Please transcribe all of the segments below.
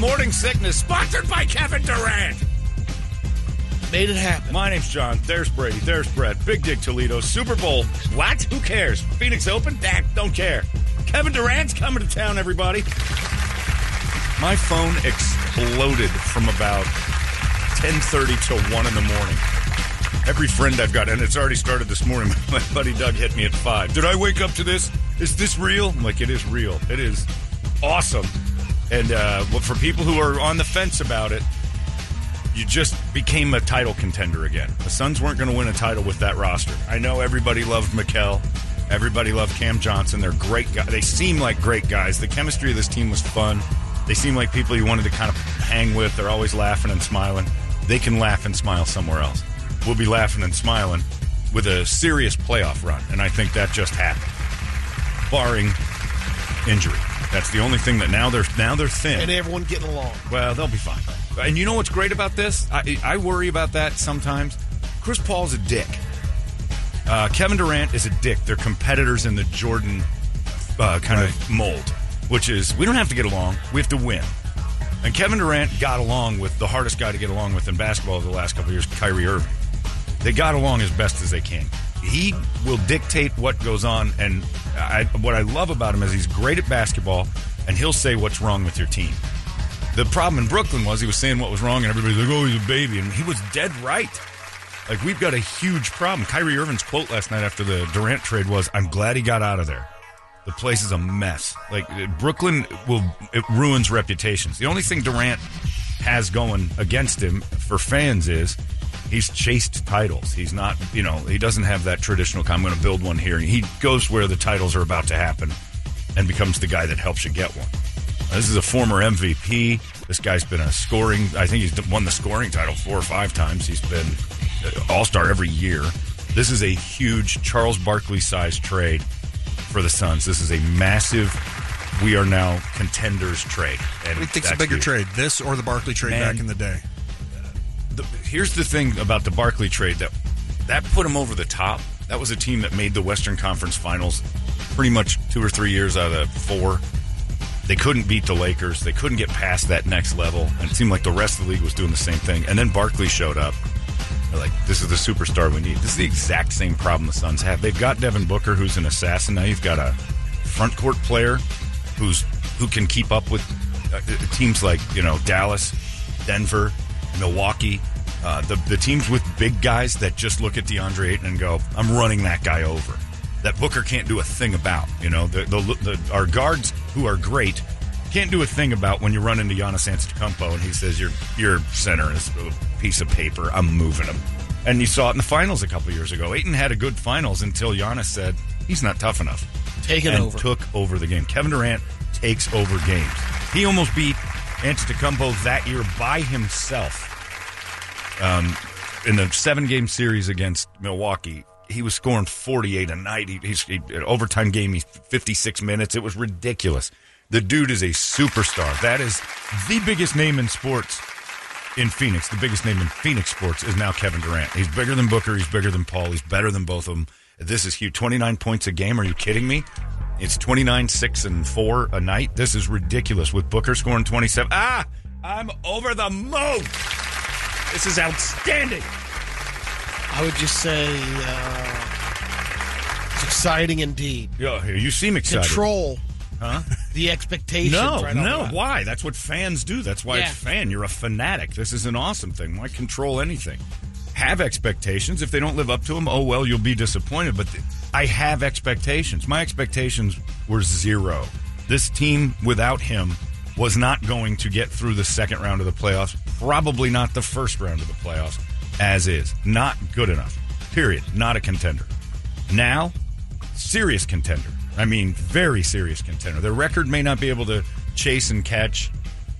Morning Sickness, sponsored by Kevin Durant. Made it happen. My name's John. There's Brady. There's Brett. Big Dick Toledo. Super Bowl. What? Who cares? Phoenix Open? Dak, don't care. Kevin Durant's coming to town, everybody. My phone exploded from about 10.30 till 1 in the morning. Every friend I've got, and it's already started this morning. My buddy Doug hit me at 5. Did I wake up to this? Is this real? I'm like, it is real. It is awesome. And uh, for people who are on the fence about it, you just became a title contender again. The Suns weren't going to win a title with that roster. I know everybody loved Mikal. Everybody loved Cam Johnson. They're great guys. They seem like great guys. The chemistry of this team was fun. They seem like people you wanted to kind of hang with. They're always laughing and smiling. They can laugh and smile somewhere else. We'll be laughing and smiling with a serious playoff run, and I think that just happened, barring injury. That's the only thing that now they're now they're thin. And everyone getting along. Well, they'll be fine. And you know what's great about this? I, I worry about that sometimes. Chris Paul's a dick. Uh, Kevin Durant is a dick. They're competitors in the Jordan uh, kind of mold, which is we don't have to get along. We have to win. And Kevin Durant got along with the hardest guy to get along with in basketball over the last couple of years, Kyrie Irving. They got along as best as they can. He will dictate what goes on, and I, what I love about him is he's great at basketball, and he'll say what's wrong with your team. The problem in Brooklyn was he was saying what was wrong, and everybody's like, "Oh, he's a baby," and he was dead right. Like we've got a huge problem. Kyrie Irving's quote last night after the Durant trade was, "I'm glad he got out of there. The place is a mess. Like Brooklyn will it ruins reputations. The only thing Durant has going against him for fans is he's chased titles. He's not, you know, he doesn't have that traditional. I'm going to build one here. He goes where the titles are about to happen and becomes the guy that helps you get one. This is a former MVP. This guy's been a scoring. I think he's won the scoring title four or five times. He's been uh, All Star every year. This is a huge Charles Barkley sized trade for the Suns. This is a massive. We are now contenders trade. And What do you think's a bigger huge. trade, this or the Barkley trade Man. back in the day? The, here's the thing about the Barkley trade that that put him over the top. That was a team that made the Western Conference Finals pretty much two or three years out of four. They couldn't beat the Lakers. They couldn't get past that next level, and it seemed like the rest of the league was doing the same thing. And then Barkley showed up. They're like, this is the superstar we need. This is the exact same problem the Suns have. They've got Devin Booker, who's an assassin. Now you've got a front court player who's who can keep up with uh, teams like you know Dallas, Denver, Milwaukee. Uh, the the teams with big guys that just look at DeAndre Ayton and go, "I'm running that guy over." That Booker can't do a thing about. You know, the, the, the our guards who are great can't do a thing about when you run into Giannis Antetokounmpo and he says your your center is a piece of paper. I'm moving him. And you saw it in the finals a couple years ago. Ayton had a good finals until Giannis said he's not tough enough Taking and over. took over the game. Kevin Durant takes over games. He almost beat Antetokounmpo that year by himself. Um, in the seven game series against Milwaukee, he was scoring 48 a night. He, he's he, overtime game. He's 56 minutes. It was ridiculous. The dude is a superstar. That is the biggest name in sports in Phoenix. The biggest name in Phoenix sports is now Kevin Durant. He's bigger than Booker. He's bigger than Paul. He's better than both of them. This is huge. 29 points a game. Are you kidding me? It's 29, 6, and 4 a night. This is ridiculous. With Booker scoring 27. Ah! I'm over the moon! This is outstanding. I would just say uh, it's exciting indeed. Yeah, you seem excited. Control Huh? the expectations. No, right no. the. Why? That's what fans do. That's why Yeah. it's fan. You're a fanatic. This is an awesome thing. Why control anything? Have expectations. If they don't live up to them, oh well, you'll be disappointed. But th- I have expectations. My expectations were zero. This team without him was not going to get through the second round of the playoffs. Probably not the first round of the playoffs. As is, not good enough. Period. Not a contender. Now, serious contender. I mean, very serious contender. Their record may not be able to chase and catch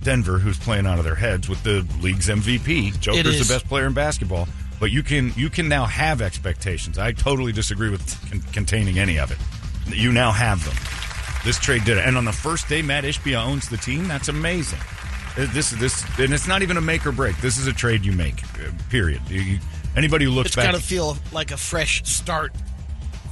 Denver, who's playing out of their heads with the league's MVP. Joker's the best player in basketball, but you can you can now have expectations. I totally disagree with con- containing any of it. You now have them. This trade did it, and on the first day, Matt Ishbia owns the team. That's amazing. Uh, This this and it's not even a make or break. This is a trade you make. uh, Period. You- you- anybody who looks It's back, got to feel like a fresh start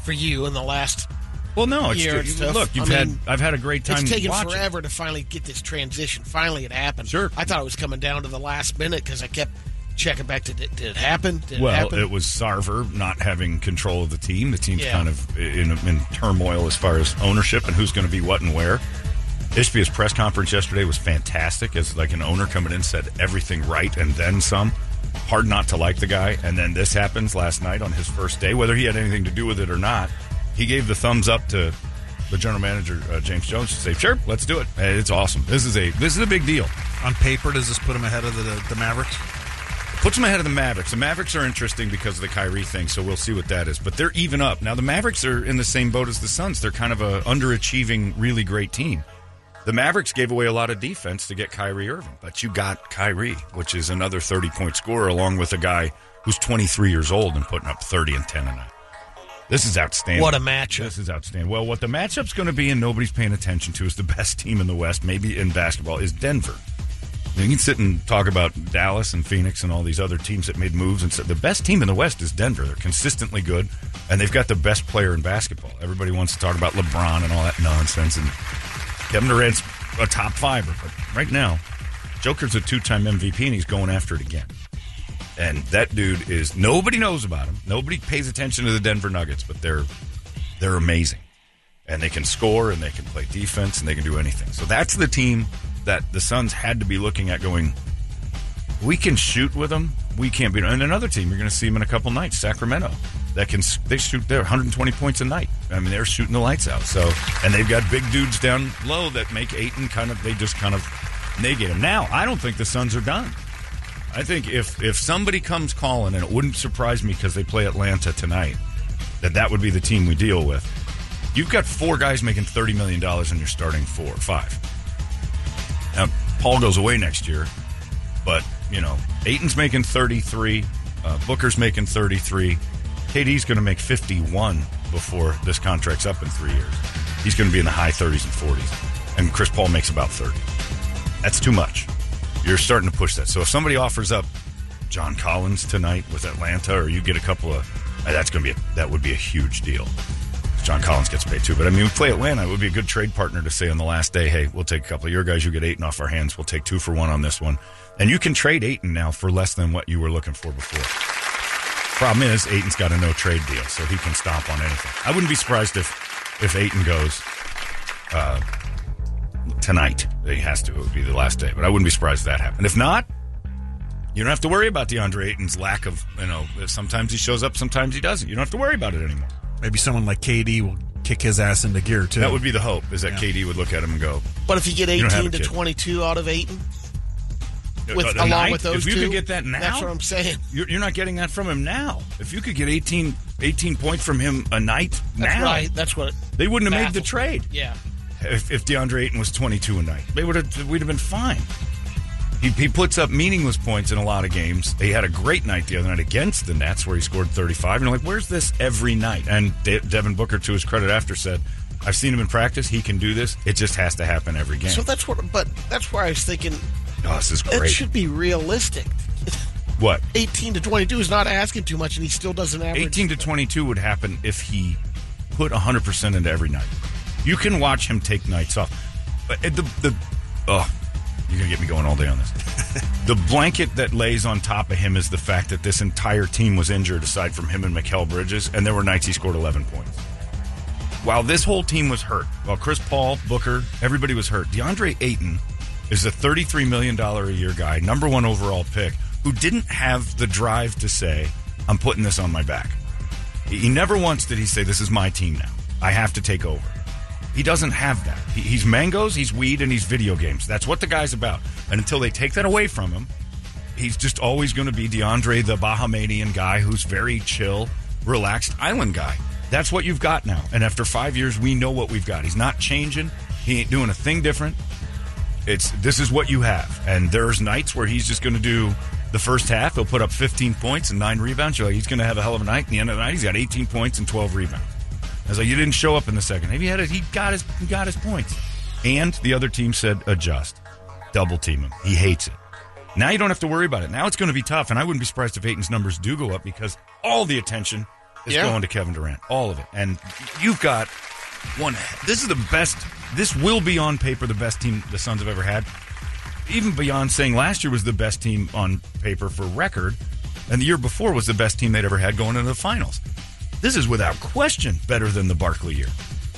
for you in the last Well, no, it's just, look. You've I had mean, I've had a great time. It's taken watching. forever to finally get this transition. Finally, it happened. Sure. I thought it was coming down to the last minute because I kept checking back to did, did it happen? Did Well, it happen? it was Sarver not having control of the team. The team's Yeah. kind of in, in turmoil as far as ownership and who's going to be what and where. Ishbia's press conference yesterday was fantastic. As like an owner coming in said everything right and then some. Hard not to like the guy, and then this happens last night on his first day. Whether he had anything to do with it or not, he gave the thumbs up to the general manager uh, James Jones to say, "Sure, let's do it." It's awesome. This is a this is a big deal. On paper, does this put him ahead of the, the, Mavericks? Puts them ahead of the Mavericks. The Mavericks are interesting because of the Kyrie thing, so we'll see what that is. But they're even up. Now, the Mavericks are in the same boat as the Suns. They're kind of a underachieving, really great team. The Mavericks gave away a lot of defense to get Kyrie Irving, but you got Kyrie, which is another 30 point scorer, along with a guy who's 23 years old and putting up 30 and 10 a night. This is outstanding. What a matchup. This is outstanding. Well, what the matchup's going to be and nobody's paying attention to is the best team in the West, maybe in basketball, is Denver. You can sit and talk about Dallas and Phoenix and all these other teams that made moves and said the best team in the West is Denver. They're consistently good, and they've got the best player in basketball. Everybody wants to talk about LeBron and all that nonsense, and Kevin Durant's a top fiver. But right now, Joker's a two-time MVP, and he's going after it again. And that dude is nobody knows about him. Nobody pays attention to the Denver Nuggets, but they're they're amazing. And they can score and they can play defense and they can do anything. So that's the team that the Suns had to be looking at going, we can shoot with them. We can't beat them. And another team, you're going to see them in a couple nights, Sacramento. That can they shoot their 120 points a night. I mean, they're shooting the lights out. So, and they've got big dudes down low that make eight and kind of. They just kind of negate them. Now, I don't think the Suns are done. I think if if somebody comes calling, and it wouldn't surprise me because they play Atlanta tonight, that that would be the team we deal with. You've got four guys making thirty million dollars, and you're starting four, five. Now, Paul goes away next year, but you know, Ayton's making thirty three, uh, Booker's making thirty three, KD's going to make fifty one before this contract's up in three years. He's going to be in the high thirties and forties, and Chris Paul makes about thirty. That's too much. You're starting to push that. So if somebody offers up John Collins tonight with Atlanta, or you get a couple of, uh, that's going to be a, that would be a huge deal. John Collins gets paid too, but I mean, we play Atlanta. It would be a good trade partner to say on the last day, "Hey, we'll take a couple of your guys. You get Ayton off our hands. We'll take two for one on this one." And you can trade Ayton now for less than what you were looking for before. Problem is, Ayton's got a no trade deal, so he can stomp on anything. I wouldn't be surprised if if Ayton goes uh, tonight. He has to. It would be the last day, but I wouldn't be surprised if that happened. If not, you don't have to worry about DeAndre Ayton's lack of, you know, sometimes he shows up, sometimes he doesn't. You don't have to worry about it anymore. Maybe someone like KD will kick his ass into gear too. That would be the hope, is that KD would look at him and go, But if you get You don't have 18 a to kid. 22 out of Ayton, with, "A along night? with those If you two, could get that now, that's what I'm saying. You're, you're not getting that from him now. If you could get 18, 18 points from him a night That's now, right. That's what. they wouldn't have made the trade. Yeah. If, if DeAndre Ayton was 22 a night, they would have. We'd have been fine. He, he puts up meaningless points in a lot of games. He had a great night the other night against the Nets, where he scored 35. And you're like, where's this every night? And De- Devin Booker, to his credit, after said, "I've seen him in practice. He can do this. It just has to happen every game." So that's what. But that's where I was thinking. Oh, this is great. It should be realistic. what? 18 to 22 is not asking too much, and he still doesn't average. 18 to 22 would happen if he put 100% into every night. You can watch him take nights off. But the, the oh, you're going to get me going all day on this. the blanket that lays on top of him is the fact that this entire team was injured aside from him and Mikal Bridges, and there were nights he scored 11 points. While this whole team was hurt, while Chris Paul, Booker, everybody was hurt, DeAndre Ayton is a $33 million a year guy, number one overall pick, who didn't have the drive to say, I'm putting this on my back. He never once did he say, This is my team now. I have to take over. He doesn't have that. He's mangoes, he's weed, and he's video games. That's what the guy's about. And until they take that away from him, he's just always going to be DeAndre, the Bahamanian guy who's very chill, relaxed island guy. That's what you've got now. And after five years, we know what we've got. He's not changing. He ain't doing a thing different. It's this is what you have. And there's nights where he's just going to do the first half. He'll put up 15 points and nine rebounds. You're like, he's going to have a hell of a night. At the end of the night, he's got 18 points and 12 rebounds. I was like, you didn't show up in the second. Maybe he had it. He got his he got his points. And the other team said adjust, double team him. He hates it. Now you don't have to worry about it. Now it's going to be tough, and I wouldn't be surprised if Ayton's numbers do go up because all the attention is Yeah. going to Kevin Durant, all of it. And you've got one. This is the best. This will be on paper the best team the Suns have ever had. Even beyond saying last year was the best team on paper for record, and the year before was the best team they'd ever had going into the finals. This is without question better than the Barkley year.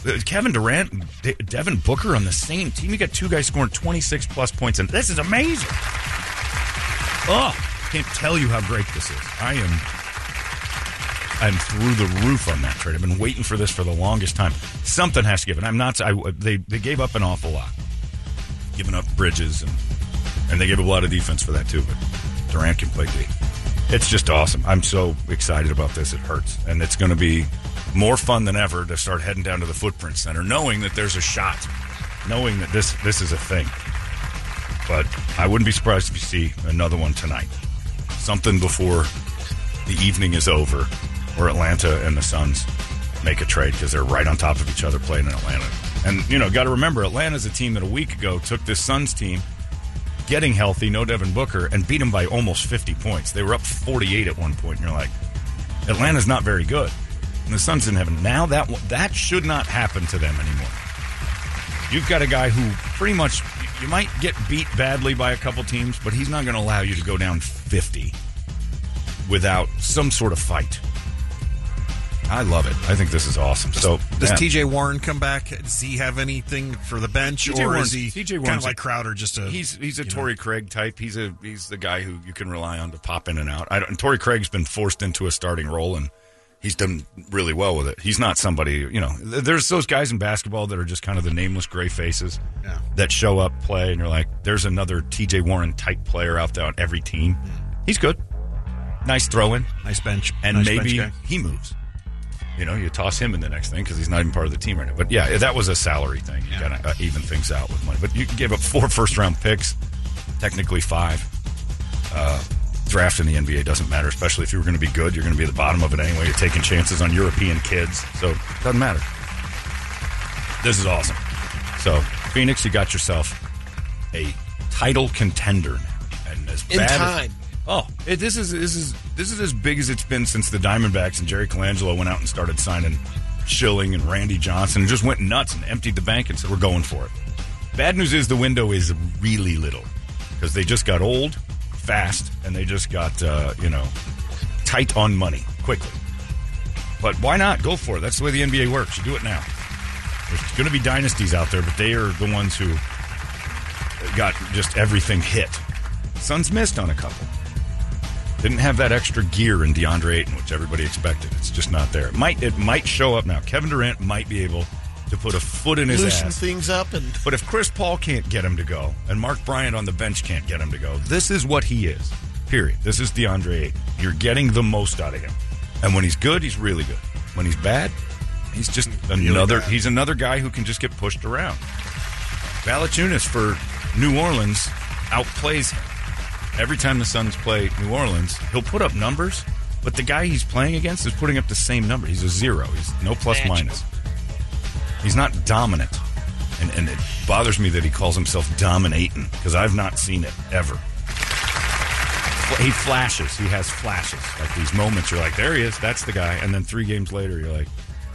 Uh, Kevin Durant De- Devin Booker on the same team. You got two guys scoring 26 plus points, and this is amazing. Oh, can't tell you how great this is. I am I'm through the roof on that trade. I've been waiting for this for the longest time. Something has to give. And I'm not. I, they they gave up an awful lot, giving up Bridges and and they gave up a lot of defense for that too. But Durant can play D. It's just awesome. I'm so excited about this. It hurts, and it's going to be more fun than ever to start heading down to the Footprint Center, knowing that there's a shot, knowing that this this is a thing. But I wouldn't be surprised if you see another one tonight. Something before the evening is over or Atlanta and the Suns make a trade because they're right on top of each other playing in Atlanta. And, you know, got to remember, Atlanta's a team that a week ago took this Suns team, getting healthy, no Devin Booker, and beat them by almost 50 points. They were up 48 at one point, and you're like, Atlanta's not very good. And the Suns didn't have. Now that, that should not happen to them anymore. You've got a guy who pretty much, you might get beat badly by a couple teams, but he's not going to allow you to go down 50 without some sort of fight. I love it. I think this is awesome. So Does yeah. TJ Warren come back? Does he have anything for the bench, TJ or Warren's- is he TJ kind Warren's of like Crowder? Just a He's he's a you know? Torrey Craig type. He's a he's the guy who you can rely on to pop in and out. I don't, and Torrey Craig's been forced into a starting role and he's done really well with it. He's not somebody you know. There's those guys in basketball that are just kind of the nameless gray faces Yeah. that show up, play, and you're like, there's another T.J. Warren type player out there on every team. He's good, nice throw in, nice bench, and nice maybe bench he moves. You know, you toss him in the next thing because he's not even part of the team right now. But yeah, that was a salary thing. You gotta uh, even things out with money. But you gave up four first round picks, technically five. Uh, draft in the NBA doesn't matter, especially if you were going to be good. You're going to be at the bottom of it anyway. You're taking chances on European kids, so it doesn't matter. This is awesome. So Phoenix, you got yourself a title contender now, and as In bad as- time. Oh, it, this is this is this is as big as it's been since the Diamondbacks and Jerry Colangelo went out and started signing Schilling and Randy Johnson and just went nuts and emptied the bank and said we're going for it. Bad news is the window is really little because they just got old fast and they just got uh, you know tight on money quickly. But why not go for it? That's the way the NBA works. You do it now. There's going to be dynasties out there, but they are the ones who got just everything hit. Suns missed on a couple. Didn't have that extra gear in DeAndre Ayton, which everybody expected. It's just not there. It might it might show up now. Kevin Durant might be able to put a foot in his Loosen ass. things up and But if Chris Paul can't get him to go, and Mark Bryant on the bench can't get him to go, this is what he is. Period. This is DeAndre Ayton. You're getting the most out of him. And when he's good, he's really good. When he's bad, he's just another bad. he's another guy who can just get pushed around. Valanciunas for New Orleans outplays him. Every time the Suns play New Orleans, he'll put up numbers, but the guy he's playing against is putting up the same number. He's a zero. He's no plus Magical. minus. He's not dominant. And, and it bothers me that he calls himself dominating because I've not seen it ever. He flashes. He has flashes. Like these moments, you're like, there he is. That's the guy. And then three games later, you're like,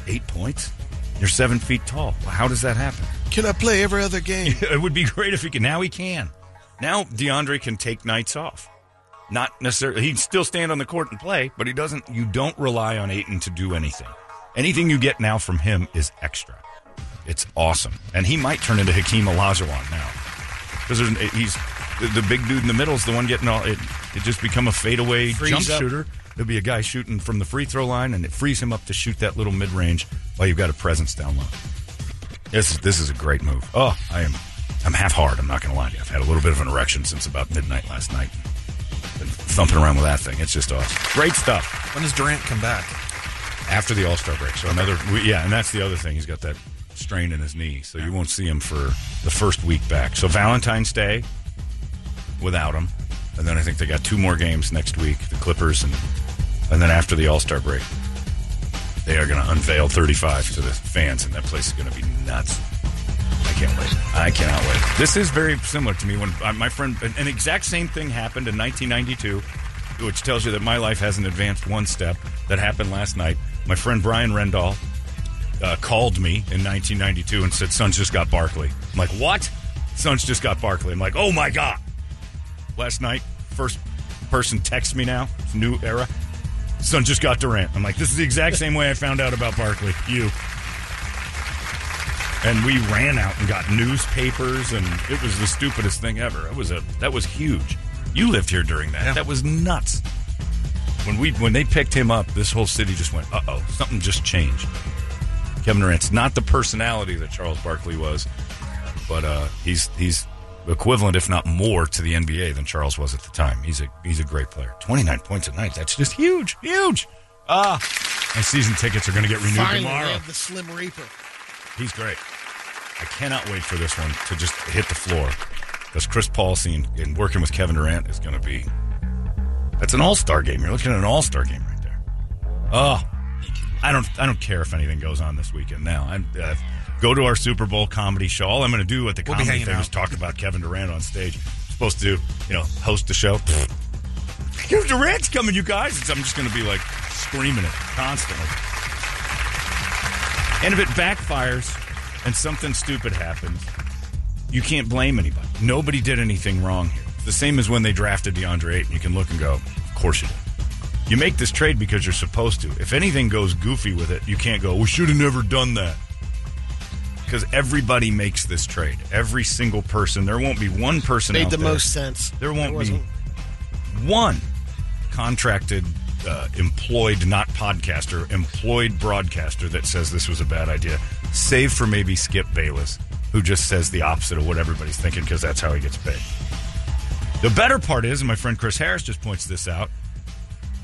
eight points? You're seven feet tall. Well, how does that happen? can I play every other game? it would be great if he could. Now he can. Now DeAndre can take nights off. Not necessarily. He'd still stand on the court and play, but he doesn't. You don't rely on Ayton to do anything. Anything you get now from him is extra. It's awesome, and he might turn into Hakeem Olajuwon now because eh, he's the, the big dude in the middle is the one getting all. It, it just become a fadeaway Frees jump up. shooter. There'll be a guy shooting from the free throw line, and it frees him up to shoot that little mid range while you've got a presence down low. This this is a great move. Oh, I am I'm half hard. I'm not going to lie to you. I've had a little bit of an erection since about midnight last night. Been thumping around with that thing. It's just awesome. Great stuff. When does Durant come back? After the All Star break, so another we- yeah, and that's the other thing. He's got that strain in his knee, so you won't see him for the first week back. So Valentine's Day without him, and then I think they got two more games next week, the Clippers, and and then after the All Star break, they are going to unveil 35 to the fans, and that place is going to be nuts. I can't wait. I cannot wait. This is very similar to me when uh, my friend, an, exact same thing happened in 1992, which tells you that my life hasn't advanced one step. That happened last night. My friend Brian Rendall uh, called me in 1992 and said, Suns just got Barkley. I'm like, what? Suns just got Barkley. I'm like, oh my God. Last night, first person texts me now. New era. Suns just got Durant. I'm like, this is the exact same way I found out about Barkley. You. And we ran out and got newspapers, and it was the stupidest thing ever. It was a that was huge. You lived here during that. Yeah. That was nuts. When we when they picked him up, this whole city just went, uh oh, something just changed. Kevin Durant's not the personality that Charles Barkley was, but uh, he's he's equivalent, if not more, to the NBA than Charles was at the time. He's a he's a great player. Twenty nine points a night. That's just huge, huge. Ah, my season tickets are going to get renewed Finally, tomorrow. the Slim Reaper. He's great. I cannot wait for this one to just hit the floor. Because Chris Paul scene in working with Kevin Durant is going to be. That's an all star game. You're looking at an all star game right there. Oh, I don't. I don't care if anything goes on this weekend. Now, I uh, go to our Super Bowl comedy show. All I'm going to do at the We'll comedy thing is talk about Kevin Durant on stage. supposed to, you know, host the show. Kevin Durant's coming, you guys. I'm just going to be like screaming it constantly. And if it backfires and something stupid happens, you can't blame anybody. Nobody did anything wrong here. It's the same as when they drafted DeAndre Ayton. You can look and go, of course you did. You make this trade because you're supposed to. If anything goes goofy with it, you can't go, we should have never done that. Because everybody makes this trade. Every single person. There won't be one person Made the there- most sense. There won't be one contracted, uh, employed, not podcaster, employed broadcaster that says this was a bad idea, save for maybe Skip Bayless, who just says the opposite of what everybody's thinking because that's how he gets paid. The better part is, and my friend Chris Harris just points this out,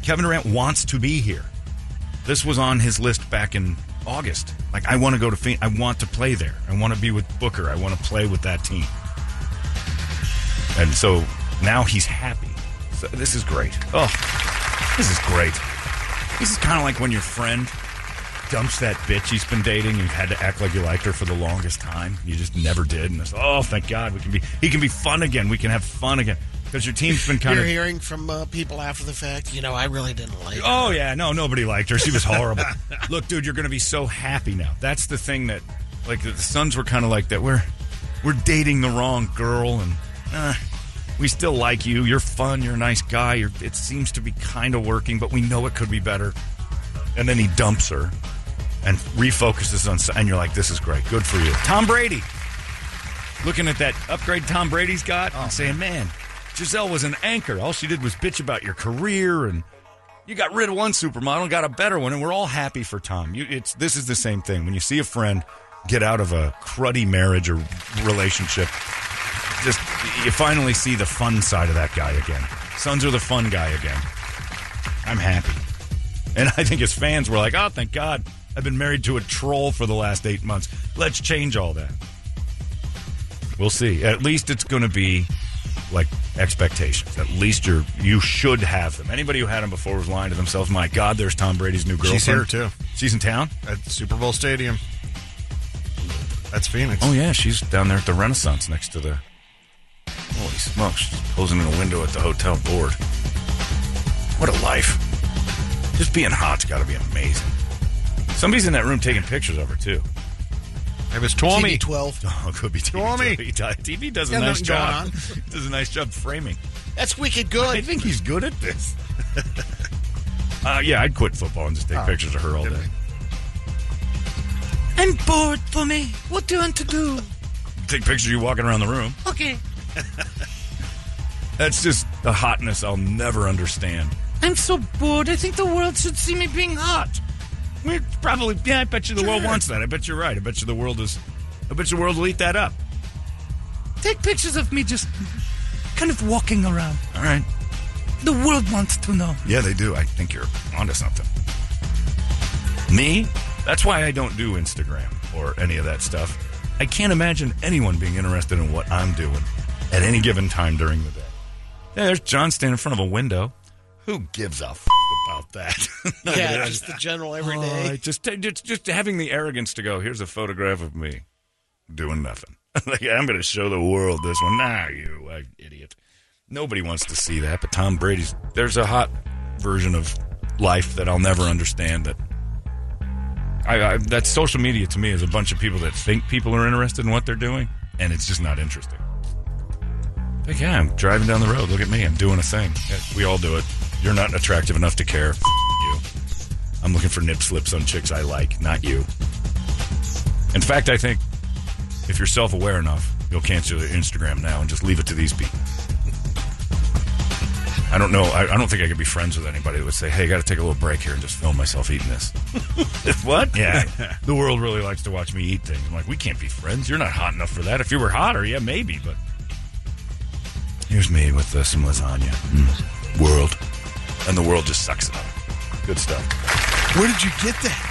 Kevin Durant wants to be here. This was on his list back in August. Like, I want to go to Phoenix. I want to play there. I want to be with Booker. I want to play with that team. And so now he's happy. So this is great. Oh, this is great. This is kind of like when your friend dumps that bitch he's been dating. You've had to act like you liked her for the longest time. You just never did. And it's, oh, thank God, we can be. He can be fun again. We can have fun again because your team's been kind You're of. hearing from uh, people after the fact. You know, I really didn't like. her. Oh yeah, no, nobody liked her. She was horrible. Look, dude, you're going to be so happy now. That's the thing that, like, the Suns were kind of like that. We're we're dating the wrong girl, and uh, we still like you. You're fun. You're a nice guy. You're, it seems to be kind of working, but we know it could be better. And then he dumps her and refocuses on, and you're like, this is great. Good for you, Tom Brady. Looking at that upgrade Tom Brady's got and oh, saying, man, Gisele was an anchor. All she did was bitch about your career and you got rid of one supermodel and got a better one, and we're all happy for Tom. You, it's this is the same thing when you see a friend get out of a cruddy marriage or relationship. Just you finally see the fun side of that guy again. Suns are the fun guy again. I'm happy, and I think his fans we're like, oh, thank God, I've been married to a troll for the last eight months. Let's change all that. We'll see. At least it's going to be like expectations. At least you're you should have them. Anybody who had them before was lying to themselves. My God, there's Tom Brady's new girlfriend. She's here, too. She's in town. At Super Bowl Stadium. That's Phoenix. Oh yeah, she's down there at the Renaissance next to the. Holy smokes! She's posing in a window at the hotel board. What a life! Just being hot's got to be amazing. Somebody's in that room taking pictures of her too. It was Tommy. TB12. Oh, it could be TV. Tommy. TV does a Got nice nothing going job. does a nice job framing. That's wicked good. I think he's good at this. uh, yeah, I'd quit football and just take pictures of her all day. I'm bored, Tommy. What do you want to do? Take pictures of you walking around the room. Okay. That's just the hotness I'll never understand. I'm so bored. I think the world should see me being hot. We probably, yeah, I bet you the world wants that. I bet you're right. I bet you the world is, I bet you the world will eat that up. Take pictures of me just kind of walking around. All right. The world wants to know. Yeah, they do. I think you're onto something. Me? That's why I don't do Instagram or any of that stuff. I can't imagine anyone being interested in what I'm doing at any given time during the day. Yeah, there's John standing in front of a window. Who gives a f- about that? Yeah, just the general everyday. Oh, just, just just having the arrogance to go. Here's a photograph of me doing nothing. like I'm going to show the world this one. Nah, you uh, idiot. Nobody wants to see that. But Tom Brady's there's a hot version of life that I'll never understand. That I, I, that social media to me is a bunch of people that think people are interested in what they're doing, and it's just not interesting. Like, yeah, I'm driving down the road. Look at me. I'm doing a thing. We all do it. You're not attractive enough to care. F- you. I'm looking for nip slips on chicks I like, not you. In fact, I think if you're self aware enough, you'll cancel your Instagram now and just leave it to these people. I don't know. I, I don't think I could be friends with anybody that would say, "Hey, I got to take a little break here and just film myself eating this." what? Yeah, the world really likes to watch me eat things. I'm like, we can't be friends. You're not hot enough for that. If you were hotter, yeah, maybe. But here's me with uh, some lasagna. Mm. World, and the world just sucks it up. Good stuff. Where did you get that?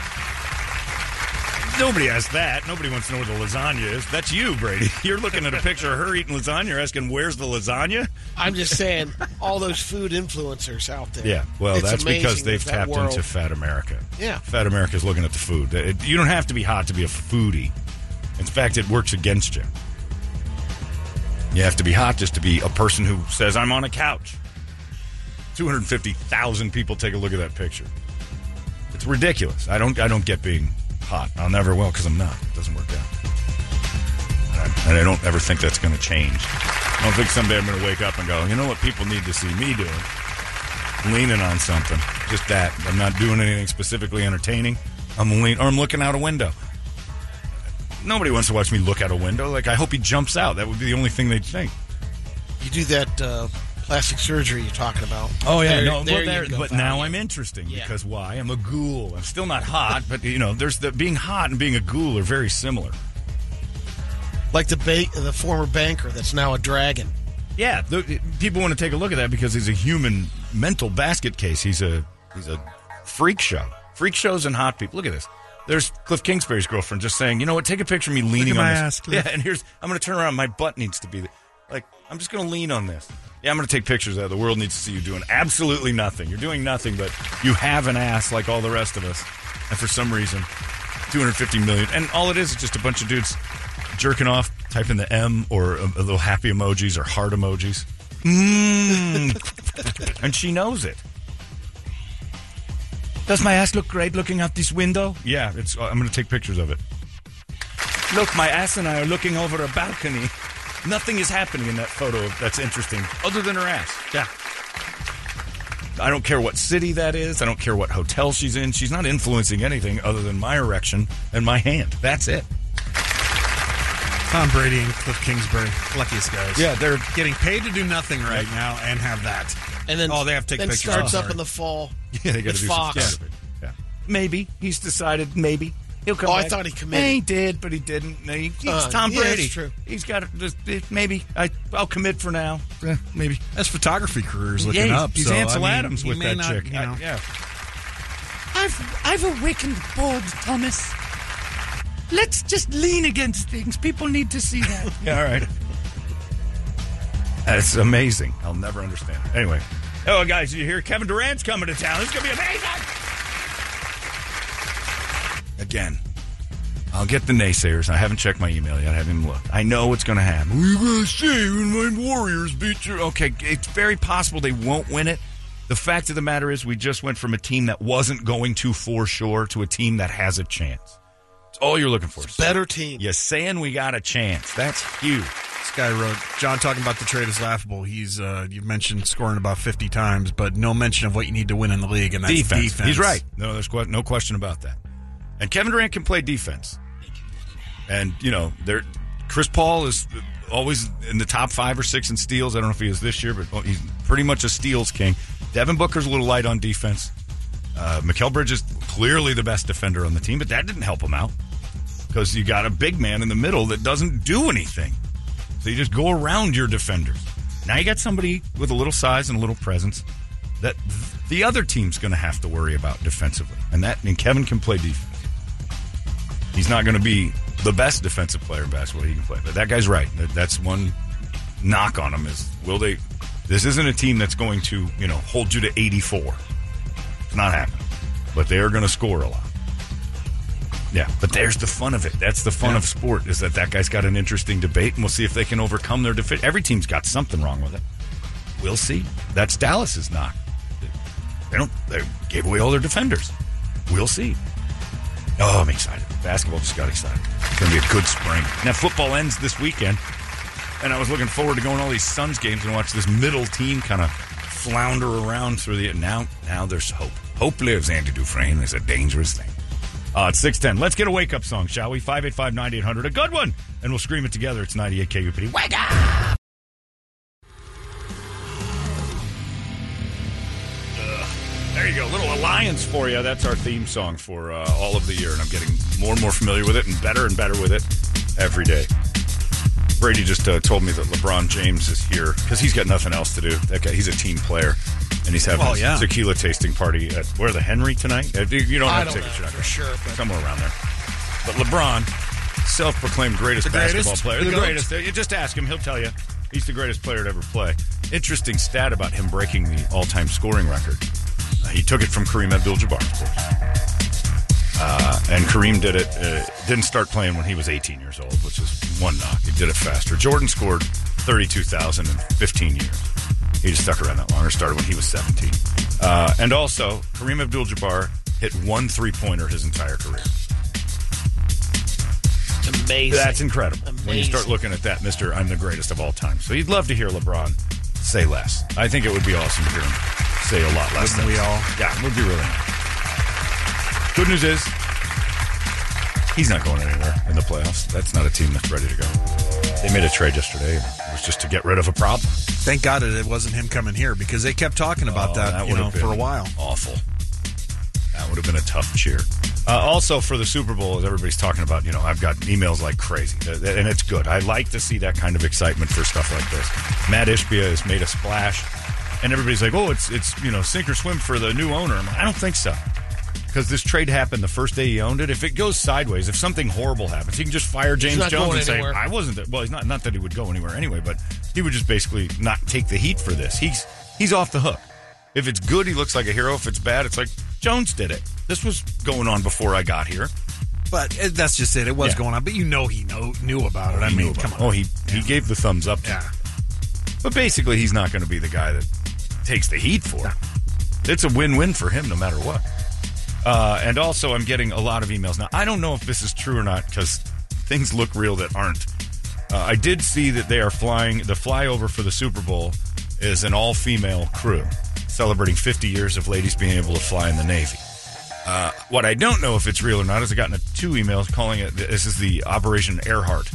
Nobody asked that. Nobody wants to know where the lasagna is. That's you, Brady. You're looking at a picture of her eating lasagna. You're asking, "Where's the lasagna?" I'm just saying, all those food influencers out there. Yeah, well, that's because they've that that tapped world- into Fat America. Yeah. Fat America's looking at the food. It- you don't have to be hot to be a foodie. In fact, it works against you. You have to be hot just to be a person who says, I'm on a couch. 250,000 people take a look at that picture. It's ridiculous. I don't, I don't get being hot. I'll never will because I'm not. It doesn't work out. And I- don't ever think that's going to change. I don't think someday I'm going to wake up and go, you know what people need to see me doing? leaning on something. Just that. I'm not doing anything specifically entertaining. I'm lean or I'm looking out a window. Nobody wants to watch me look out a window. Like I hope he jumps out. That would be the only thing they'd think. You do that uh, plastic surgery you're talking about. Oh yeah, There- no, there well, you there, go. but now I'm interesting Yeah. because why? I'm a ghoul. I'm still not hot, but you know, there's the being hot and being a ghoul are very similar. like the ba- the former banker that's now a dragon. Yeah, the, people want to take a look at that because he's a human mental basket case. He's a he's a freak show. Freak shows and hot people. Look at this. There's Cliff Kingsbury's girlfriend just saying, you know what? Take a picture of me leaning on my this. ass, Cliff. Yeah, and here's I'm going to turn around. My butt needs to be like I'm just going to lean on this. Yeah, I'm going to take pictures of that. The world needs to see you doing absolutely nothing. You're doing nothing, but you have an ass like all the rest of us. And for some reason, 250 million, and all it is is just a bunch of dudes jerking off, typing the M or a, a little happy emojis or heart emojis. Mm. and she knows it. Does my ass look great looking out this window? Yeah, it's. I'm going to take pictures of it. Look, my ass and I are looking over a balcony. Nothing is happening in that photo that's interesting other than her ass. Yeah. I don't care what city that is. I don't care what hotel she's in. She's not influencing anything other than my erection and my hand. That's it. Tom Brady and Cliff Kingsbury, luckiest guys. Yeah, they're getting paid to do nothing right now and have that. And then oh, they have to take then pictures. starts I'm up in the fall. Yeah, they got with to do Fox. some stuff. Yeah. Maybe he's decided. Maybe he'll come. Oh, I thought he committed. He did, but he didn't. No, he- He's Uh, Tom yeah, Brady. that's true. He's got to. Maybe I. I'll commit for now. Eh, maybe. His photography career is looking yeah, up. He's so, Ansel I mean, Adams he with may that not, chick. you I, yeah. I've I've awakened bored, Thomas. Let's just lean against things. People need to see that. Yeah. All right. That's amazing. I'll never understand. it. Anyway. Oh, guys, you hear Kevin Durant's coming to town. It's going to be amazing. Again, I'll get the naysayers. I haven't checked my email yet. I haven't even looked. I know what's going to happen. We're going to say when my Warriors beat you? Okay, it's very possible they won't win it. The fact of the matter is, we just went from a team that wasn't going to for sure to a team that has a chance. It's all you're looking for. Better team. You're saying we got a chance. That's huge. This guy wrote, John talking about the trade is laughable. He's uh, you've mentioned scoring about fifty times, but no mention of what you need to win in the league, and that's defense. defense. He's right. No, there's que- no question about that. And Kevin Durant can play defense. And you know, there, Chris Paul is always in the top five or six in steals. I don't know if he is this year, but he's pretty much a steals king. Devin Booker's a little light on defense. Uh, Mikal Bridges is clearly the best defender on the team, but that didn't help him out because you got a big man in the middle that doesn't do anything. So you just go around your defenders. Now you got somebody with a little size and a little presence that the other team's going to have to worry about defensively, and that and Kevin can play defense. He's not going to be the best defensive player in basketball he can play, but that guy's right. That's one knock on him is will they? This isn't a team that's going to you know hold you to eighty four. It's not happening, but they are going to score a lot. Yeah, but there's the fun of it. That's the fun of sport is that that guy's got an interesting debate, and we'll see if they can overcome their defeat. Every team's got something wrong with it. We'll see. That's Dallas's knock. They don't. They gave away all their defenders. We'll see. Oh, I'm excited. Basketball just got excited. It's going to be a good spring. Now, football ends this weekend, and I was looking forward to going to all these Suns games and watch this middle team kind of flounder around through the. Now, now there's hope. Hope lives, Andy Dufresne. It's a dangerous thing. Uh, it's 610. Let's get a wake up song, shall we? 585 9800. A good one. And we'll scream it together. It's 98 KUPD. Wake up! Ugh. There you go. Little Alliance for you. That's our theme song for uh, all of the year. And I'm getting more and more familiar with it and better and better with it every day. Brady just uh, told me that LeBron James is here because he's got nothing else to do. That guy, he's a team player, and he's having Well, a yeah. tequila tasting party at where the Henry tonight. Uh, You don't I have don't tickets, know for sure, but- somewhere around there. But LeBron, self-proclaimed greatest, The basketball player, The the, greatest. You just ask him; he'll tell you. He's the greatest player to ever play. Interesting stat about him breaking the all-time scoring record. Uh, he took it from Kareem Abdul-Jabbar, of course. Uh, and Kareem did it. Uh, didn't start playing when he was 18 years old, which is one knock. He did it faster. Jordan scored 32,000 in 15 years. He just stuck around that longer. Started when he was 17. Uh, and also, Kareem Abdul-Jabbar hit one three-pointer his entire career. It's amazing. That's incredible. When you start looking at that, Mister, I'm the greatest of all time. So you'd love to hear LeBron say less. I think it would be awesome to hear him say a lot less. Wouldn't we all? Yeah, it would be really nice. Good news is he's not going anywhere in the playoffs. That's not a team that's ready to go. They made a trade yesterday. It was just to get rid of a problem. Thank God it wasn't him coming here because they kept talking about Oh, that, you know, for a while. Awful. That would have been a tough cheer. Uh, also, for the Super Bowl, as everybody's talking about, you know, I've got emails like crazy, and it's good. I like to see that kind of excitement for stuff like this. Matt Ishbia has made a splash, and everybody's like, "Oh, it's it's you know sink or swim for the new owner." Like, I don't think so, because this trade happened the first day he owned it. If it goes sideways, if something horrible happens, he can just fire James Jones and say, "I wasn't." There. Well, he's not. Not that he would go anywhere anyway, but he would just basically not take the heat for this. He's he's off the hook. If it's good, he looks like a hero. If it's bad, it's like Jones did it. This was going on before I got here. But uh, that's just it. It was Yeah. going on, but you know he know, knew about it. I He mean, come on. Oh, he he gave the thumbs up. To yeah. it. But basically, he's not going to be the guy that takes the heat for it. It's a win-win for him, no matter what. Uh, and also, I'm getting a lot of emails now. I don't know if this is true or not because things look real that aren't. Uh, I did see that they are flying. The flyover for the Super Bowl is an all-female crew celebrating 50 years of ladies being able to fly in the Navy. Uh, what I don't know if it's real or not is I've gotten two emails calling it. This is the Operation Earhart.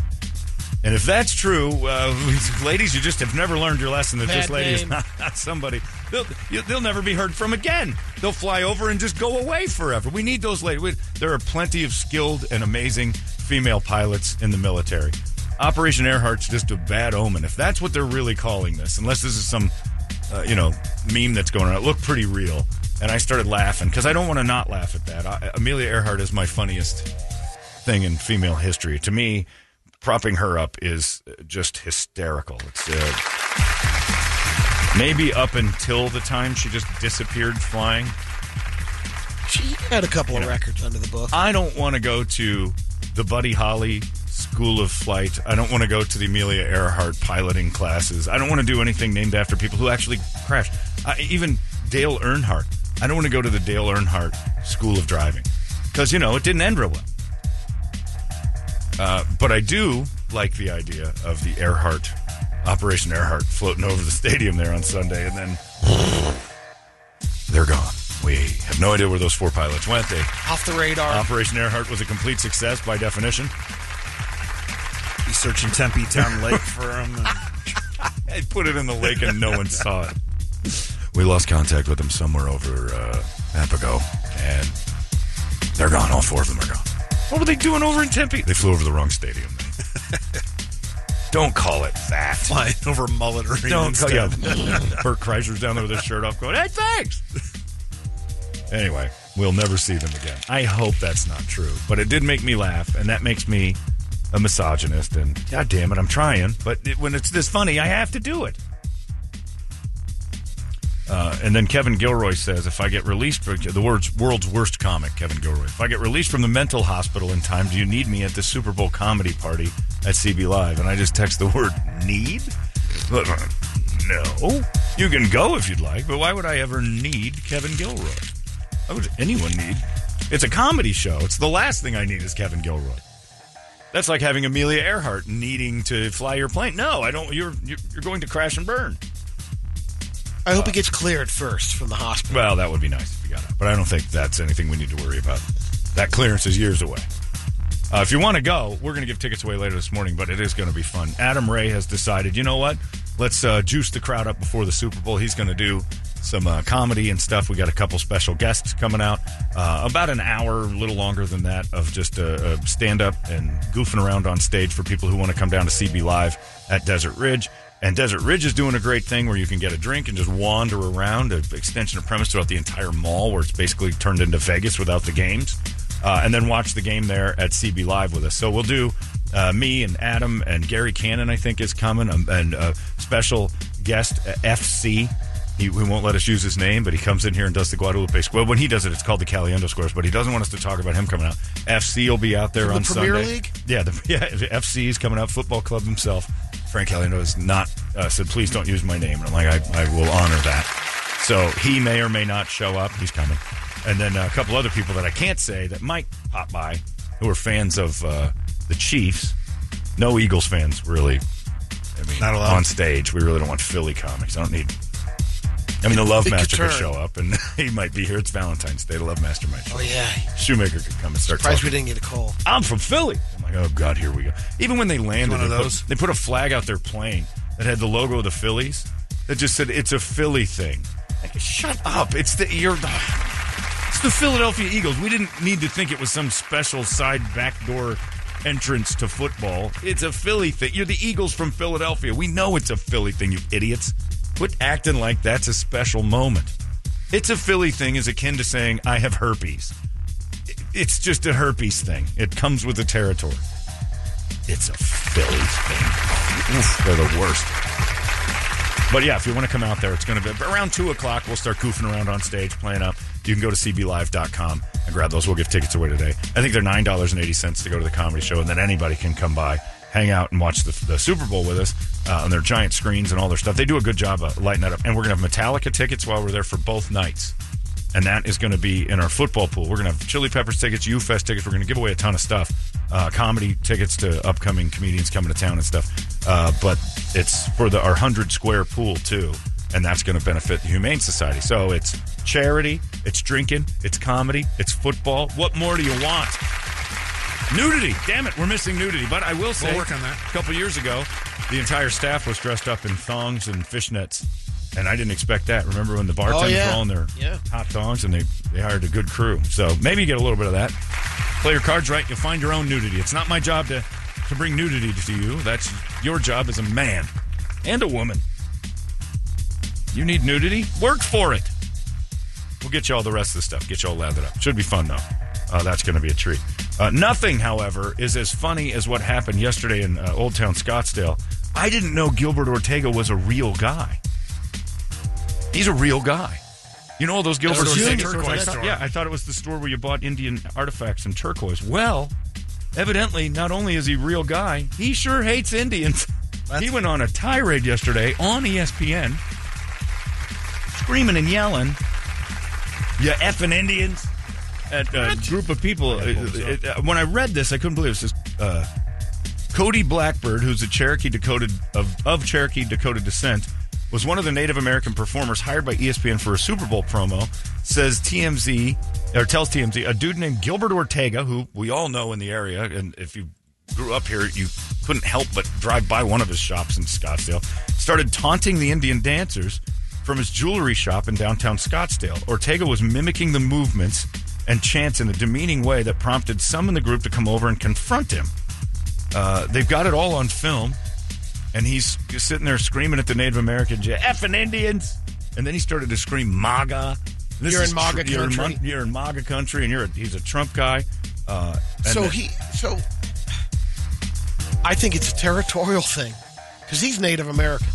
And if that's true, uh, ladies, you just have never learned your lesson that this Bad lady is not, not somebody. They'll, you- they'll never be heard from again. They'll fly over and just go away forever. We need those ladies. We- There are plenty of skilled and amazing female pilots in the military. Operation Earhart's just a bad omen. If that's what they're really calling this, unless this is some, uh, you know, meme that's going on, it looked pretty real. And I started laughing because I don't want to not laugh at that. I, Amelia Earhart is my funniest thing in female history. To me, propping her up is just hysterical. It's uh, maybe up until the time she just disappeared flying. She had a couple of records under the book. I don't want to go to the Buddy Holly School of Flight. I don't want to go to the Amelia Earhart piloting classes. I don't want to do anything named after people who actually crashed. I, even Dale Earnhardt. I don't want to go to the Dale Earnhardt School of Driving because you know it didn't end real well. Uh, but I do like the idea of the Earhart Operation Earhart floating over the stadium there on Sunday, and then they're gone. We have no idea where those four pilots went. They Off the radar. Operation Earhart was a complete success by definition. He's searching Tempe Town Lake for them. and- I put it in the lake and no one saw it. We lost contact with them somewhere over uh, Papago, and they're gone. All four of them are gone. What were they doing over in Tempe? They flew over the wrong stadium. Don't call it that. flying over Mullet Arena. Don't call instead. yeah. Bert Kreischer's down there with his shirt off going, hey, thanks. anyway, we'll never see them again. I hope that's not true. But it did make me laugh, and that makes me a misogynist. And God damn it, I'm trying. But it, when it's this funny, I have to do it. Uh, and then Kevin Gilroy says, if I get released the world's, world's worst comic, Kevin Gilroy, if I get released from the mental hospital in time, do you need me at the Super Bowl comedy party at CB Live? And I just text the word need. No. You can go if you'd like, but why would I ever need Kevin Gilroy? Why would anyone need It's a comedy show. It's the last thing I need is Kevin Gilroy. That's like having Amelia Earhart needing to fly your plane. No, I don't. You're you're, you're going to crash and burn. I hope he gets cleared first from the hospital. Well, that would be nice if he got out, but I don't think that's anything we need to worry about. That clearance is years away. Uh, if you want to go, we're going to give tickets away later this morning, but it is going to be fun. Adam Ray has decided, you know what? Let's uh, juice the crowd up before the Super Bowl. He's going to do some uh, comedy and stuff. We got a couple special guests coming out. Uh, about an hour, a little longer than that, of just a, a stand up and goofing around on stage for people who want to come down to CB Live at Desert Ridge. And Desert Ridge is doing a great thing where you can get a drink and just wander around an extension of premise throughout the entire mall, where it's basically turned into Vegas without the games, uh, and then watch the game there at CB Live with us. So we'll do uh, me and Adam and Gary Cannon, I think, is coming, um, and a special guest, uh, FC. He, he won't let us use his name, but he comes in here and does the Guadalupe Square. When he does it, it's called the Caliendo Squares, but he doesn't want us to talk about him coming out. FC will be out there the on Premier Sunday. League? Yeah, the, yeah, FC is coming out. Football club himself. Frank Caliendo has not uh, said, please don't use my name. And I'm like, I, I will honor that. So he may or may not show up. He's coming. And then a couple other people that I can't say that might pop by who are fans of uh, the Chiefs. No Eagles fans, really. I mean, Not allowed. on stage. We really don't want Philly comics. I don't need. I mean, the Love could Master could show up, and he might be here. It's Valentine's Day. The Love Master might show Oh yeah, up. Shoemaker could come and start surprised talking. we didn't get a call. I'm from Philly. I'm like, oh god, here we go. Even when they landed, one of they, put, those? they put a flag out their plane that had the logo of the Phillies that just said it's a Philly thing. Like, shut up! It's the you're the it's the Philadelphia Eagles. We didn't need to think it was some special side backdoor entrance to football. It's a Philly thing. You're the Eagles from Philadelphia. We know it's a Philly thing, you idiots. Quit acting like that's a special moment. It's a Philly thing is akin to saying I have herpes it's just a herpes thing. It comes with the territory. It's a Philly thing. Oof, they're the worst. But yeah, if you want to come out there, it's going to be around 2 o'clock. We'll start goofing around on stage, playing up. You can go to cblive.com and grab those. We'll give tickets away today. I think they're $9.80 to go to the comedy show, and then anybody can come by, hang out, and watch the, the Super Bowl with us uh, on their giant screens and all their stuff. They do a good job of lighting that up. And we're going to have Metallica tickets while we're there for both nights and that is going to be in our football pool. We're going to have Chili Peppers tickets, U Fest tickets. We're going to give away a ton of stuff, uh, comedy tickets to upcoming comedians coming to town and stuff. Uh, but it's for the our hundred square pool too, and that's going to benefit the Humane Society. So it's charity, it's drinking, it's comedy, it's football. What more do you want? Nudity. Damn it, we're missing nudity. But I will say, work on that. a couple years ago, the entire staff was dressed up in thongs and fishnets. And I didn't expect that. Remember when the oh, bartenders yeah. were all in their Yeah. hot thongs and they, they hired a good crew. So maybe you get a little bit of that. Play your cards right, you'll find your own nudity. It's not my job to, to bring nudity to you. That's your job as a man and a woman. You need nudity? Work for it. We'll get you all the rest of the stuff. Get you all lathered up. Should be fun, though. Uh, that's going to be a treat. Uh, nothing, however, is as funny as what happened yesterday in uh, Old Town Scottsdale. I didn't know Gilbert Ortega was a real guy. He's a real guy. You know all those Gilbert Ortega? Turquoise store. Yeah, I thought it was the store where you bought Indian artifacts and turquoise. Well, evidently, not only is he a real guy, he sure hates Indians. he went on a tirade yesterday on ESPN, screaming and yelling, "You effing Indians!" At a group of people. It- when I read this, I couldn't believe it. It says, uh, Cody Blackbird, who's a Cherokee Dakota of, of Cherokee Dakota descent, was one of the Native American performers hired by ESPN for a Super Bowl promo. Says TMZ or tells TMZ a dude named Gilbert Ortega, who we all know in the area, and if you grew up here, you couldn't help but drive by one of his shops in Scottsdale. Started taunting the Indian dancers from his jewelry shop in downtown Scottsdale. Ortega was mimicking the movements and chants in a demeaning way that prompted some in the group to come over and confront him. Uh, they've got it all on film, and he's sitting there screaming at the Native Americans, "You effing Indians!" And then he started to scream MAGA. This You're in MAGA you're in country. You're in MAGA country, and you're a, he's a Trump guy. Uh, So he, so I think it's a territorial thing because he's Native American.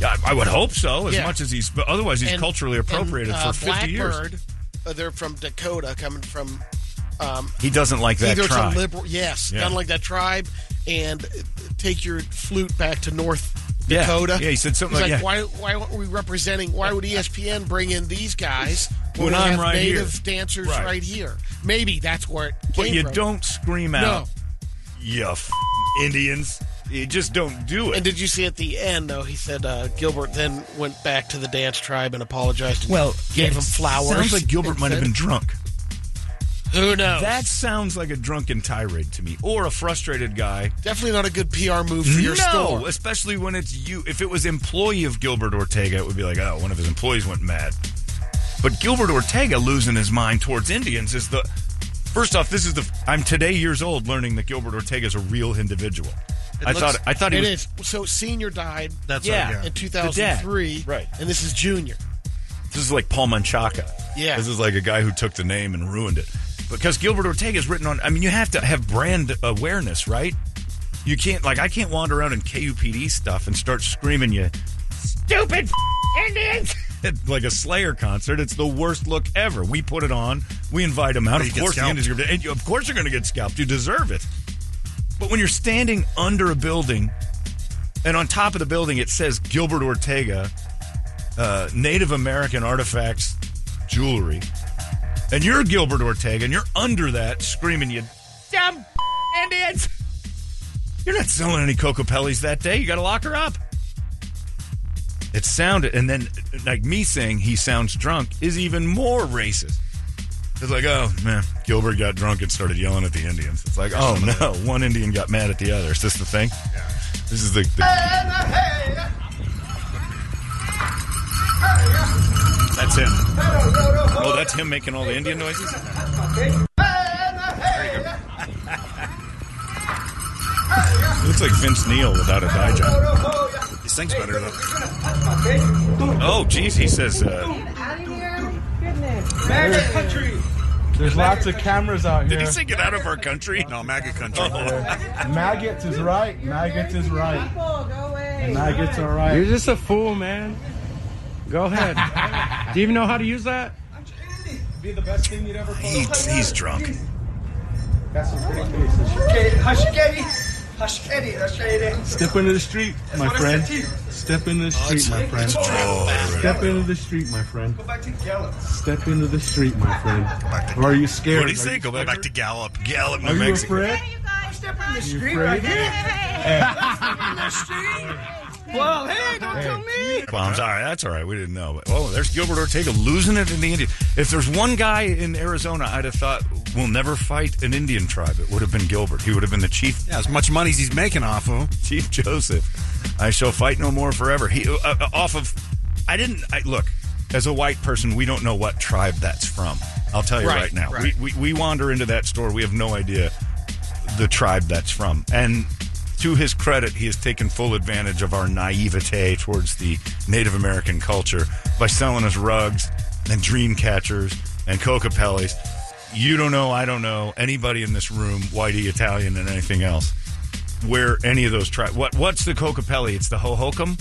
Yeah, I would hope so. As Yeah. much as he's, but otherwise he's And- culturally appropriated and, uh, for fifty years. Blackbird, uh, they're from Dakota, coming from um, He doesn't like that either tribe. it's a liberal, yes, Yeah. kind of like that tribe, and uh, take your flute back to North Yeah. Dakota. Yeah, he said something He's like- like, why, why aren't we representing? Why would ESPN bring in these guys Well, when I'm right here. native dancers Right. right. here. Maybe that's where it came But you from. don't scream No. out, you f- Indians. You just don't do it. And did you see at the end though? He said uh, Gilbert then went back to the dance tribe and apologized. And well, gave yeah, him flowers. Sounds like Gilbert and might have been drunk. Who knows? That sounds like a drunken tirade to me, or a frustrated guy. definitely not a good PR move for your no, store. especially when it's you. If it was employee of Gilbert Ortega, it would be like, oh, one of his employees went mad. But Gilbert Ortega losing his mind towards Indians is the first off. This is the I'm today years old learning that Gilbert Ortega is a real individual. I looks- thought I thought he It was. is. So senior died That's Yeah. what, in 2003, Right. And this is junior. This is like Paul Manchaca. Yeah. This is like a guy who took the name and ruined it. Because Gilbert Ortega is written on, I mean, you have to have brand awareness, right? You can't, like, I can't wander around in KUPD stuff and start screaming, you stupid Indians! Like a Slayer concert. It's the worst look ever. We put it on, we invite them out. Of you get course, the. Indians are gonna, of course, you're going to get scalped. You deserve it. But when you're standing under a building, and on top of the building, it says Gilbert Ortega, uh, Native American artifacts, jewelry, and you're Gilbert Ortega, and you're under that screaming, "You dumb Indians!" You're not selling any Kokopellis that day. You got to lock her up. It sounded, and then like me saying he sounds drunk is even more racist. It's like, oh man, Gilbert got drunk and started yelling at the Indians. It's like, oh no, one Indian got mad at the other. Is this the thing? Yeah. This is the. the that's him. Oh, that's him making all the Indian noises. Looks like Vince Neil without a dye job. He sings better though. Oh, geez, he says. Uh, There's lots of cameras out here. did he say get out of our country? No, MAGA country. Maggots is right. Maggots is right. Maggots are right. You're just a fool, man. Go ahead. Do you even know how to use that? Be the best thing you'd ever He, he's drunk. That's some great faces. Step into the street, my friend. Step into the street, my friend. Step into the street, my friend. Step into the street, my friend. Or are you scared? What did he say? Go Go back, back to Gallup. Gallup, New Are you Mexico. afraid? Step in the You street afraid? right here. Well, hey, don't tell me. Bombs. All right, that's all right. We didn't know. But, oh, there's Gilbert Ortega losing it in the Indian. If there's one guy in Arizona, I'd have thought we'll never fight an Indian tribe. It would have been Gilbert. He would have been the chief Yeah, as much money as he's making off of. Chief Joseph. I shall fight no more forever. He uh, uh, off of. I didn't. I, look, as a white person, we don't know what tribe that's from. I'll tell you right, Right, now. right. We, we we wander into that store. We have no idea the tribe that's from. And to his credit, he has taken full advantage of our naivete towards the Native American culture by selling us rugs and dream catchers and Kokopellis. You don't know, I don't know, anybody in this room, whitey, Italian, and anything else, where any of those tribes. What what's the Kokopelli? It's the Hohokam.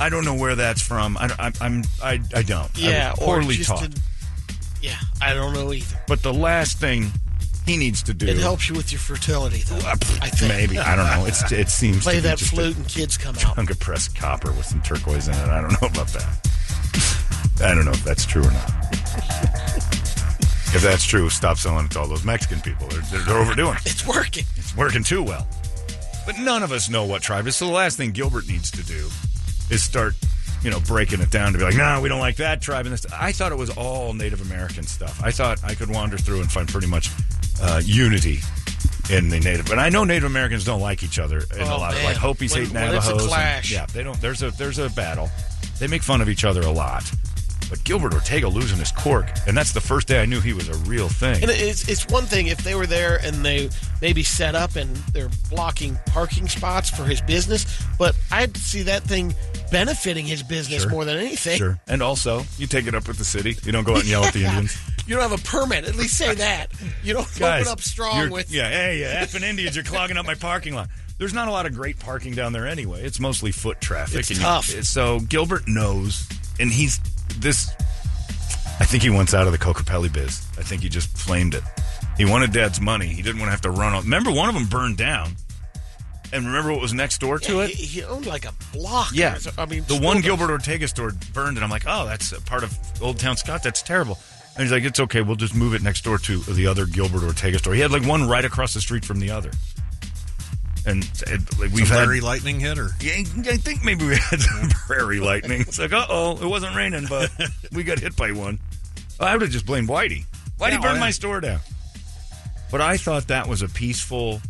I don't know where that's from. I, don't- I'm, I, I don't. I Yeah, or poorly just taught. to- yeah, I don't know either. But the last thing he needs to do. It helps you with your fertility, though. Uh, I think Maybe I don't know. It's it seems Play to be that flute and kids come out. chunk of pressed copper with some turquoise in it. I don't know about that. I don't know if that's true or not. If that's true, stop selling it to all those Mexican people. They're, they're, they're overdoing it. It's working. It's working too well. But none of us know what tribe is. So the last thing Gilbert needs to do is start, you know, breaking it down to be like, no, we don't like that tribe. And this. I thought it was all Native American stuff. I thought I could wander through and find pretty much uh, unity in the Native. But I know Native Americans don't like each other in a Oh, lot of like Hopis When- hate a Navajos. and- yeah, they don't. There's a there's a battle. They make fun of each other a lot. But Gilbert Ortega losing his cork, and that's the first day I knew he was a real thing. And it's it's one thing if they were there and they maybe set up and they're blocking parking spots for his business, but I'd see that thing benefiting his business Sure. more than anything. Sure. And also, you take it up with the city. You don't go out and yell at the Indians. You don't have a permit. At least say that. You don't Guys, open up strong with yeah, hey, you effing Indians, you're clogging up my parking lot. There's not a lot of great parking down there anyway. It's mostly foot traffic. It's and you- tough. so Gilbert knows, and he's this. I think he wants out of the Kokopelli biz. I think he just flamed it. He wanted Dad's money. He didn't want to have to run. On. Remember, one of them burned down. And remember what was next door to Yeah, it? He, he owned like a block. Yeah, so- I mean, the one does. Gilbert Ortega store burned, and I'm like, oh, that's a part of Old Town Scott. That's terrible. And he's like, it's okay. We'll just move it next door to the other Gilbert Ortega store. He had like one right across the street from the other. And it, like, we've Some had lightning hit, or yeah, I think maybe we had some prairie lightning. It's like, uh oh, it wasn't raining, but we got hit by one. I would have just blamed Whitey. Whitey Yeah, burned my store down. But I thought that was a peaceful,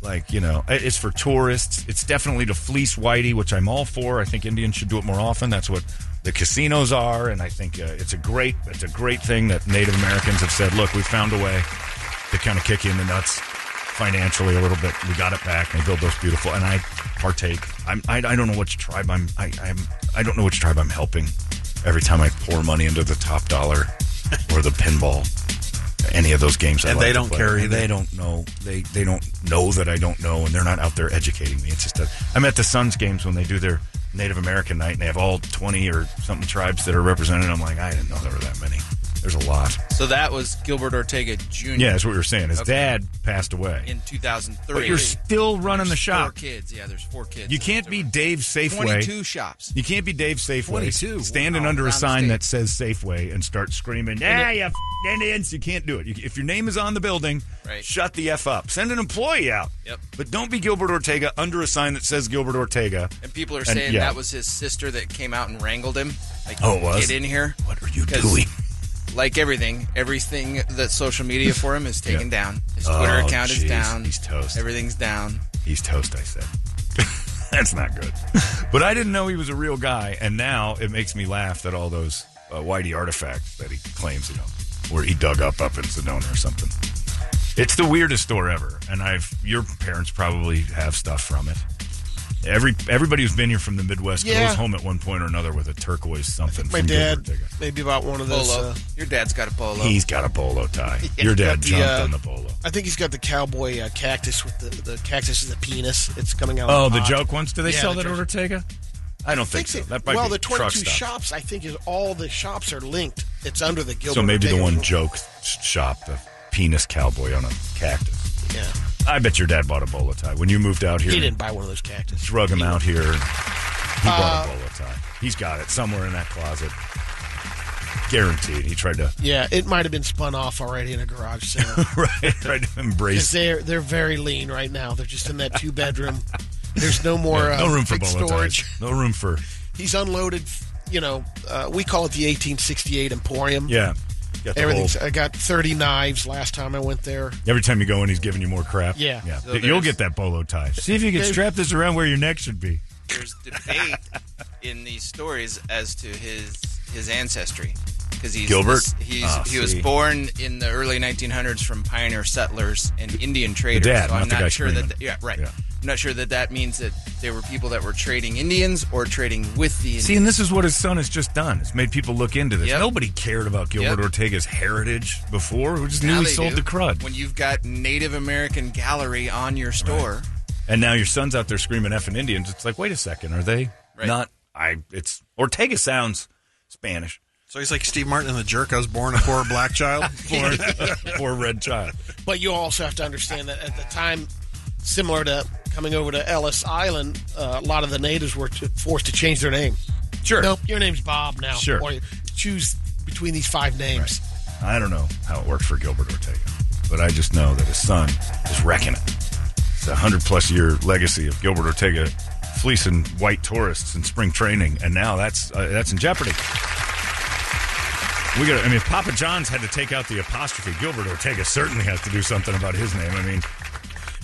like, you know, it's for tourists. It's definitely to fleece Whitey, which I'm all for. I think Indians should do it more often. That's what the casinos are. And I think uh, it's a great, it's a great thing that Native Americans have said, look, we found a way to kind of kick you in the nuts financially a little bit. We got it back. And they build those beautiful, and I partake. I'm, I, I don't know which tribe I'm. I, I'm. I don't know which tribe I'm helping. Every time I pour money into the top dollar or the pinball, any of those games, I And like they don't And. They don't know. They they don't know that I don't know, and they're not out there educating me. It's just a. I'm at the Suns games when they do their Native American night, and they have all 20 or something tribes that are represented. I'm like, I didn't know there were that many. There's a lot. So that was Gilbert Ortega Jr. Yeah, that's what we were saying. His Okay. dad passed away. in 2003. But you're still running the shop. Four kids. Yeah, there's four kids. You can't be Dave Safeway. 22 shops. You can't be Dave Safeway 22, standing wow, under a sign that says Safeway and start screaming, "Yeah, you f- Indians!" You can't do it. You, if your name is on the building, Right. shut the f up. Send an employee out. Yep. But don't be Gilbert Ortega under a sign that says Gilbert Ortega. And people are And, saying yeah. that was his sister that came out and wrangled him. Like, Oh, it was? Get in here. What are you doing? Like everything, everything that's social media for him is taken Yeah. down. His Twitter Oh, account jeez. is down. He's toast. Everything's down. He's toast. I said. That's not good. But I didn't know he was a real guy, and now it makes me laugh that all those uh, Whitey artifacts that he claims, you know, where he dug up up in Sedona or something. It's the weirdest store ever, and I've your parents probably have stuff from it. Every everybody who's been here from the Midwest Yeah. goes home at one point or another with a turquoise something. My from dad Gilbert maybe about one of those. Polo. Uh, Your dad's got a polo. He's got a bolo tie. Yeah, Your dad got the, jumped uh, on the bolo. I think he's got the cowboy uh, cactus with the the cactus is a penis. It's coming out. Oh, of the joke ones. Do they Yeah, sell the that at joke- Ortega? I don't think, so. it- That might well, be the truck 22 shops, I think, is all the shops are linked. It's under the Gilbert. So maybe the one roof. joke shop, the penis cowboy on a cactus. Yeah, I bet your dad bought a bolo tie when you moved out here. he didn't buy one of those cactus. drug him out here. He bought Uh, a bolo tie. He's got it somewhere in that closet. Guaranteed. He tried to Yeah, it might have been spun off already in a garage sale. right, tried to embrace. they're they're very lean right now. They're just in that two bedroom. There's no more Yeah, no uh, room for storage. ties. No room for He's unloaded. You know, uh, we call it the 1868 Emporium. yeah. Got the Everything's. whole- I got 30 knives last time I went there. every time you go in, he's giving you more crap. Yeah. yeah. So You'll get that bolo tie. See if you can strap this around where your neck should be. There's debate in these stories as to his his ancestry because he's Gilbert? He's Ah, he was born in the early 1900s from pioneer settlers and Indian traders. dad, so I'm not the not guy sure screaming. that. Yeah, right. Yeah. I'm not sure that that means that there were people that were trading Indians or trading with the Indians. See, and this is what his son has just done. It's made people look into this. Yep. Nobody cared about Gilbert Yep. Ortega's heritage before. We just Now knew he sold do. the crud. When you've got Native American gallery on your store, And now your son's out there screaming effing Indians. It's like, wait a second, are they Right. not? I. It's Ortega sounds Spanish. So he's like Steve Martin in The Jerk. I was born a poor black child. Poor, poor red child. But you also have to understand that at the time, similar to coming over to Ellis Island, uh, a lot of the natives were to, forced to change their name. Sure. Nope, your name's Bob now. Sure. Or choose between these five names. I don't know how it worked for Gilbert Ortega, but I just know that his son is wrecking it. It's a hundred plus year legacy of Gilbert Ortega fleecing white tourists in spring training, and now that's uh, that's in jeopardy. We got. I mean, if Papa John's had to take out the apostrophe, Gilbert Ortega certainly has to do something about his name. I mean,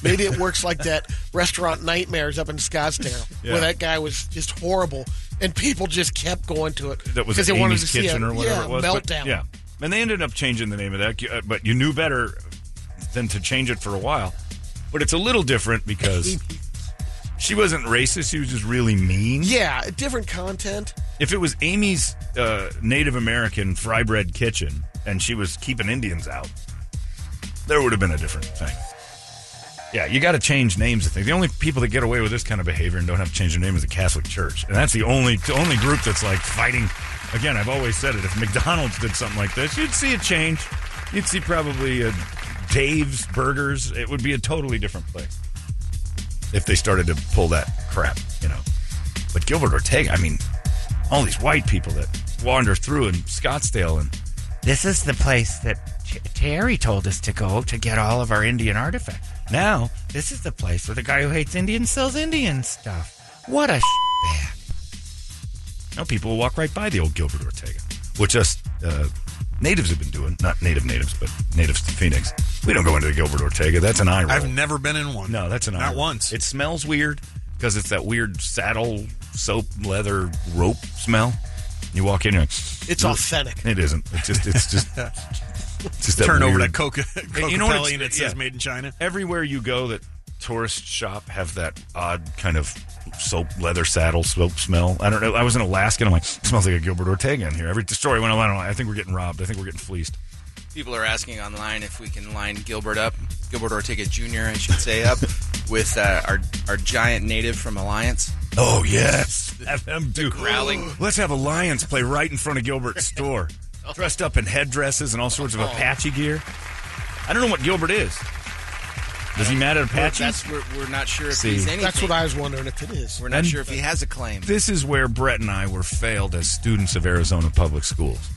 Maybe it works like that restaurant Nightmares up in Scottsdale, Yeah. where that guy was just horrible, and people just kept going to it that was because they wanted to see a, or whatever yeah, it was. but- meltdown. yeah, and they ended up changing the name of that, uh, but you knew better than to change it for a while. But it's a little different because she wasn't racist; she was just really mean. yeah, different content. If it was Amy's uh, Native American fry bread kitchen and she was keeping Indians out, there would have been a different thing. Yeah, you got to change names. The only people that get away with this kind of behavior and don't have to change their name is the Catholic Church, and that's the only only group that's like fighting. Again, I've always said it. If McDonald's did something like this, you'd see a change. You'd see probably a Dave's Burgers. It would be a totally different place if they started to pull that crap, you know. But Gilbert Ortega, I mean, all these white people that wander through in Scottsdale and This is the place that Terry told us to go to get all of our Indian artifacts. Now, this is the place where the guy who hates Indians sells Indian stuff. What a bag. Now people will walk right by the old Gilbert Ortega, which us uh, natives have been doing. Not native natives, but natives to Phoenix. We don't go into the Gilbert Ortega. That's an eye roll. I've never been in one. No, that's an Not eye roll. once. It smells weird because it's that weird saddle, soap, leather, rope smell. You walk in, you're like, It's authentic. It isn't. It's just. It's just. it's just that Turn over weird- that Coca, Hey, Coca you know what Pelli it's- and it says yeah. made in China. Everywhere you go, that tourist shop have that odd kind of soap, leather saddle, soap smell. I don't know. I was in Alaska and I'm like, smells like a Gilbert Ortega in here. Every story went on. I don't know. I think we're getting robbed. I think we're getting fleeced. People are asking online if we can line Gilbert up, Gilbert Ortega Jr. I should say up with uh, our our giant native from Alliance. Oh yes, have them do growling. Let's have Alliance play right in front of Gilbert's store, dressed up in headdresses and all sorts of oh. Apache gear. I don't know what Gilbert is. Does he mad at Apaches? That's we're, we're not sure if See. he's anything. That's what I was wondering if it is. We're not And- sure if he has a claim. This is where Brett and I were failed as students of Arizona public schools.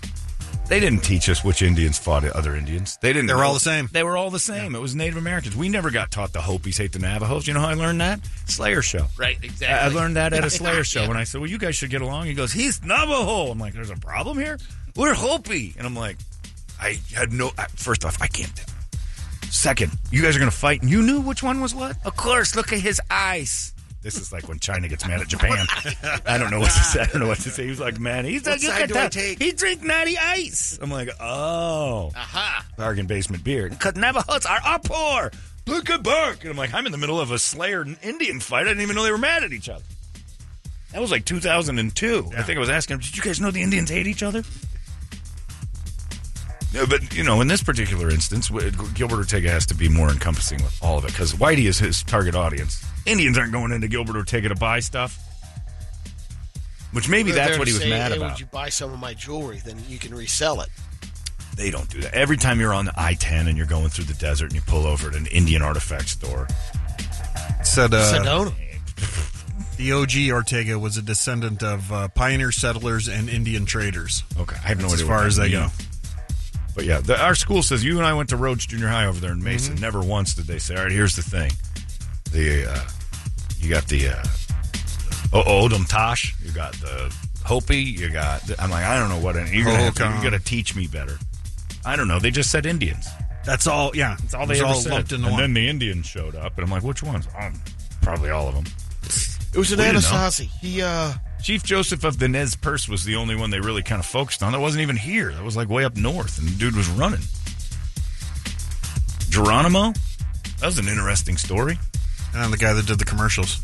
They didn't teach us which Indians fought other Indians. They didn't. They were all the same. They were all the same. It was Native Americans. We never got taught the Hopis hate the Navajos. You know how I learned that? Slayer show. Right, exactly. I learned that at a Slayer show when I said, "Well, you guys should get along." He goes, "He's Navajo." I'm like, "There's a problem here. We're Hopi," and I'm like, "I had no." First off, I can't tell. Second, you guys are going to fight, and you knew which one was what. Of course. Look at his eyes. This is like when China gets mad at Japan. I don't know what to say. I don't know what to say. He was like, "Man, he's like, What look side at do I that. take?" He drink natty ice." I'm like, "Oh, Aha! bargain basement beer." Because Navajos are are poor. Look at bark. And I'm like, I'm in the middle of a Slayer Indian fight. I didn't even know they were mad at each other. That was like 2002. I think I was asking him, did you guys know the Indians hate each other? Yeah, but, you know, in this particular instance, Gilbert Ortega has to be more encompassing with all of it because Whitey is his target audience. Indians aren't going into Gilbert Ortega to buy stuff. Which maybe They're that's what he was say, mad hey, about. Would you buy some of my jewelry? Then you can resell it. They don't do that. Every time you're on the I 10 and you're going through the desert and you pull over at an Indian artifact store, Said uh, Sedona. the OG Ortega was a descendant of uh, pioneer settlers and Indian traders. Okay, I have no That's idea as what far that as they go. Means. But yeah, the, our school says you and I went to Rhodes Junior High over there in Mason. Mm-hmm. Never once did they say, "All right, here's the thing: the uh, you got the uh, o- Odom Tosh, you got the Hopi, you got." The, I'm like, I don't know what any- you're gonna have to, Hohokam. you got to teach me better. I don't know. They just said Indians. That's all. Yeah, That's all they ever all said. lumped into and one. then the Indians showed up, and I'm like, which ones? Um, probably all of them. It was an We didn't know. Anasazi. He uh Chief Joseph of the Nez Perce was the only one they really kind of focused on. That wasn't even here. That was like way up north, and the dude was running. Geronimo? That was an interesting story. and the guy that did the commercials.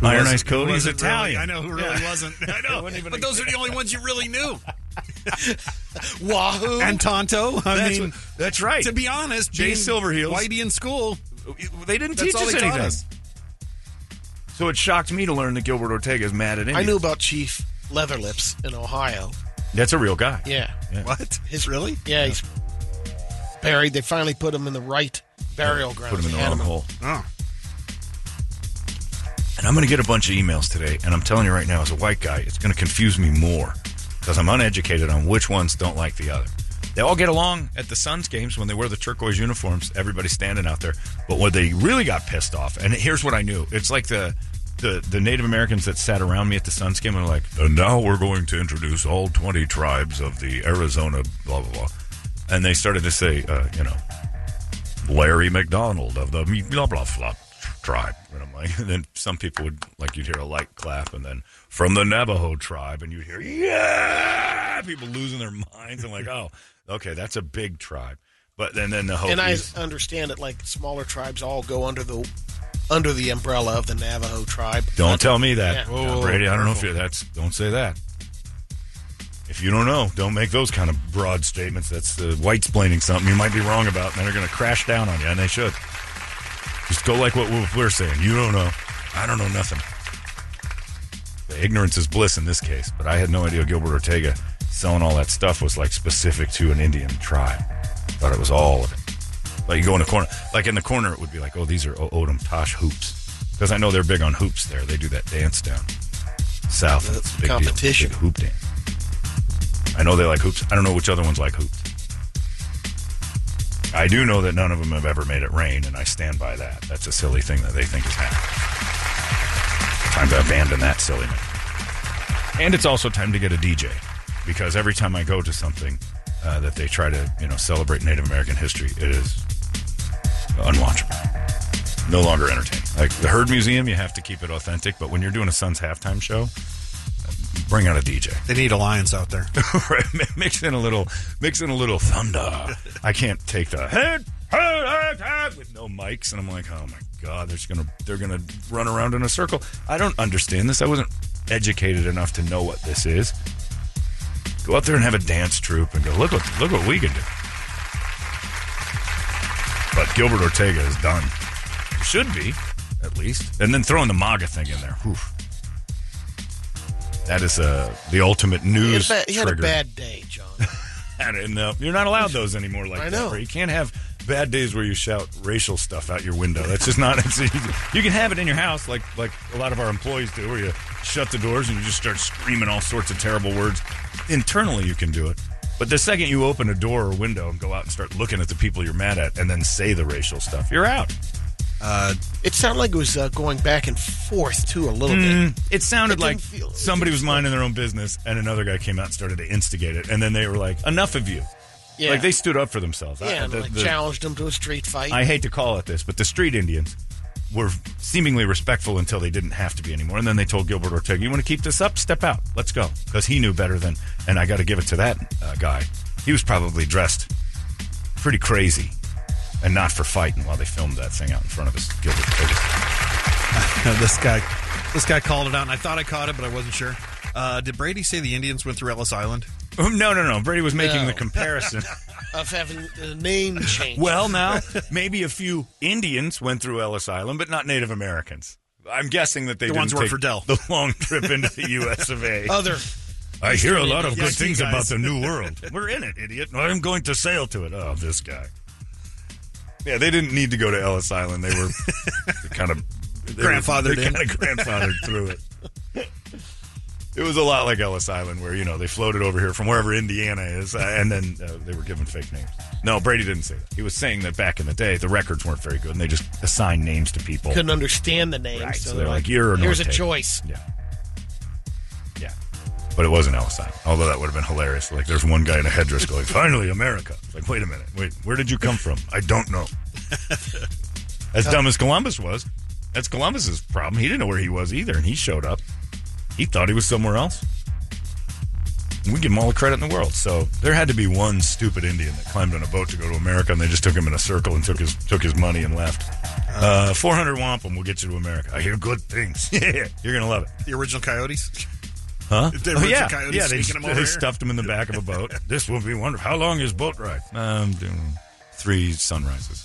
Who Iron wasn't- Eyes Cody who is wasn't really- Italian. I know who really wasn't. I know. even but a- those are the only ones you really knew. Wahoo. And Tonto. I That's, mean, what- that's right. to be honest, Jay being Silverheels. Whitey in school. they didn't That's teach all us anything. us. So it shocked me to learn that Gilbert Ortega is mad at I knew about Chief Leatherlips in Ohio. That's a real guy. Yeah. What? His really? Yeah, he's buried. They finally put him in the right burial ground. Put him in the wrong hole. Oh, And I'm going to get a bunch of emails today. And I'm telling you right now, as a white guy, it's going to confuse me more because I'm uneducated on which ones don't like the other. They all get along at the Suns games when they wear the turquoise uniforms. Everybody's standing out there. But when they really got pissed off, and here's what I knew: it's like the the, the Native Americans that sat around me at the Suns game were like, "And now we're going to introduce all 20 tribes of the Arizona blah blah blah," and they started to say, uh, you know, Larry McDonald of the blah blah blah tribe. And I'm like, and then some people would like you'd hear a light clap, and then from the Navajo tribe, and you'd hear yeah, people losing their minds. I'm like, oh, okay, that's a big tribe. But then then the Hopis. And I understand it like smaller tribes all go under the under the umbrella of the Navajo tribe. Don't tell me that, Yeah. John Brady. I don't know if you that's. Don't say that. If you don't know, don't make those kind of broad statements. That's the white splaining something you might be wrong about, and they're going to crash down on you, and they should. Just go like what we're saying. You don't know. I don't know nothing. The ignorance is bliss in this case, but I had no idea Gilbert Ortega selling all that stuff was like specific to an Indian tribe. Thought it was all of it. Like you go in the corner, like in the corner, it would be like, oh, these are Odom Tosh hoops. Because I know they're big on hoops there. They do that dance down south. The It's a big competition. Deal. Big hoop dance. I know they like hoops. I don't know which other ones like hoops. I do know that none of them have ever made it rain, and I stand by that. That's a silly thing that they think is happening. Time to abandon that silliness. And it's also time to get a DJ because every time I go to something uh, that they try to, you know, celebrate Native American history, it is unwatchable. No longer entertaining. Like the Heard Museum, you have to keep it authentic, but when you're doing a Suns halftime show, bring out a DJ. They need alliance out there. right, mix in a little, mix in a little thunder. I can't take the head, head, head, head with no mics, and I'm like, oh my god, they're just gonna, they're gonna run around in a circle. I don't understand this. I wasn't educated enough to know what this is. Go out there and have a dance troupe and go, look what, look what we can do. But Gilbert Ortega is done. Should be, at least. And then throwing the MAGA thing in there. Whew. That is uh, the ultimate He had, news a bad, he had a bad day, John. And, uh, you're not allowed those anymore like I that. know. Where you can't have bad days where you shout racial stuff out your window. That's just not. It's, you can have it in your house like like a lot of our employees do, where you shut the doors and you just start screaming all sorts of terrible words. Internally, you can do it. But the second you open a door or window and go out and start looking at the people you're mad at and then say the racial stuff, you're out. Uh, It sounded like it was uh, going back and forth too a little Mm, bit. it sounded It like feel- somebody was minding their own business and another guy came out and started to instigate it. And then they were like, enough of you. Yeah, Like they stood up for themselves. I- yeah, and the- like the- challenged them to a street fight. I hate to call it this, but the street Indians were seemingly respectful until they didn't have to be anymore. And then they told Gilbert Ortega, "You want to keep this up? Step out. Let's go." Because he knew better than. And I got to give it to that uh, guy. He was probably dressed pretty crazy, and not for fighting while they filmed that thing out in front of us. Gilbert Ortega. this guy, this guy called it out, and I thought I caught it, but I wasn't sure. Uh, did Brady say the Indians went through Ellis Island? No, no, no. Brady was making No. the comparison. of having the name change. well, now maybe a few Indians went through Ellis Island, but not Native Americans. I'm guessing that they The didn't ones who take for Dell. the long trip into the U.S. of A. other I hear a lot of good see, things guys. about the new world. We're in it, idiot. I'm going to sail to it. Oh, this guy. Yeah, they didn't need to go to Ellis Island. They were kind of they were- Grandfathered they in. Kind of grandfathered through it. It was a lot like Ellis Island, where you know they floated over here from wherever Indiana is, uh, and then uh, they were given fake names. No, Brady didn't say that. He was saying that back in the day, the records weren't very good, and they just assigned names to people. couldn't understand the names, Right, so, they're like, "You're here's a Ortega." choice. Yeah. Yeah. But it wasn't Ellis Island. Although that would have been hilarious. Like, there's one guy in a headdress going, finally, America. It's like, wait a minute. Wait, where did you come from? I don't know. as dumb as Columbus was, that's Columbus's problem. He didn't know where he was either, and he showed up. He thought he was somewhere else. We give him all the credit in the world. So there had to be one stupid Indian that climbed on a boat to go to America, and they just took him in a circle and took his took his money and left. Uh, Four hundred wampum will get you to America. I hear good things. yeah, you're gonna love it. The original Coyotes? Huh? The oh, yeah, Coyotes yeah. They, sneaking 'em over they here? stuffed him in the back of a boat. this will be wonderful. How long is boat ride? Um, doing three sunrises.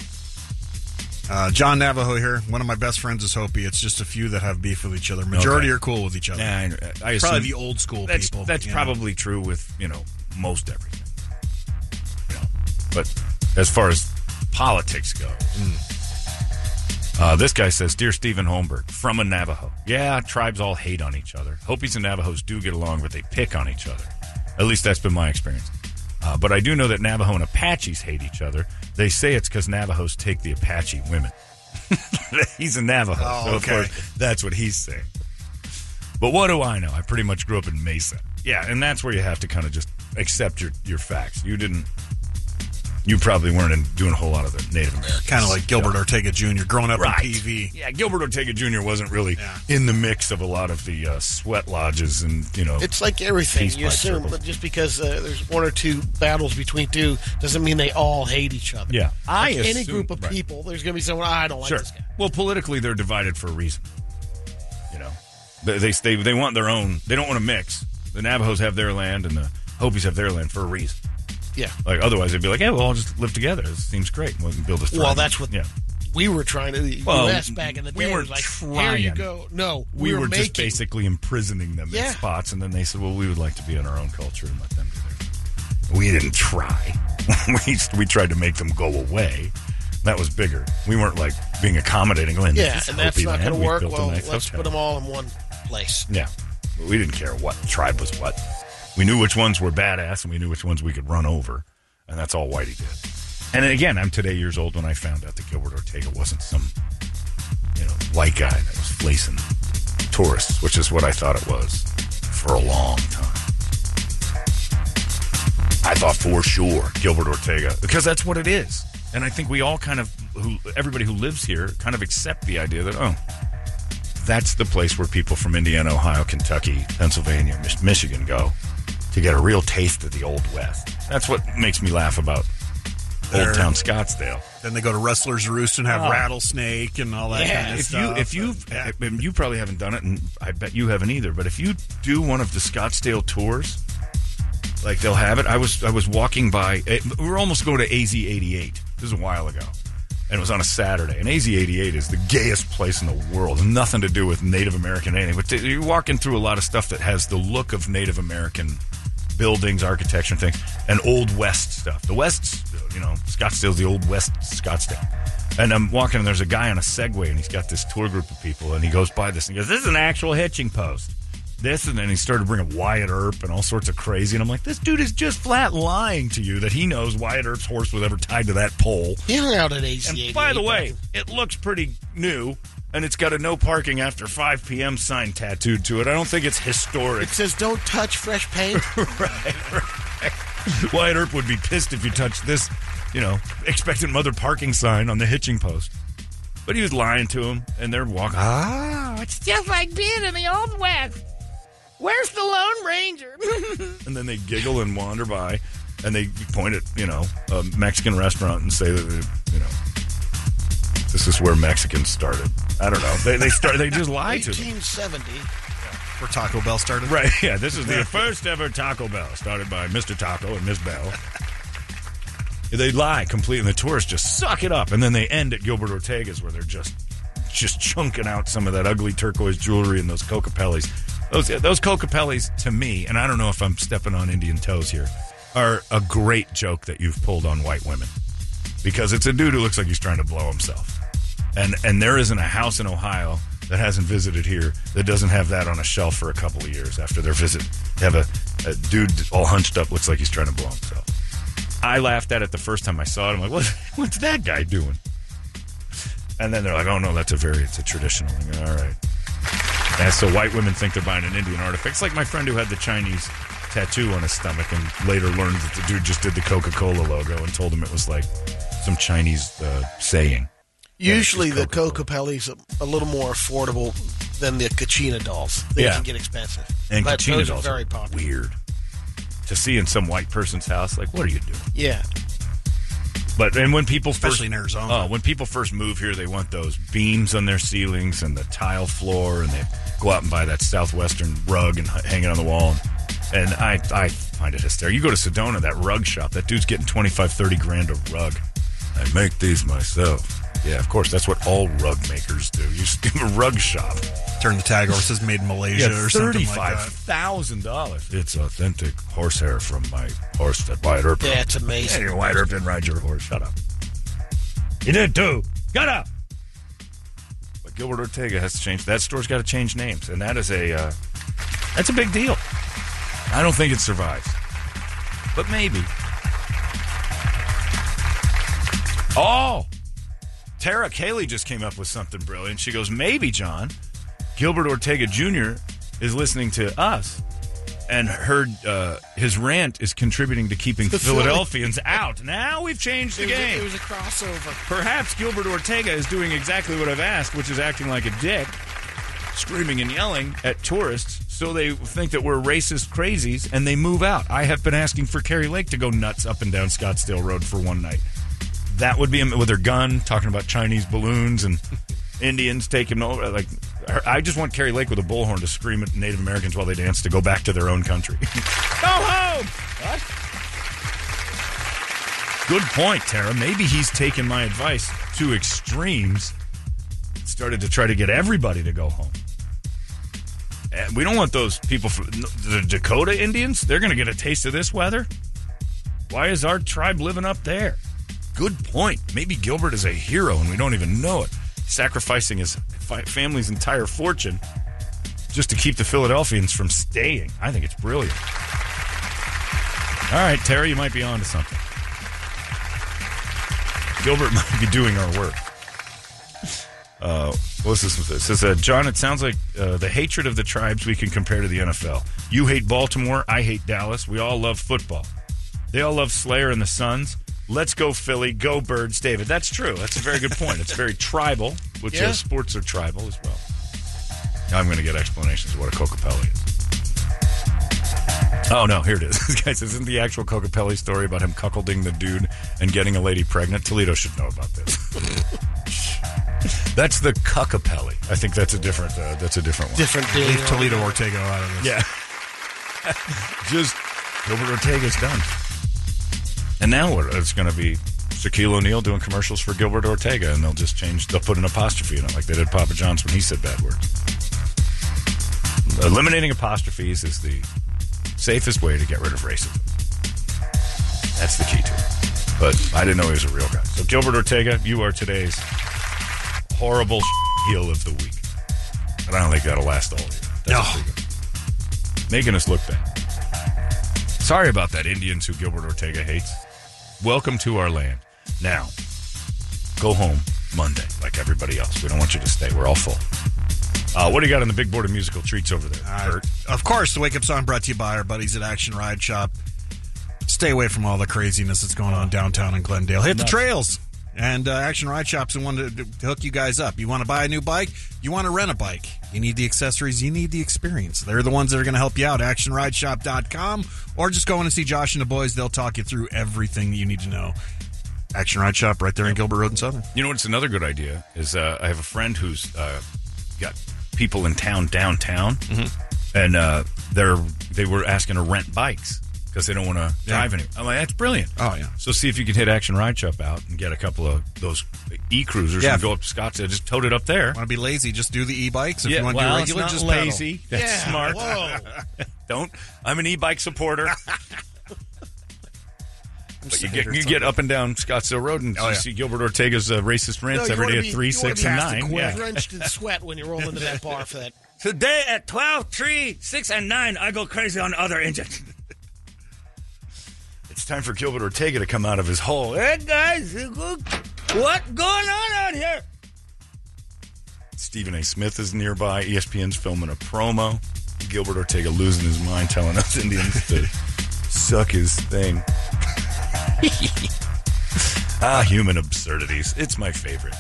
Uh, John Navajo here. One of my best friends is Hopi. It's just a few that have beef with each other. Majority Okay. are cool with each other. Yeah, I, I Probably the old school that's, people. That's you know. probably true with you know most everything. You know, but as far as politics go, uh, this guy says, "Dear Stephen Holmberg, from a Navajo, yeah, tribes all hate on each other. Hopis and Navajos do get along, but they pick on each other. At least that's been my experience." Uh, but I do know that Navajo and Apaches hate each other. They say it's because Navajos take the Apache women. he's a Navajo, Oh, so of okay. course that's what he's saying. But what do I know? I pretty much grew up in Mesa. Yeah, and that's where you have to kind of just accept your, your facts. You didn't. You probably weren't in, doing a whole lot of the Native Americans. Kind of like Gilbert Ortega Jr. growing up Right. in PV. Yeah, Gilbert Ortega Jr. wasn't really Yeah. in the mix of a lot of the uh, sweat lodges and you know. It's like everything. You assume circles. that just because uh, there's one or two battles between two doesn't mean they all hate each other. Yeah. I Like any group of right. people, there's going to be someone I don't like sure. this guy. Well, politically, they're divided for a reason. You know, they, they they they want their own. They don't want to mix. The Navajos have their land, and the Hopis have their land for a reason. Yeah. Like otherwise, they'd be like, "Yeah, we'll all just live together. This seems great. We can build a." Well, that's what Yeah. we were trying to. The Well, U.S. back in the day. we weren't like, trying. here you go. No, We, were, making, just basically imprisoning them in spots, and then they said, "Well, we would like to be in our own culture and let them do theirs." We didn't try. we we tried to make them go away. That was bigger. We weren't like being accommodating. Going, Yeah, and that's not going to work. Well, nice let's hotel." put them all in one place. Yeah. We didn't care what tribe was what. We knew which ones were badass and we knew which ones we could run over. And that's all Whitey did. And again, I'm today years old when I found out that Gilbert Ortega wasn't some, you know, white guy that was fleecing tourists, which is what I thought it was for a long time. I thought for sure Gilbert Ortega because that's what it is, and I think we all kind of, who everybody who lives here, kind of accept the idea that oh, that's the place where people from Indiana, Ohio, Kentucky, Pennsylvania, Mich- Michigan go to get a real taste of the Old West. That's what makes me laugh about. Old Town Scottsdale. Then they go to Rustler's Rooste and have Oh. rattlesnake and all that Yeah, kind of if stuff. you if you Yeah. and you probably haven't done it, and I bet you haven't either. But if you do one of the Scottsdale tours, like they'll have it. I was I was walking by. eh, We were almost going to AZ eighty eight. This is a while ago, and it was on a Saturday. And AZ eighty eight is the gayest place in the world. Nothing to do with Native American anything. But you're walking through a lot of stuff that has the look of Native American buildings, architecture, and things, and old West stuff. The West's, you know, Scottsdale's the old West Scottsdale. And I'm walking, and there's a guy on a Segway, and he's got this tour group of people, and he goes by this, and goes, "This is an actual hitching post." This, and then he started bringing Wyatt Earp and all sorts of crazy, and I'm like, "This dude is just flat lying to you that he knows Wyatt Earp's horse was ever tied to that pole." He hung out at AZ88. And by the way, it looks pretty new, and it's got a no parking after 5 p.m. sign tattooed to it. I don't think it's historic. it says "Don't touch fresh paint." right, right. Wyatt Earp would be pissed if you touched this, you know, expectant mother parking sign on the hitching post. But he was lying to him, and they're walking. Ah, It's just like being in the Old West. Where's the Lone Ranger? and then they giggle and wander by, and they point at you know a Mexican restaurant and say that you know this is where Mexicans started. I don't know. They they start. They just lie to them. 1870. where Taco Bell started. Right. Yeah. This is the first ever Taco Bell, started by Mr. Taco and Miss Bell. They lie completely, and the tourists just suck it up, and then they end at Gilbert Ortega's, where they're just just chunking out some of that ugly turquoise jewelry and those Kokopellis. Those those Kokopellis, to me, and I don't know if I'm stepping on Indian toes here, are a great joke that you've pulled on white women because it's a dude who looks like he's trying to blow himself, and and there isn't a house in Ohio that hasn't visited here that doesn't have that on a shelf for a couple of years after their visit. They have a, a dude all hunched up, looks like he's trying to blow himself. I laughed at it the first time I saw it. I'm like, what, what's that guy doing? And then they're like, oh no, that's a very, it's a traditional thing. All right. And so white women think they're buying an Indian artifact. It's like my friend who had the Chinese tattoo on his stomach and later learned that the dude just did the Coca Cola logo and told him it was like some Chinese uh, saying. Yeah, it's Usually, the Coca-Cola. Kokopelli's a, a little more affordable than the Kachina dolls. They Yeah. can get expensive. And but Kachina those are dolls very are popular. weird to see in some white person's house. Like, what are you doing? Yeah. But and when people Especially first, in Arizona. oh, when people first move here, they want those beams on their ceilings and the tile floor, and they go out and buy that southwestern rug and h- hang it on the wall. And I, I find it hysterical. You go to Sedona, that rug shop, that dude's getting 25, 30 grand a rug. I make these myself. Yeah, of course, that's what all rug makers do. You just give a rug shop. Turn the tag over, it says made in Malaysia or something like that. thousand dollars. It's authentic horsehair from my horse that Wyatt Earp. rode. That's amazing. Yeah, your Wyatt Earp didn't ride your horse. Shut up. You did too. Shut up. But Gilbert Ortega has to change. That store's got to change names, and that is a uh, that's a big deal. I don't think it survives, but maybe. Oh, Tara Cayley just came up with something brilliant. She goes, maybe John Gilbert Ortega Jr. is listening to us and heard uh, his rant is contributing to keeping The Philly- Philadelphians out. Now we've changed the It a, game. it was a crossover. Perhaps Gilbert Ortega is doing exactly what I've asked, which is acting like a dick, screaming and yelling at tourists so they think that we're racist crazies and they move out. I have been asking for Kari Lake to go nuts up and down Scottsdale Road for one night. That would be with her gun, talking about Chinese balloons and Indians taking over. Like, I just want Kari Lake with a bullhorn to scream at Native Americans while they dance to go back to their own country. go home! What? Good point, Tara. Maybe he's taken my advice to extremes. Started to try to get everybody to go home. And we don't want those people from the Dakota Indians. They're going to get a taste of this weather. Why is our tribe living up there? Good point. Maybe Gilbert is a hero and we don't even know it. Sacrificing his family's entire fortune just to keep the Philadelphians from staying. I think it's brilliant. All right, Terry, you might be on to something. Gilbert might be doing our work. Uh, what's this? It says, uh, John, it sounds like uh, the hatred of the tribes we can compare to the NFL. You hate Baltimore. I hate Dallas. We all love football. They all love Slayer and the Suns. Let's go Philly. Go Birds, David. That's true. That's a very good point. It's very tribal, which Yeah. uh, sports are tribal as well. I'm going to get explanations of what a Kokopelli is. Oh no, here it is. This guy says, isn't the actual Kokopelli story about him cuckolding the dude and getting a lady pregnant? Toledo should know about this. that's the Cuckapelli. I think that's a different. Uh, that's a different one. Different deal. Leave Toledo Ortega out of this. Yeah. Just Gilbert Ortega's done. And now? It's going to be Shaquille O'Neal doing commercials for Gilbert Ortega, and they'll just change. They'll put an apostrophe in it, like they did Papa John's when he said bad words. Eliminating apostrophes is the safest way to get rid of racism. That's the key to it. But I didn't know he was a real guy. So Gilbert Ortega, you are today's horrible heel of the week. But I don't think that'll last all year. That's No. Making us look bad. Sorry about that, Indians who Gilbert Ortega hates. Welcome to our land. Now, go home Monday like everybody else. We don't want you to stay. We're all full. Uh, what do you got on the big board of musical treats over there, Uh, Kurt? of course, the Wake Up Song brought to you by our buddies at Action Ride Shop. Stay away from all the craziness that's going on downtown in Glendale. Hit the trails. And uh, Action Ride Shop's the one to, to hook you guys up. You want to buy a new bike? You want to rent a bike? You need the accessories. You need the experience. They're the ones that are going to help you out. ActionRideShop.com or just go in and see Josh and the boys. They'll talk you through everything that you need to know. Action Ride Shop right there in Gilbert Road and Southern. You know what's another good idea is uh, I have a friend who's uh, got people in town downtown, and uh, they're they were asking to rent bikes because they don't want to drive anymore. I'm like, that's brilliant. Oh, yeah. So see if you can hit Action Ride Shop out and get a couple of those e cruisers Yeah. and go up to Scottsdale. Just tote it up there. Want to be lazy? Just do the e-bikes. If you want to well, do it's regular, not just pedal. lazy. That's Yeah, smart. Whoa. Don't. I'm an e-bike supporter. But you get you get up and down Scottsdale Road and Oh, you yeah. see Gilbert Ortega's uh, racist No, rants you every be- at three, six, and past the nine. quad, Yeah. Drenched in sweat when you roll into that bar for that. Today at 12, 3, 6, and 9, I go crazy on other engines. Time for Gilbert Ortega to come out of his hole. Hey, guys, what going on out here? Stephen A. Smith is nearby. ESPN's filming a promo. Gilbert Ortega losing his mind, telling us Indians to suck his thing. ah, human absurdities. It's my favorite.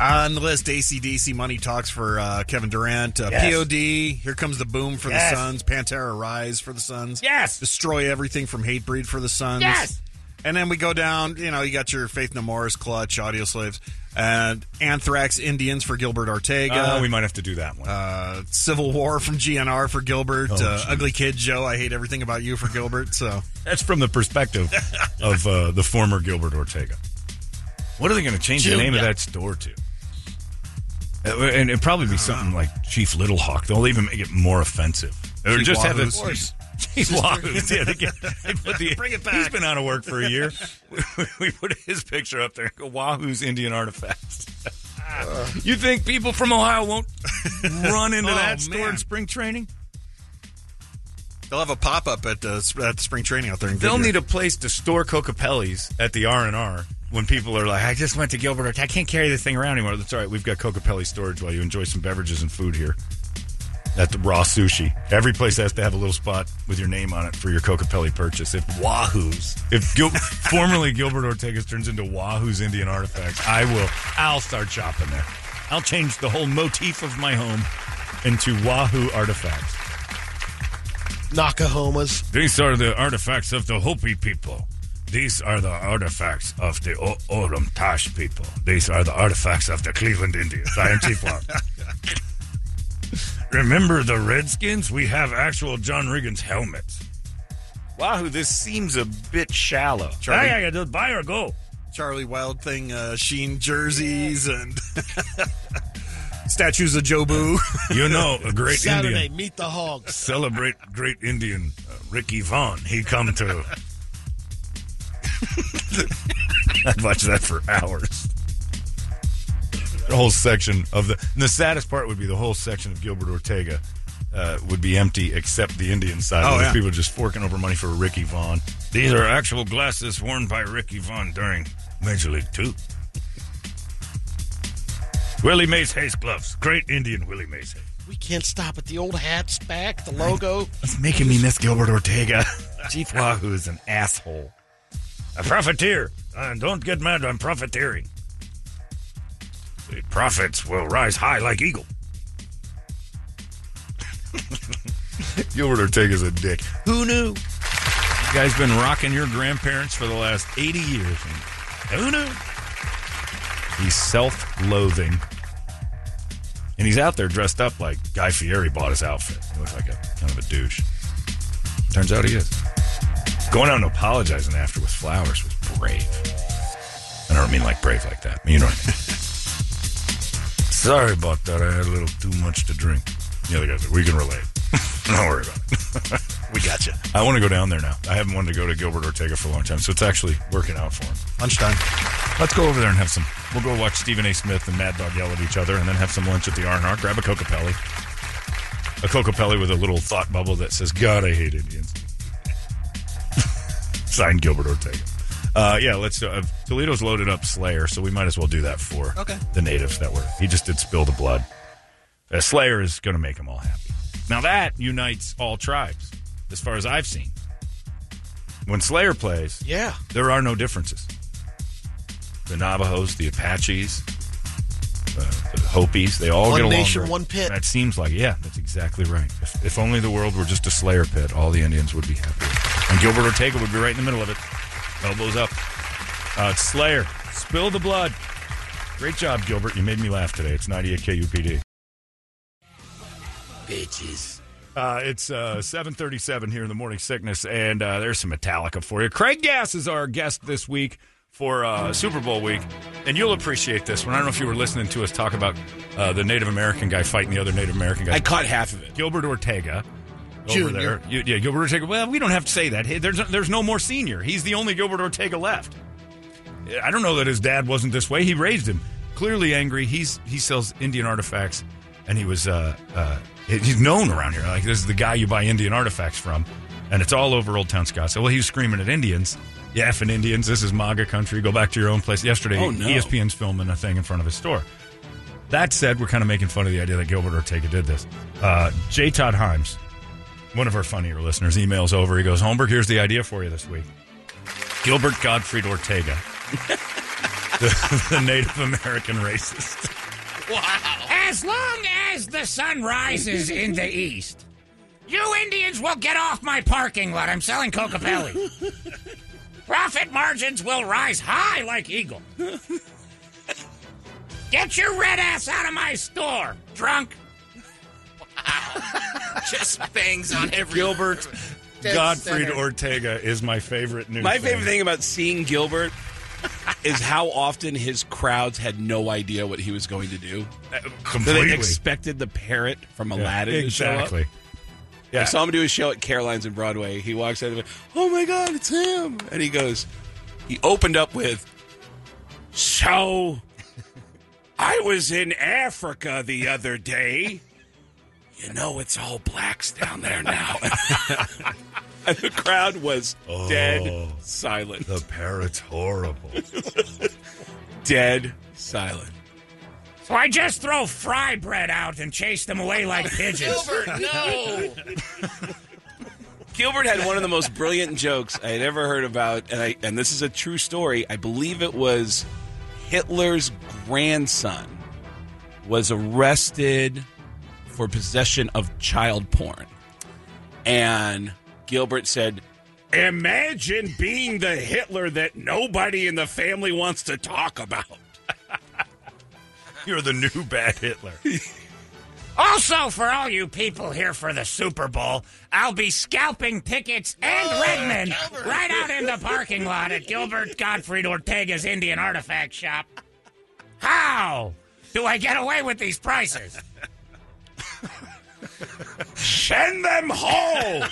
On the list, ACDC Money Talks for uh, Kevin Durant. Uh, Yes. POD, Here Comes the Boom for Yes. the Suns. Pantera Rise for the Suns. Yes. Destroy Everything from Hatebreed for the Suns. Yes. And then we go down, you know, you got your Faith No More's Clutch, Audio Slaves, and Anthrax Indians for Gilbert Ortega. Uh, we might have to do that one. uh, Civil War from GNR for Gilbert. Oh, uh. Ugly Kid Joe, I hate everything about you for Gilbert. So That's from the perspective of uh, the former Gilbert Ortega. What are they going to change the name of that store to? Uh, And it'd probably be something like Chief Little Hawk. They'll even make it more offensive. Or Chief just have it. Wahoos. Chief Wahoos. Yeah, they, get, they put the, Bring it back. He's been out of work for a year. we, we put his picture up there. Go Wahoo's Indian artifacts. you think people from Ohio won't run into Oh, that store man. in spring training? they'll have a pop up at, uh, at spring training out there. In They'll need a place to store Kokopellis at the R and R when people are like, "I just went to Gilbert. Ortega. I can't carry this thing around anymore." That's all right. We've got Kokopelli storage while you enjoy some beverages and food here at the Raw Sushi. Every place has to have a little spot with your name on it for your Kokopelli purchase. If Wahoo's, if Gil- formerly Gilbert Ortega's turns into Wahoo's Indian Artifacts, I will. I'll start shopping there. I'll change the whole motif of my home into Wahoo Artifacts. Nakahomas. These are the artifacts of the Hopi people. These are the artifacts of the o- Oram Tash people. These are the artifacts of the Cleveland Indians. I am Chief Long. Remember the Redskins? We have actual John Riggins helmets. Wahoo, this seems a bit shallow. Charlie, I gotta buy or go. Charlie Wild Thing uh, Sheen jerseys and statues of Jobu. You know, a great Saturday, Indian. meet the hogs. Celebrate great Indian uh, Ricky Vaughn. He come to. I'd watch that for hours. The whole section of the and the saddest part would be the whole section of Gilbert Ortega uh, would be empty except the Indian side. Oh, where there's yeah. people just forking over money for Ricky Vaughn. These are actual glasses worn by Ricky Vaughn during Major League Two. Willie Mays Hayes gloves. Great Indian Willie Mays Hayes. We can't stop it. The old hat's back, the logo. It's making me miss Gilbert Ortega. Chief Wahoo is an asshole. A profiteer. And don't get mad, I'm profiteering. The profits will rise high like eagle. Gilbert Ortega's a dick. Who knew? You guys been rocking your grandparents for the last 80 years. And who knew? He's self-loathing. And he's out there dressed up like Guy Fieri bought his outfit. He looks like a kind of a douche. Turns out he is. Going out and apologizing after with flowers was brave. I don't mean like brave like that. You know what I mean. Sorry about that. I had a little too much to drink. The other guy's like, we can relate. don't worry about it. We got you. I want to go down there now. I haven't wanted to go to Gilbert Ortega for a long time, so it's actually working out for him. Lunchtime. Let's go over there and have some. We'll go watch Stephen A. Smith and Mad Dog yell at each other, and then have some lunch at the R&R. Grab a Kokopelli. A Kokopelli with a little thought bubble that says, God, I hate Indians. Signed Gilbert Ortega. Uh, yeah, let's. Uh, Toledo's loaded up Slayer, so we might as well do that for Okay. the natives that were. He just did spill the blood. Uh, Slayer is going to make them all happy. Now that unites all tribes, as far as I've seen. When Slayer plays, Yeah. there are no differences. The Navajos, the Apaches, uh, the Hopis, they all One get along. One nation, one pit. That seems like, yeah, that's exactly right. If, if only the world were just a Slayer pit, all the Indians would be happy. And Gilbert Ortega would be right in the middle of it. Elbows up. Uh, it's Slayer. Spill the blood. Great job, Gilbert. You made me laugh today. It's 98 KUPD. Bitches. Uh, it's uh, 737 here in the Morning Sickness, and uh, there's some Metallica for you. Craig Gass is our guest this week for uh, Super Bowl week, and you'll appreciate this one. I don't know if you were listening to us talk about uh, the Native American guy fighting the other Native American guy. I caught half of it. Gilbert Ortega. Over there. You- yeah, Gilbert Ortega. Well, we don't have to say that. Hey, There's, there's no more senior. He's the only Gilbert Ortega left. I don't know that his dad wasn't this way. He raised him. Clearly angry. He's he sells Indian artifacts, and he was uh, uh, he's known around here. Like this is the guy you buy Indian artifacts from, and it's all over Old Town Scottsdale. Well, he was screaming at Indians. Yeah, effing Indians. This is MAGA country. Go back to your own place. Yesterday, Oh, no. ESPN's filming a thing in front of his store. That said, we're kind of making fun of the idea that Gilbert Ortega did this. Uh, J. Todd Himes, one of our funnier listeners, emails over. He goes, Holmberg, here's the idea for you this week. Gilbert Gottfried Ortega, the, the Native American racist. Wow. As long as the sun rises in the east, you Indians will get off my parking lot. I'm selling Kokopelli. Profit margins will rise high like eagle. Get your red ass out of my store, drunk. Just bangs on every. Gilbert Dead Gottfried center. Ortega is my favorite news. My thing. favorite thing about seeing Gilbert is how often his crowds had no idea what he was going to do. Completely. they expected the parrot from Yeah, Aladdin to show up. exactly. Yeah. I saw him do a show at Caroline's in Broadway. He walks out of it. Oh my God, it's him! And he goes. He opened up with, "So, I was in Africa the other day. You know, it's all blacks down there now." and the crowd was dead oh, silent. The parrot's horrible. Dead silent. So I just throw fry bread out and chase them away like pigeons. Gilbert, no. Gilbert had one of the most brilliant jokes I had ever heard about, and I and this is a true story. I believe it was Hitler's grandson was arrested for possession of child porn, and Gilbert said, "Imagine being the Hitler that nobody in the family wants to talk about." You're the new bad Hitler. Also, for all you people here for the Super Bowl, I'll be scalping tickets and oh, Redmond right out in the parking lot at Gilbert Gottfried Ortega's Indian Artifact Shop. How do I get away with these prices? Send them home.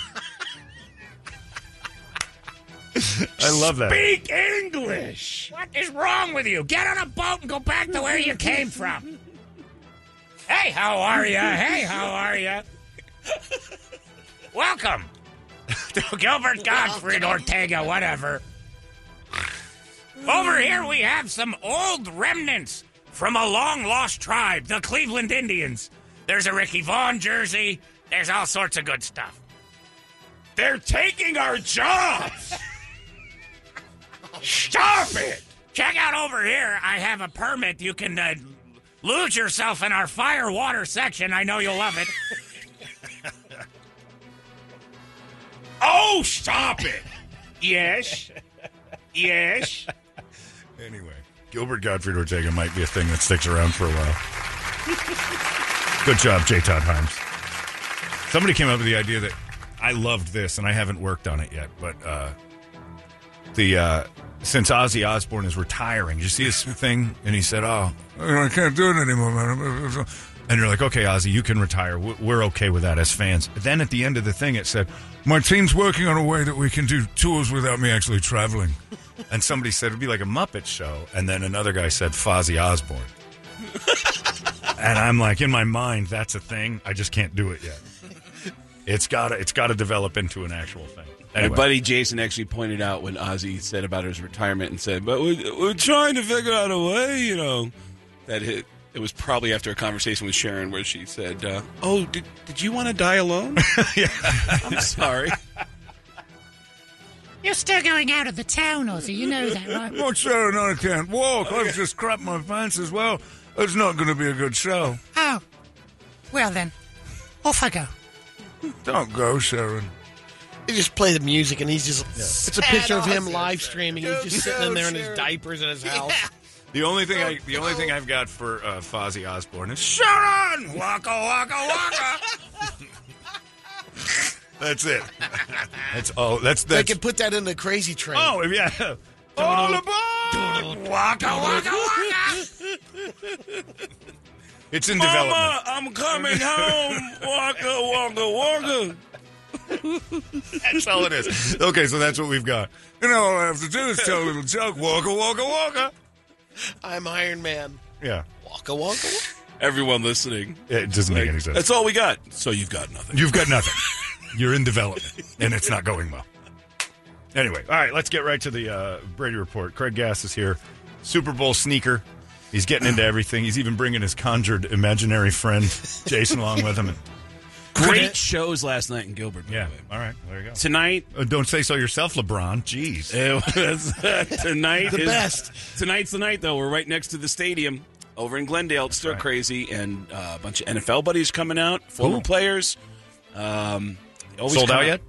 I love that. Speak English. What is wrong with you? Get on a boat and go back to where you came from. Hey, how are you? Hey, how are you? Welcome to Gilbert Gottfried Ortega, whatever. Over here we have some old remnants from a long lost tribe, the Cleveland Indians. There's a Ricky Vaughn jersey. There's all sorts of good stuff. They're taking our jobs. Stop it! Check out over here. I have a permit. You can uh, lose yourself in our fire water section. I know you'll love it. Oh, stop it. Yes. Yes. Anyway, Gilbert Gottfried Ortega might be a thing that sticks around for a while. Good job, J. Todd Himes. Somebody came up with the idea that I loved this, and I haven't worked on it yet, but uh, the uh, since Ozzy Osbourne is retiring, did you see his thing? And he said, "Oh, I can't do it anymore, man." And you're like, "Okay, Ozzy, you can retire. We- We're okay with that as fans." Then at the end of the thing, it said, "My team's working on a way that we can do tours without me actually traveling." And somebody said it'd be like a Muppet show, and then another guy said Fozzy Osbourne. and I'm like, in my mind, that's a thing. I just can't do it yet. It's got to, it's got to develop into an actual thing. My buddy Jason actually pointed out when Ozzy said about his retirement and said, "But we're, we're trying to figure out a way," you know, that it, it was probably after a conversation with Sharon where she said, uh, "Oh, did did you want to die alone?" yeah, I'm sorry. You're still going out of the town, Ozzy. You know that, right? What's Sharon? I can't walk. I've just crapped my pants as well. It's not going to be a good show. Oh. Well then, off I go. Don't go, Sharon. They just play the music, and he's just. It's a picture of him Sad live streaming. He's just sitting in there in his diapers in his house. The only thing I, the only thing I've got for uh, Fozzy Osbourne is Sharon. Waka waka waka. That's it. That's all. that's They that's. could put that in the crazy train. Oh yeah. All aboard! Waka waka waka. It's in development. I'm coming home. Waka waka waka. That's all it is. Okay, so that's what we've got. You know, all I have to do is tell a little joke. Waka waka waka. I'm Iron Man. Yeah. Waka waka. waka. Everyone listening, It doesn't make any sense. that's all we got. So you've got nothing. You've got nothing. You're in development, and it's not going well. Anyway, all right, let's get right to the uh, Brady report. Craig Gass is here, Super Bowl sneaker. He's getting into everything. He's even bringing his conjured imaginary friend Jason along with him. And, Great shows last night in Gilbert. by yeah, way. all right, there you go. Tonight, Uh, don't say so yourself, LeBron. Jeez. It was tonight. The is- best. Tonight's the night, though. We're right next to the stadium over in Glendale. It's still right. crazy, and uh, a bunch of NFL buddies coming out, former players. Um, Sold come out yet?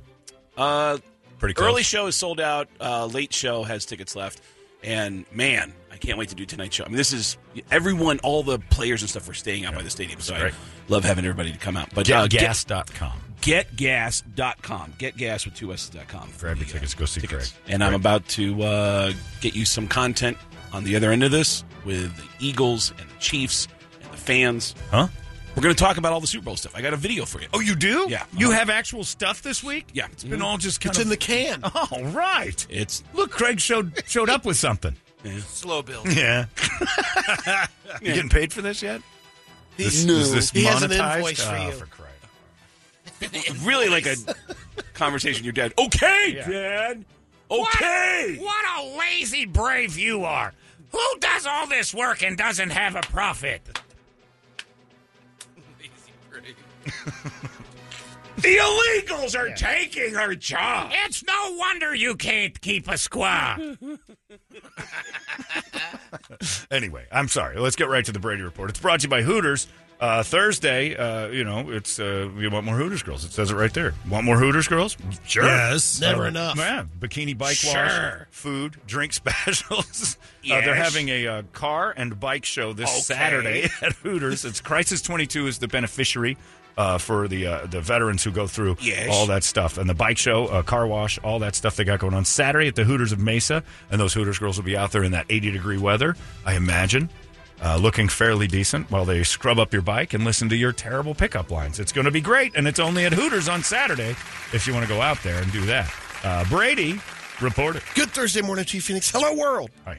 Uh, Pretty close. early show is sold out. Uh, late show has tickets left, and man, I can't wait to do tonight's show. I mean, this is everyone, all the players and stuff are staying out by the stadium, so I love having everybody to come out. But get, uh, get, Getgas.com. getgas.com. Getgas with two S's.com. for Grab your the, uh, tickets. Go see tickets. Craig. And I'm about to uh, get you some content on the other end of this with the Eagles and the Chiefs and the fans. Huh? We're going to talk about all the Super Bowl stuff. I got a video for you. Oh, you do? Yeah. You Uh-huh. have actual stuff this week? Yeah. It's been all just kind It's of in the can. Oh, right. It's Look, Craig showed showed up with something. Slow build. Yeah. you getting paid for this yet? This, no. is this He has an monetized? invoice for Oh, you. for crying. really like a conversation with your dad. Okay, Yeah. Dad. What- Okay. What, a lazy brave you are. Who does all this work and doesn't have a profit? The illegals are taking our job. It's no wonder you can't keep a squaw. Anyway, I'm sorry. Let's get right to the Brady Report. It's brought to you by Hooters. Uh, Thursday, uh, you know, it's uh, you want more Hooters girls. It says it right there. Want more Hooters girls? Sure. Yes. Never Uh, enough. Yeah, bikini bike wash, food, drink specials. Uh, they're having a uh, car and bike show this Okay. Saturday at Hooters. It's Crisis 22 is the beneficiary uh, for the uh, the veterans who go through Yes. all that stuff. And the bike show, uh, car wash, all that stuff they got going on Saturday at the Hooters of Mesa. And those Hooters girls will be out there in that 80 degree weather, I imagine. Uh, looking fairly decent while they scrub up your bike and listen to your terrible pickup lines. It's going to be great, and it's only at Hooters on Saturday if you want to go out there and do that. Uh, Brady reported. Good Thursday morning to you, Phoenix. Hello, world. Hi.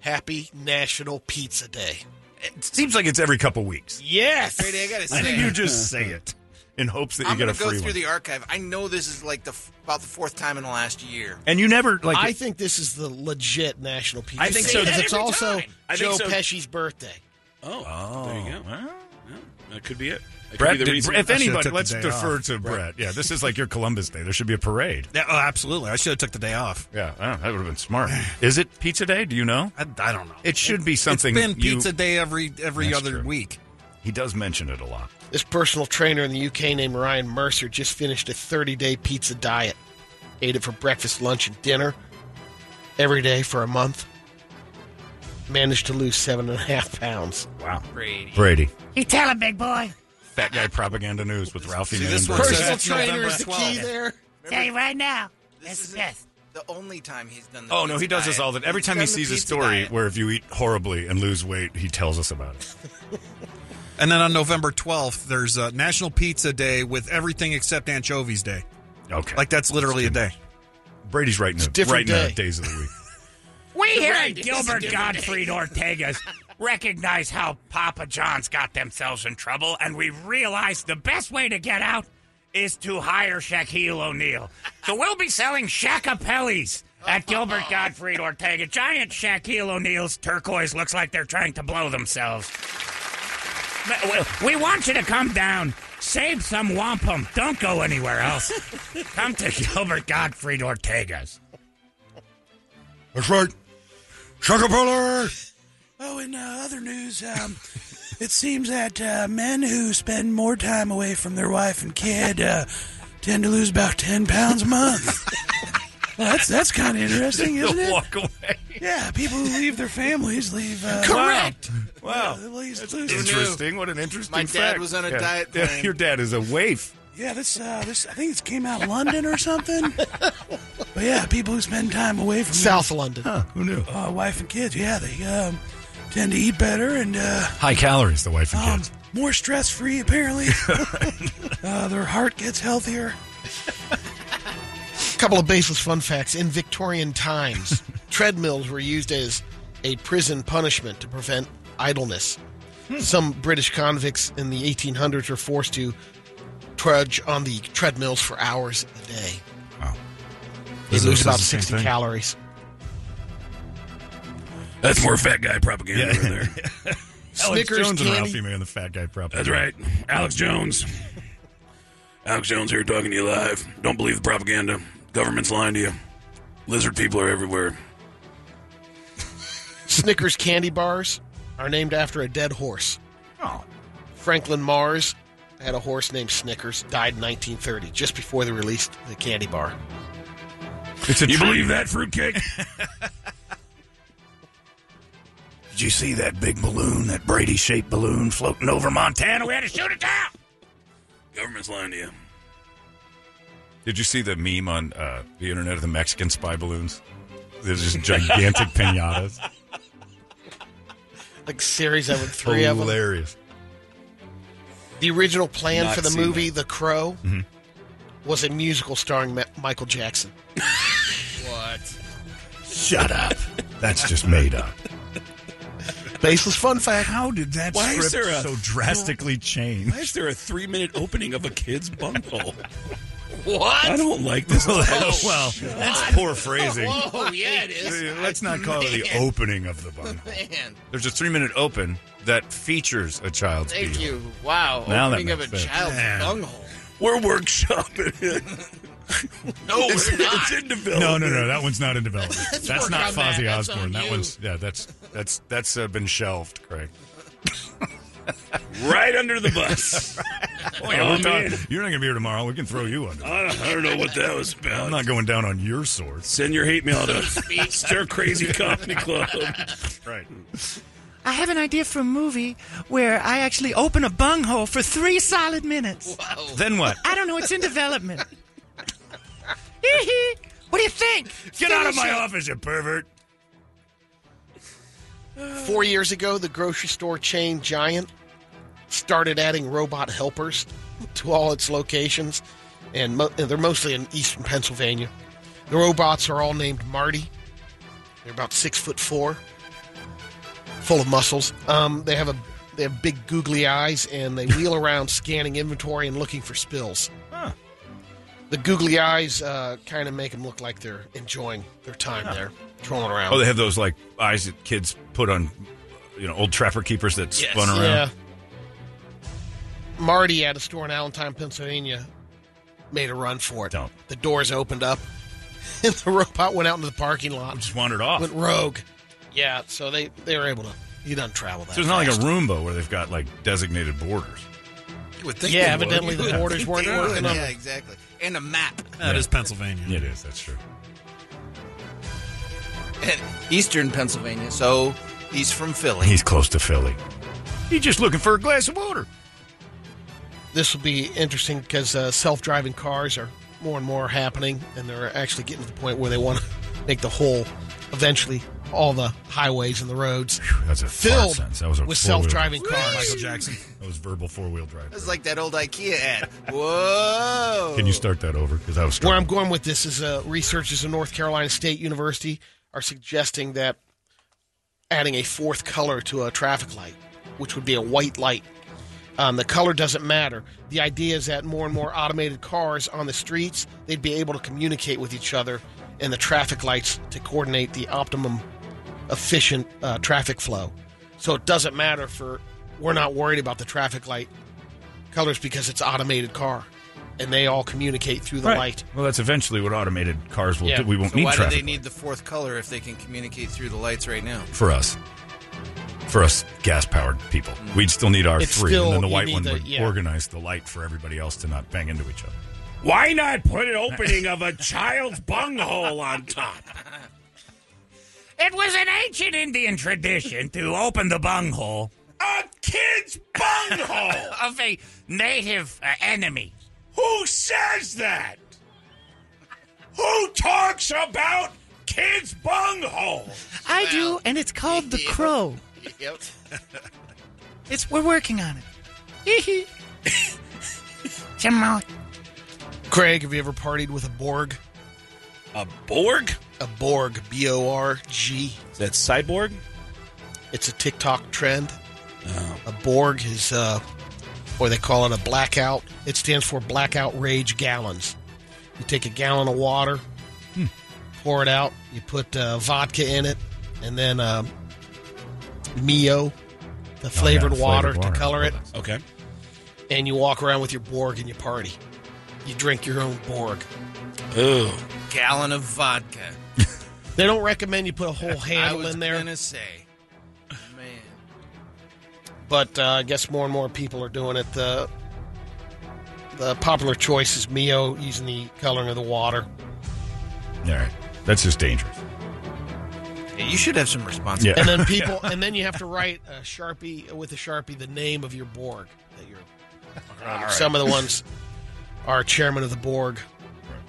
Happy National Pizza Day. It seems like it's every couple weeks. Yes. Brady, I gotta I think you just say it. in hopes that you I'm get a gonna go free through one. the archive. I know this is like the f- about the fourth time in the last year. and you never like. I think this is the legit national pizza. I think so, because every It's also time. I Joe think so. Pesci's birthday. Oh, there you go. Oh, yeah, that could be it. That could Brett, did- if anybody, let's defer off. to Brett. Yeah, this is like your Columbus Day. There should be a parade. Yeah, oh, absolutely. I should have took the day off. Yeah, I that would have been smart. Is it Pizza Day? Do you know? I, I don't know. It should be something. It's been you- pizza day every every That's other true. week. He does mention it a lot. This personal trainer in the UK named Ryan Mercer just finished a 30 day pizza diet. Ate it for breakfast, lunch, and dinner every day for a month. Managed to lose seven and a half pounds. Wow. Brady. Brady. You tell him, big boy. Fat guy propaganda news with Ralphie. See, this and one Brady. says- Personal That's trainer is the key 12th. there. Tell you right now. This This is is this. the only time he's done. The Oh no, pizza he does this diet. all the time. Every He's time he done the sees a pizza story diet. where if you eat horribly and lose weight, he tells us about it. And then on November 12th, there's uh, National Pizza Day with everything except anchovies day. Okay, Like that's literally a day. Brady's writing the different writing the day. days of the week. We here Right, at Gilbert different Gottfried Ortega's recognize how Papa John's got themselves in trouble, and we realize the best way to get out is to hire Shaquille O'Neal. So we'll be selling Shacapellis at Gilbert Gottfried Ortega. Giant Shaquille O'Neal's turquoise looks like they're trying to blow themselves. We- We want you to come down. Save some wampum. Don't go anywhere else. Come to Gilbert Gottfried Ortega's. That's right. Shacapella! Oh, in uh, other news, um, it seems that uh, men who spend more time away from their wife and kid uh, tend to lose about ten pounds a month. well, that's that's kind of interesting, isn't it? Walk away. Yeah, people who leave their families leave. Uh, Correct. Wow. at least That's interesting. What an interesting My dad fact. was on a Yeah. diet Yeah. Your dad is a waif. Yeah, this uh, this I think it came out of London or something. but yeah, people who spend time away from South London. Who knew? their uh, wife and kids, yeah, they um, tend to eat better and uh, High calories, the wife and um, kids. more stress free. Apparently, uh, their heart gets healthier. A couple of baseless fun facts. In Victorian times, treadmills were used as a prison punishment to prevent idleness. Some British convicts in the 1800s were forced to trudge on the treadmills for hours a day. Wow. They This lose about 60 thing. calories. That's more fat guy propaganda over there. Alex Snickers Jones and. Ralphie Man, the fat guy propaganda. That's right. Alex Jones. Alex Jones here talking to you live. Don't believe the propaganda. Government's lying to you. Lizard people are everywhere. Snickers candy bars are named after a dead horse. Oh. Franklin Mars had a horse named Snickers, died in 1930, just before they released the candy bar. It's a You tree. believe that, fruitcake? Did you see that big balloon, that Brady shaped balloon floating over Montana? We had to shoot it down. Government's lying to you. Did you see the meme on uh, the internet of the Mexican spy balloons? There's just gigantic pinatas. Like series of them, three of them. Hilarious. The original plan Not for the seen movie The Crow Mhm. was a musical starring Ma- Michael Jackson. What? Shut up. That's just made up. Baseless fun fact. How did that Why is script there a- so drastically change? Why is there a three minute opening of a kid's bunghole? What? I don't like this. well, oh, well, that's poor phrasing. Whoa, yeah, it is. Let's not call it the opening of the bun. Man, There's a three minute open that features a child's thank beard. you. Wow, Now that opening of a makes sense. child's bunghole. We're workshopping it. No, it's, we're not. it's in development. No, no, no. That one's not in development. Let's that's not on that. Fozzie That's Osbourne. That you. one's yeah. That's that's that's uh, been shelved, Craig. Right under the bus. Oh, yeah, Oh, talking- man. You're not going to be here tomorrow. We can throw you under. I don't, I don't know what that was about. I'm not going down on your sword. Send your hate mail to Stir Crazy Comedy Club. Right. I have an idea for a movie where I actually open a bunghole for three solid minutes. Then what? I don't know. It's in development. Hee-hee. what do you think? Get out of my it. office, you pervert. Four years ago, the grocery store chain Giant started adding robot helpers to all its locations, and, mo- they're mostly in eastern Pennsylvania. The robots are all named Marty. They're about six foot four, full of muscles. Um, they have a they have big googly eyes and they wheel around scanning inventory and looking for spills. The googly eyes uh, kind of make them look like they're enjoying their time there, trolling around. Oh, they have those like eyes that kids put on, you know, old trapper keepers that Yes. spun around. Yeah. Marty at a store in Allentown, Pennsylvania, made a run for it. Don't. The doors opened up, and the robot went out into the parking lot. Just wandered off. Went rogue. Yeah, so they, they were able to. He doesn't travel that. So it's not like a fast. Roomba where they've got like designated borders. You would think Yeah, they would. evidently You the would borders think weren't they would. working Yeah, exactly. And a map. That is Pennsylvania. It is. That's true. And Eastern Pennsylvania, so he's from Philly. He's close to Philly. He's just looking for a glass of water. This will be interesting because uh, self driving cars are more and more happening, and they're actually getting to the point where they want to make the whole, eventually, all the highways and the roads That's a far filled sentence. That was a with self driving cars. Michael Jackson. That was verbal four wheel drive. It's like that old IKEA ad. Whoa. Can you start that over? Because I was Where I'm going with this is uh, researchers at North Carolina State University are suggesting that adding a fourth color to a traffic light, which would be a white light. Um, the color doesn't matter. The idea is that more and more automated cars on the streets, they'd be able to communicate with each other and the traffic lights to coordinate the optimum efficient uh, traffic flow. So it doesn't matter for, we're not worried about the traffic light colors because it's automated car and they all communicate through the Right. light. Well, that's eventually what automated cars will Yeah. do. We won't So need why do they need the fourth color if they can communicate through the lights right now? for us. For us gas powered people, we'd still need our It's three, still- and then the white one the- would yeah. organize the light for everybody else to not bang into each other. Why not put an opening of a child's bunghole on top? It was an ancient Indian tradition to open the bunghole. A kid's bunghole of a native uh, enemy. Who says that? Who talks about kids' bunghole? I do, and it's called the crow. Yep. It's we're working on it. Jamal. Craig, have you ever partied with a Borg? A Borg? A Borg, B O R G. Is that Cyborg? It's a TikTok trend. A Borg is, uh, or they call it a blackout. It stands for blackout rage gallons. You take a gallon of water, pour it out, you put uh, vodka in it, and then uh, Mio, the flavored, flavored water, water. to color it, Okay. and you walk around with your Borg and you party. You drink your own Borg. Ooh. Gallon of vodka. They don't recommend you put a whole handle in there. I was gonna say, man. but uh, I guess more and more people are doing it. The the popular choice is Mio using the coloring of the water. All right, that's just dangerous. Yeah, you should have some responsibility. And then people, and then you have to write a sharpie with a sharpie the name of your Borg that you're. All right. Some of the ones are chairman of the Borg,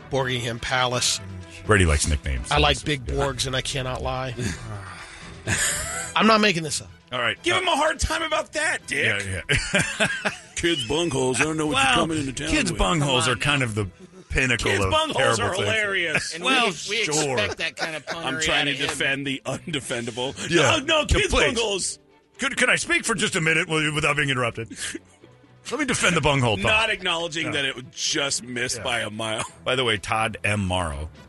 Borgingham Palace. Brady likes nicknames. I like big Borgs, and I cannot lie. I'm not making this up. All right, Give him a hard time about that, Dick. yeah, yeah. Kids' bungholes. I don't know what well, you're coming into town kids' with. bungholes are kind of the pinnacle of horrible things. Kids' of bungholes terrible are things. hilarious. And Well, we, we sure. expect that kind of punnery I'm trying out to of him. defend the undefendable. Yeah. No, no, kids' Please. bungholes. Could, could I speak for just a minute without being interrupted? Let me defend the bunghole thought. Not acknowledging that it was just missed by a mile. By the way, Todd M. Morrow uh,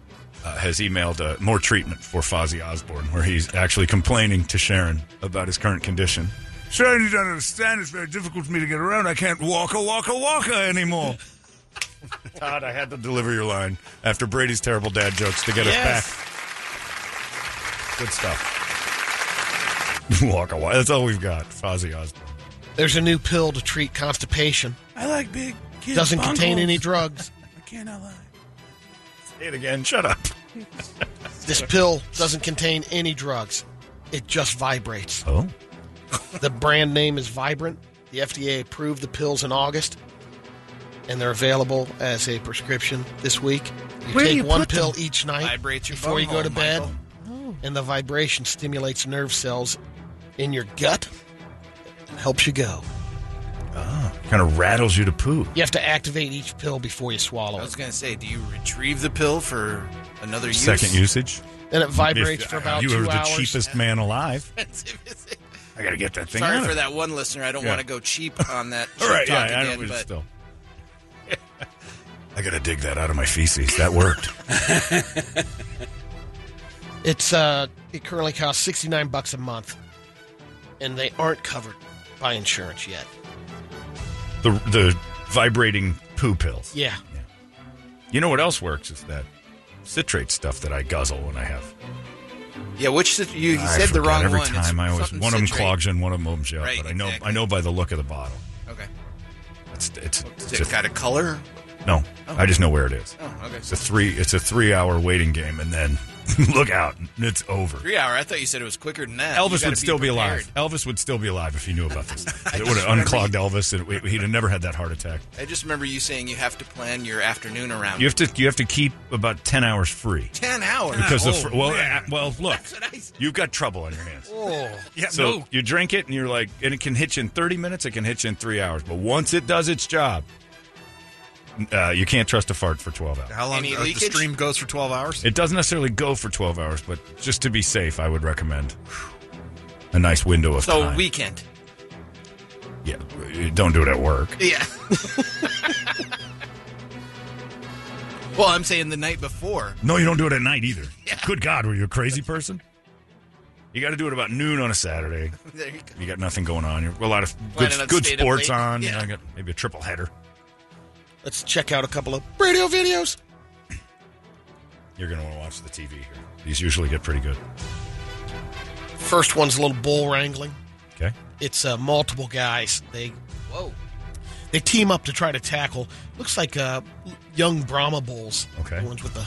has emailed uh, more treatment for Fozzie Osbourne, where he's actually complaining to Sharon about his current condition. Sharon, you don't understand. It's very difficult for me to get around. I can't walk a walk a walker anymore. Todd, I had to deliver your line after Brady's terrible dad jokes to get Yes. us back. Good stuff. walk a walk. That's all we've got. Fozzie Osbourne. There's a new pill to treat constipation. I like big kids. Doesn't contain any drugs. I cannot lie. Say it again. Shut up. This pill doesn't contain any drugs. It just vibrates. Oh. The brand name is Vibrant. The FDA approved the pills in August, and they're available as a prescription this week. You Where take you one pill them? each night Vibrates your before you go to bed, Michael. Oh. and the vibration stimulates nerve cells in your gut and helps you go. Ah, oh, Kind of rattles you to poo. You have to activate each pill before you swallow I was gonna say, do you retrieve the pill for another use? Second usage. Then it vibrates If, for uh, about you two are the hours. cheapest man alive. Expensive, is it? I got to get that thing Sorry out for of that one listener. I don't Yeah. want to go cheap on that. All right, shit yeah, talk I again, know, but but still. I got to dig that out of my feces. That worked. It's uh, it currently costs sixty nine bucks a month, and they aren't covered by insurance yet. the the vibrating poo pills. Yeah, You know what else works is that citrate stuff that I guzzle when I have. yeah, which you, said the wrong every one. time. It's I always something one of them clogs in, one of them opens you up. Right, but I know exactly. I know by the look of the bottle. Okay. It's it's, it's it got a color? no. Oh. I just know where it is. Oh, okay. It's a three. It's a three hour waiting game, and then look out, it's over. Three hour. I thought you said it was quicker than that. Elvis would still be, prepared. alive. Elvis would still be alive if he knew about this. it would have unclogged Elvis, and it- he'd have never had that heart attack. I just remember you saying you have to plan your afternoon around. You have to you have to keep about ten hours free ten hours because the Oh, fr- well uh, well look That's what I said. you've got trouble on your hands. Oh, Yeah, So no. you drink it and you're like, and it can hit you in 30 minutes. It can hit you in three hours. But once it does its job, uh, you can't trust a fart for 12 hours. How long Any uh, the leakage? stream goes for 12 hours? It doesn't necessarily go for 12 hours, but just to be safe, I would recommend a nice window of So time. weekend. yeah, don't do it at work. Yeah. well, I'm saying the night before. No, you don't do it at night either. Yeah. Good God, were you a crazy person? You got to do it about noon on a Saturday. There you go. You got nothing going on. You're, a lot of Planning on good, good staying up sports late. on. Yeah. You know, I got maybe a triple header. Let's check out a couple of radio videos. You're going to want to watch the TV here. These usually get pretty good. First one's a little bull wrangling. Okay. It's uh, multiple guys. They Whoa. they team up to try to tackle. Looks like uh, young Brahma bulls. Okay. the ones with the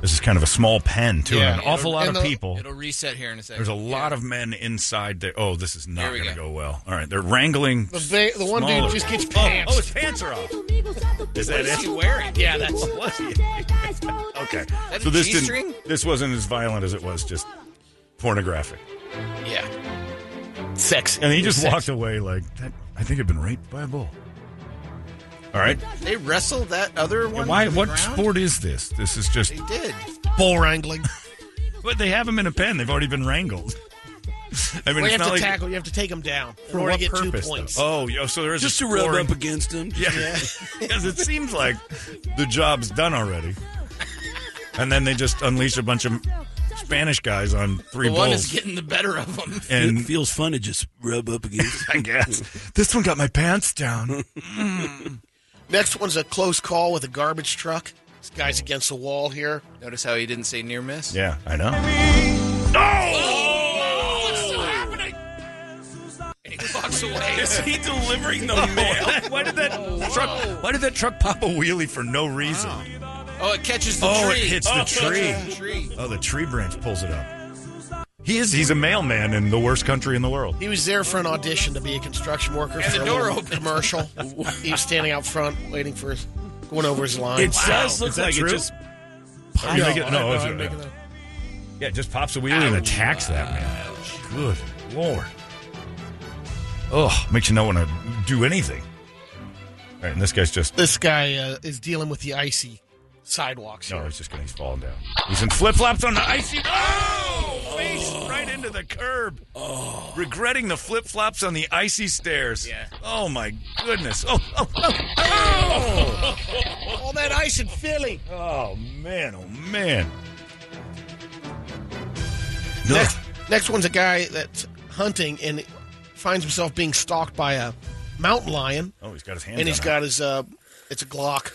This is kind of a small pen, too. Yeah. and an awful lot of people. It'll reset here in a second. There's a lot of men inside there. Oh, this is not going to go. go well. All right, they're wrangling. the, va- the one dude just gets Oh, pants. Oh, his pants are off. Is that What is it? he wearing? yeah, that's Was he? okay. that So this G-string? didn't. This wasn't as violent as it was just pornographic. yeah. sex. And he just Sexy. walked away like that. I think I've been raped by a bull. All right. They wrestled that other one. Why? What ground? sport is this? This is just. They did. bull wrangling. But they have them in a pen. They've already been wrangled. I mean, well, you it's have not to like tackle. You have to take them down in for order what to get purpose. two points. though? Oh, yeah, so there is Just a to rub scoring- up against him. Yeah, because it seems like the job's done already, and then they just unleash a bunch of Spanish guys on three The one is getting the better of them. and it feels fun to just rub up against. I guess this one got my pants down. Mm. Next one's a close call with a garbage truck. This guy's against the wall here. Notice how he didn't say near miss? yeah, I know. And he walks away. Is he delivering the oh, mail? Why did that truck? Why did that truck pop a wheelie for no reason? Oh, it catches the Oh, tree. it hits the Oh, tree. the tree. Oh, the tree branch pulls it up. He is. He's a mailman in the worst country in the world. He was there for an audition to be a construction worker And for the a door little opened. commercial. he was standing out front waiting for his, going over his line. It does Is look that like true? it just. Are you making- I no, know, it's- I'm making that- Yeah, it just pops a wheelie and attacks that man. Good lord. Oh, makes you not want to do anything. All right, and this guy's just This guy uh, is dealing with the icy sidewalks no, here. he's just going to falling down. He's in flip flops on the icy. Oh, face right into the curb. Oh, regretting the flip flops on the icy stairs. Yeah. Oh my goodness. Oh, oh, oh, oh. All that ice in Philly. Oh man, oh man. Next, next one's a guy that's hunting and finds himself being stalked by a mountain lion, Oh, he's got his hands. and he's got his uh, it's a Glock,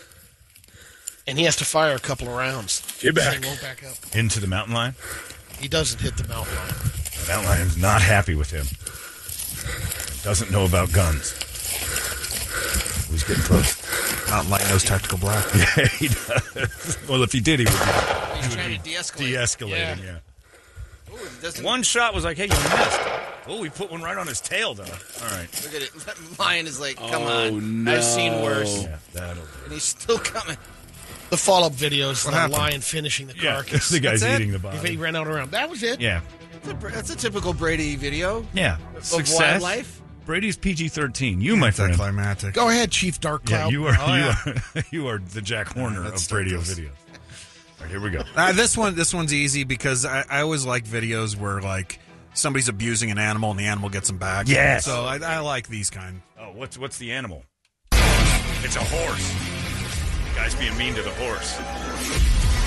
and he has to fire a couple of rounds. Get back. thing won't back up. into the mountain lion. He doesn't hit the mountain lion. The mountain lion's not happy with him. Doesn't know about guns. He's getting close. Mountain Lion knows tactical black. Yeah, he does. Well, if he did, he would be He's trying to de-escalate. de-escalating. Yeah. Ooh, One shot was like, "Hey, you missed." Oh, we put one right on his tail, though. All right. Look at it. That lion is like, come Oh, on. no. I've seen worse. Yeah, that'll. And he's still coming. The follow-up video is the happened? lion finishing the Yeah, carcass. the guy's That's it. eating the body. He ran out around. That was it. Yeah, That's a, that's a typical Brady video yeah. of wildlife. Brady's PG thirteen. You, my friend. Anticlimactic. Go ahead, Chief Dark Yeah, Cloud. you are. Oh, you yeah. are. You are the Jack Horner let's of start radio this. videos. All right, here we go. Uh, this one, this one's easy because I, I always like videos where like somebody's abusing an animal and the animal gets them back. Yes. So I, I like these kind. Oh, what's what's the animal? It's a horse. Guy's being mean to the horse.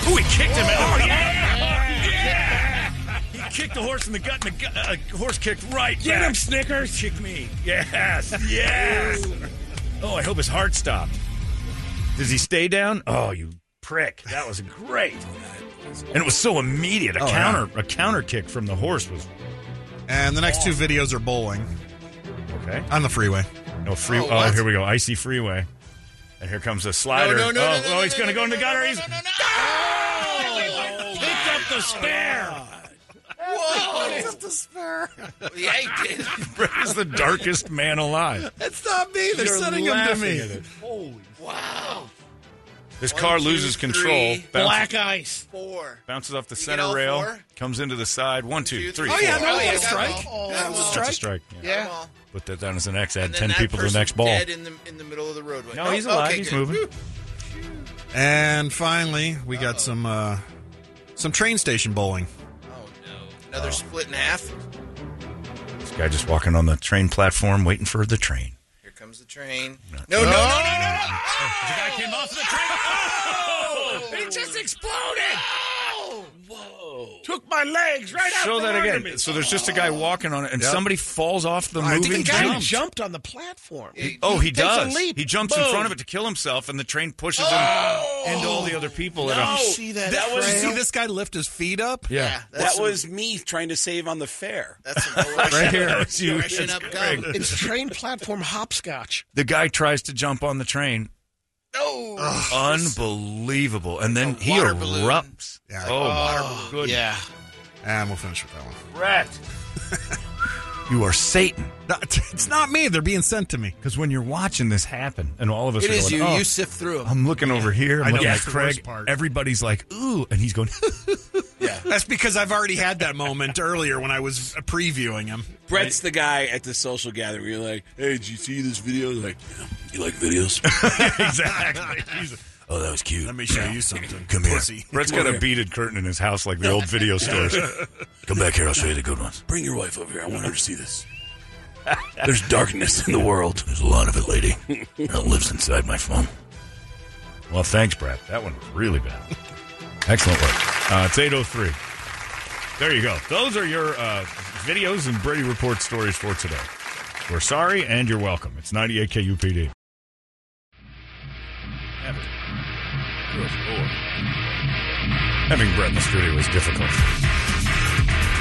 Ooh, he kicked him. Oh, yeah! yeah! He kicked the horse in the gut, and the gut, uh, horse kicked right. Get back. him, Snickers. Kick me. Yes. Yes. oh, I hope his heart stopped. Does he stay down? Oh, you prick! That was great. And it was so immediate. A Oh, counter, a counter kick from the horse was And the next two videos are bowling okay. on the freeway. No free. Oh, Oh, here we go. Icy freeway. And here comes a slider. No, no, no, oh, no, no, oh, he's no, going to no, go in the gutter. he's no, no, no. Oh! oh picked up the spare. Whoa! Yeah, he did. Brett is the darkest man alive. It's not me. They're You're sending them to me. at it. Wow. This One, car two, loses three. control. Bounces, Black ice. Four. bounces off the You center rail. four? Comes into the side. One, two, Two, three, three, Oh, yeah, four. no, Oh, yeah, that's strike. them all. That was a That's a strike. Yeah. Yeah. Put that down as an X. Add And ten people to the next ball. Dead in the in the middle of the roadway. No, Oh, he's alive. okay, he's good. moving. And finally, we got some uh, some train station bowling. Oh no, another split in half. This guy just walking on the train platform, waiting for the train. Here comes the train. No, no, no, no, no, no. The guy came off the train. Oh! It just exploded. Whoa. Took my legs right out Show that again. me. So there's just a guy walking on it, and Yep. somebody falls off the I think moving the Guy guy train. jumped on the platform. Oh, he takes a does. leap. He jumps in front of it to kill himself, and the train pushes him oh! into all the other people. At You a, see that? That was. trail? See this guy lift his feet up. yeah, That's That some- was me trying to save on the fare. That's some right here. That's you. Up gum. It's train platform hopscotch. The guy tries to jump on the train. Oh, Unbelievable. And then he water balloon. erupts. Yeah. Oh, my goodness. Yeah. And we'll finish with that one. Brett. you are Satan. It's not me. They're being sent to me. Because when you're watching this happen, and all of us it are is going, you. oh, You sift through them. I'm looking over here. I'm I know, looking at that's the worst Craig. part. Everybody's like, ooh. And he's going, Yeah. That's because I've already had that moment earlier when I was previewing him. Brett's the guy at the social gathering. You're like, hey, did you see this video? Like, yeah. You like videos? exactly. He's- oh, that was cute. Let me show you something. Come here. Pussy. Brett's got a beaded curtain in his house like the old video stores. Come back here. I'll show you the good ones. Bring your wife over here. I want her to see this. There's darkness in the world. There's a lot of it, lady. It lives inside my phone. Well, thanks, Brett. That one was really bad. Excellent work. Uh, it's 803. There you go. Those are your uh, videos and Brady Report stories for today. We're sorry, and you're welcome. It's 98 KUPD. Having Brett in the studio is difficult.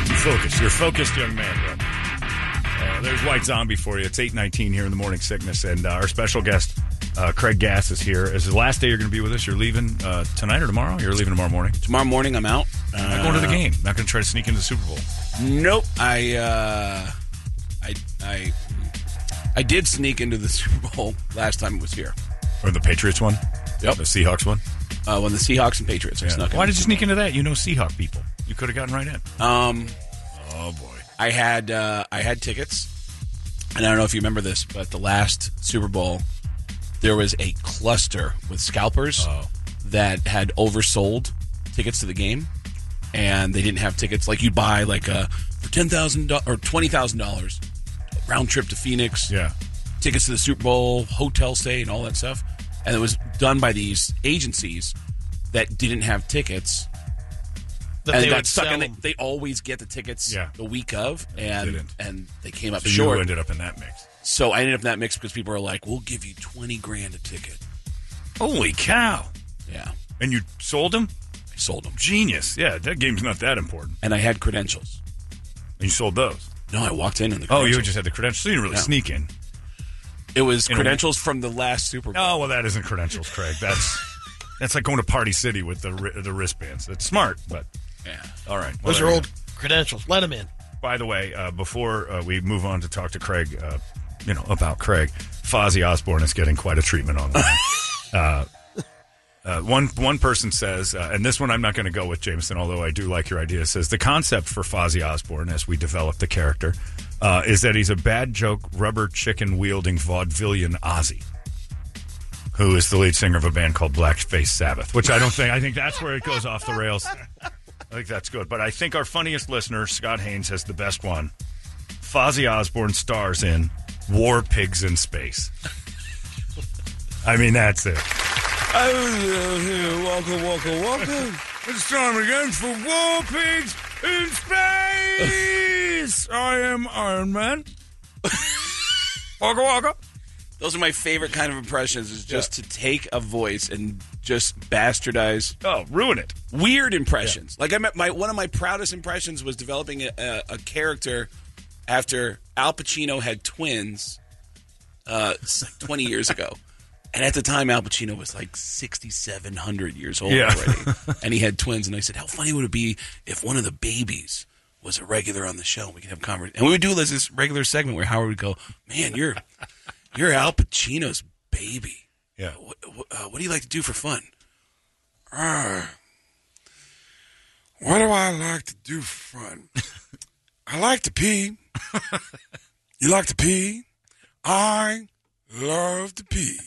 You Focus. You're focused young man, Brett. Uh, there's White Zombie for you. It's 819 here in the Morning Sickness. And uh, our special guest, uh, Craig Gass, is here. Is the last day you're going to be with us? You're leaving uh, tonight or tomorrow? You're leaving tomorrow morning? Tomorrow morning, I'm out. Uh, Not going to the game. Not going to try to sneak into the Super Bowl. Nope. I, uh, I, I, I did sneak into the Super Bowl last time it was here. Or the Patriots one? Yep. The Seahawks one? Uh, when the Seahawks and Patriots, are Yeah. snuck in. Why did you sneak into that? You know Seahawk people. You could have gotten right in. Um, Oh, boy. I had uh, I had tickets, and I don't know if you remember this, but the last Super Bowl, there was a cluster with scalpers Oh. that had oversold tickets to the game, and they didn't have tickets. Like you buy like a for ten thousand or twenty thousand dollars round trip to Phoenix, Yeah. tickets to the Super Bowl, hotel stay, and all that stuff, and it was done by these agencies that didn't have tickets That and they got stuck in. They, they always get the tickets Yeah. the week of, and didn't. and they came up So short. you ended up in that mix. so I ended up in that mix because people are like, "We'll give you twenty grand a ticket." Holy cow. Yeah, And you sold them? I sold them, Genius. Yeah, that game's not that important. and I had credentials. And you sold those. No, I walked in and the Oh, you credentials- just had the credentials. So you didn't really Yeah. sneak in. It was in a- credentials from the last Super Bowl. Oh well, that isn't credentials, Craig. That's that's like going to Party City with the the wristbands. It's smart, but Yeah, all right. Those are old credentials. Let them in. By the way, uh, before uh, we move on to talk to Craig, uh, you know about Craig, Fozzy Osbourne is getting quite a treatment online. uh, uh, one one person says, uh, and this one I'm not going to go with Jameson, although I do like your idea. Says the concept for Fozzy Osbourne, as we develop the character, uh, is that he's a bad joke, rubber chicken wielding vaudevillian Ozzy. Who is the lead singer of a band called Blackface Sabbath? Which I don't think. I think that's where it goes off the rails. I think that's good. But I think our funniest listener, Scott Haynes, has the best one. Fozzie Osbourne stars in War Pigs in Space. I mean, that's it. welcome, welcome, welcome. It's time again for War Pigs in Space. I am Iron Man. Waka waka. Those are my favorite kind of impressions. Is just to take a voice and just bastardize. Oh, ruin it. Weird impressions. Like I met my one of my proudest impressions was developing a, a, a character after Al Pacino had twins, uh, twenty years ago. And at the time, Al Pacino was like 6,700 years old Yeah. already. and he had twins. And I said, How funny would it be if one of the babies was a regular on the show? and We could have conversation. And we would do this, this regular segment where Howard would go, Man, you're, you're Al Pacino's baby. Yeah. What, what, uh, what do you like to do for fun? Uh, what do I like to do for fun? I like to pee. you like to pee? I love to pee.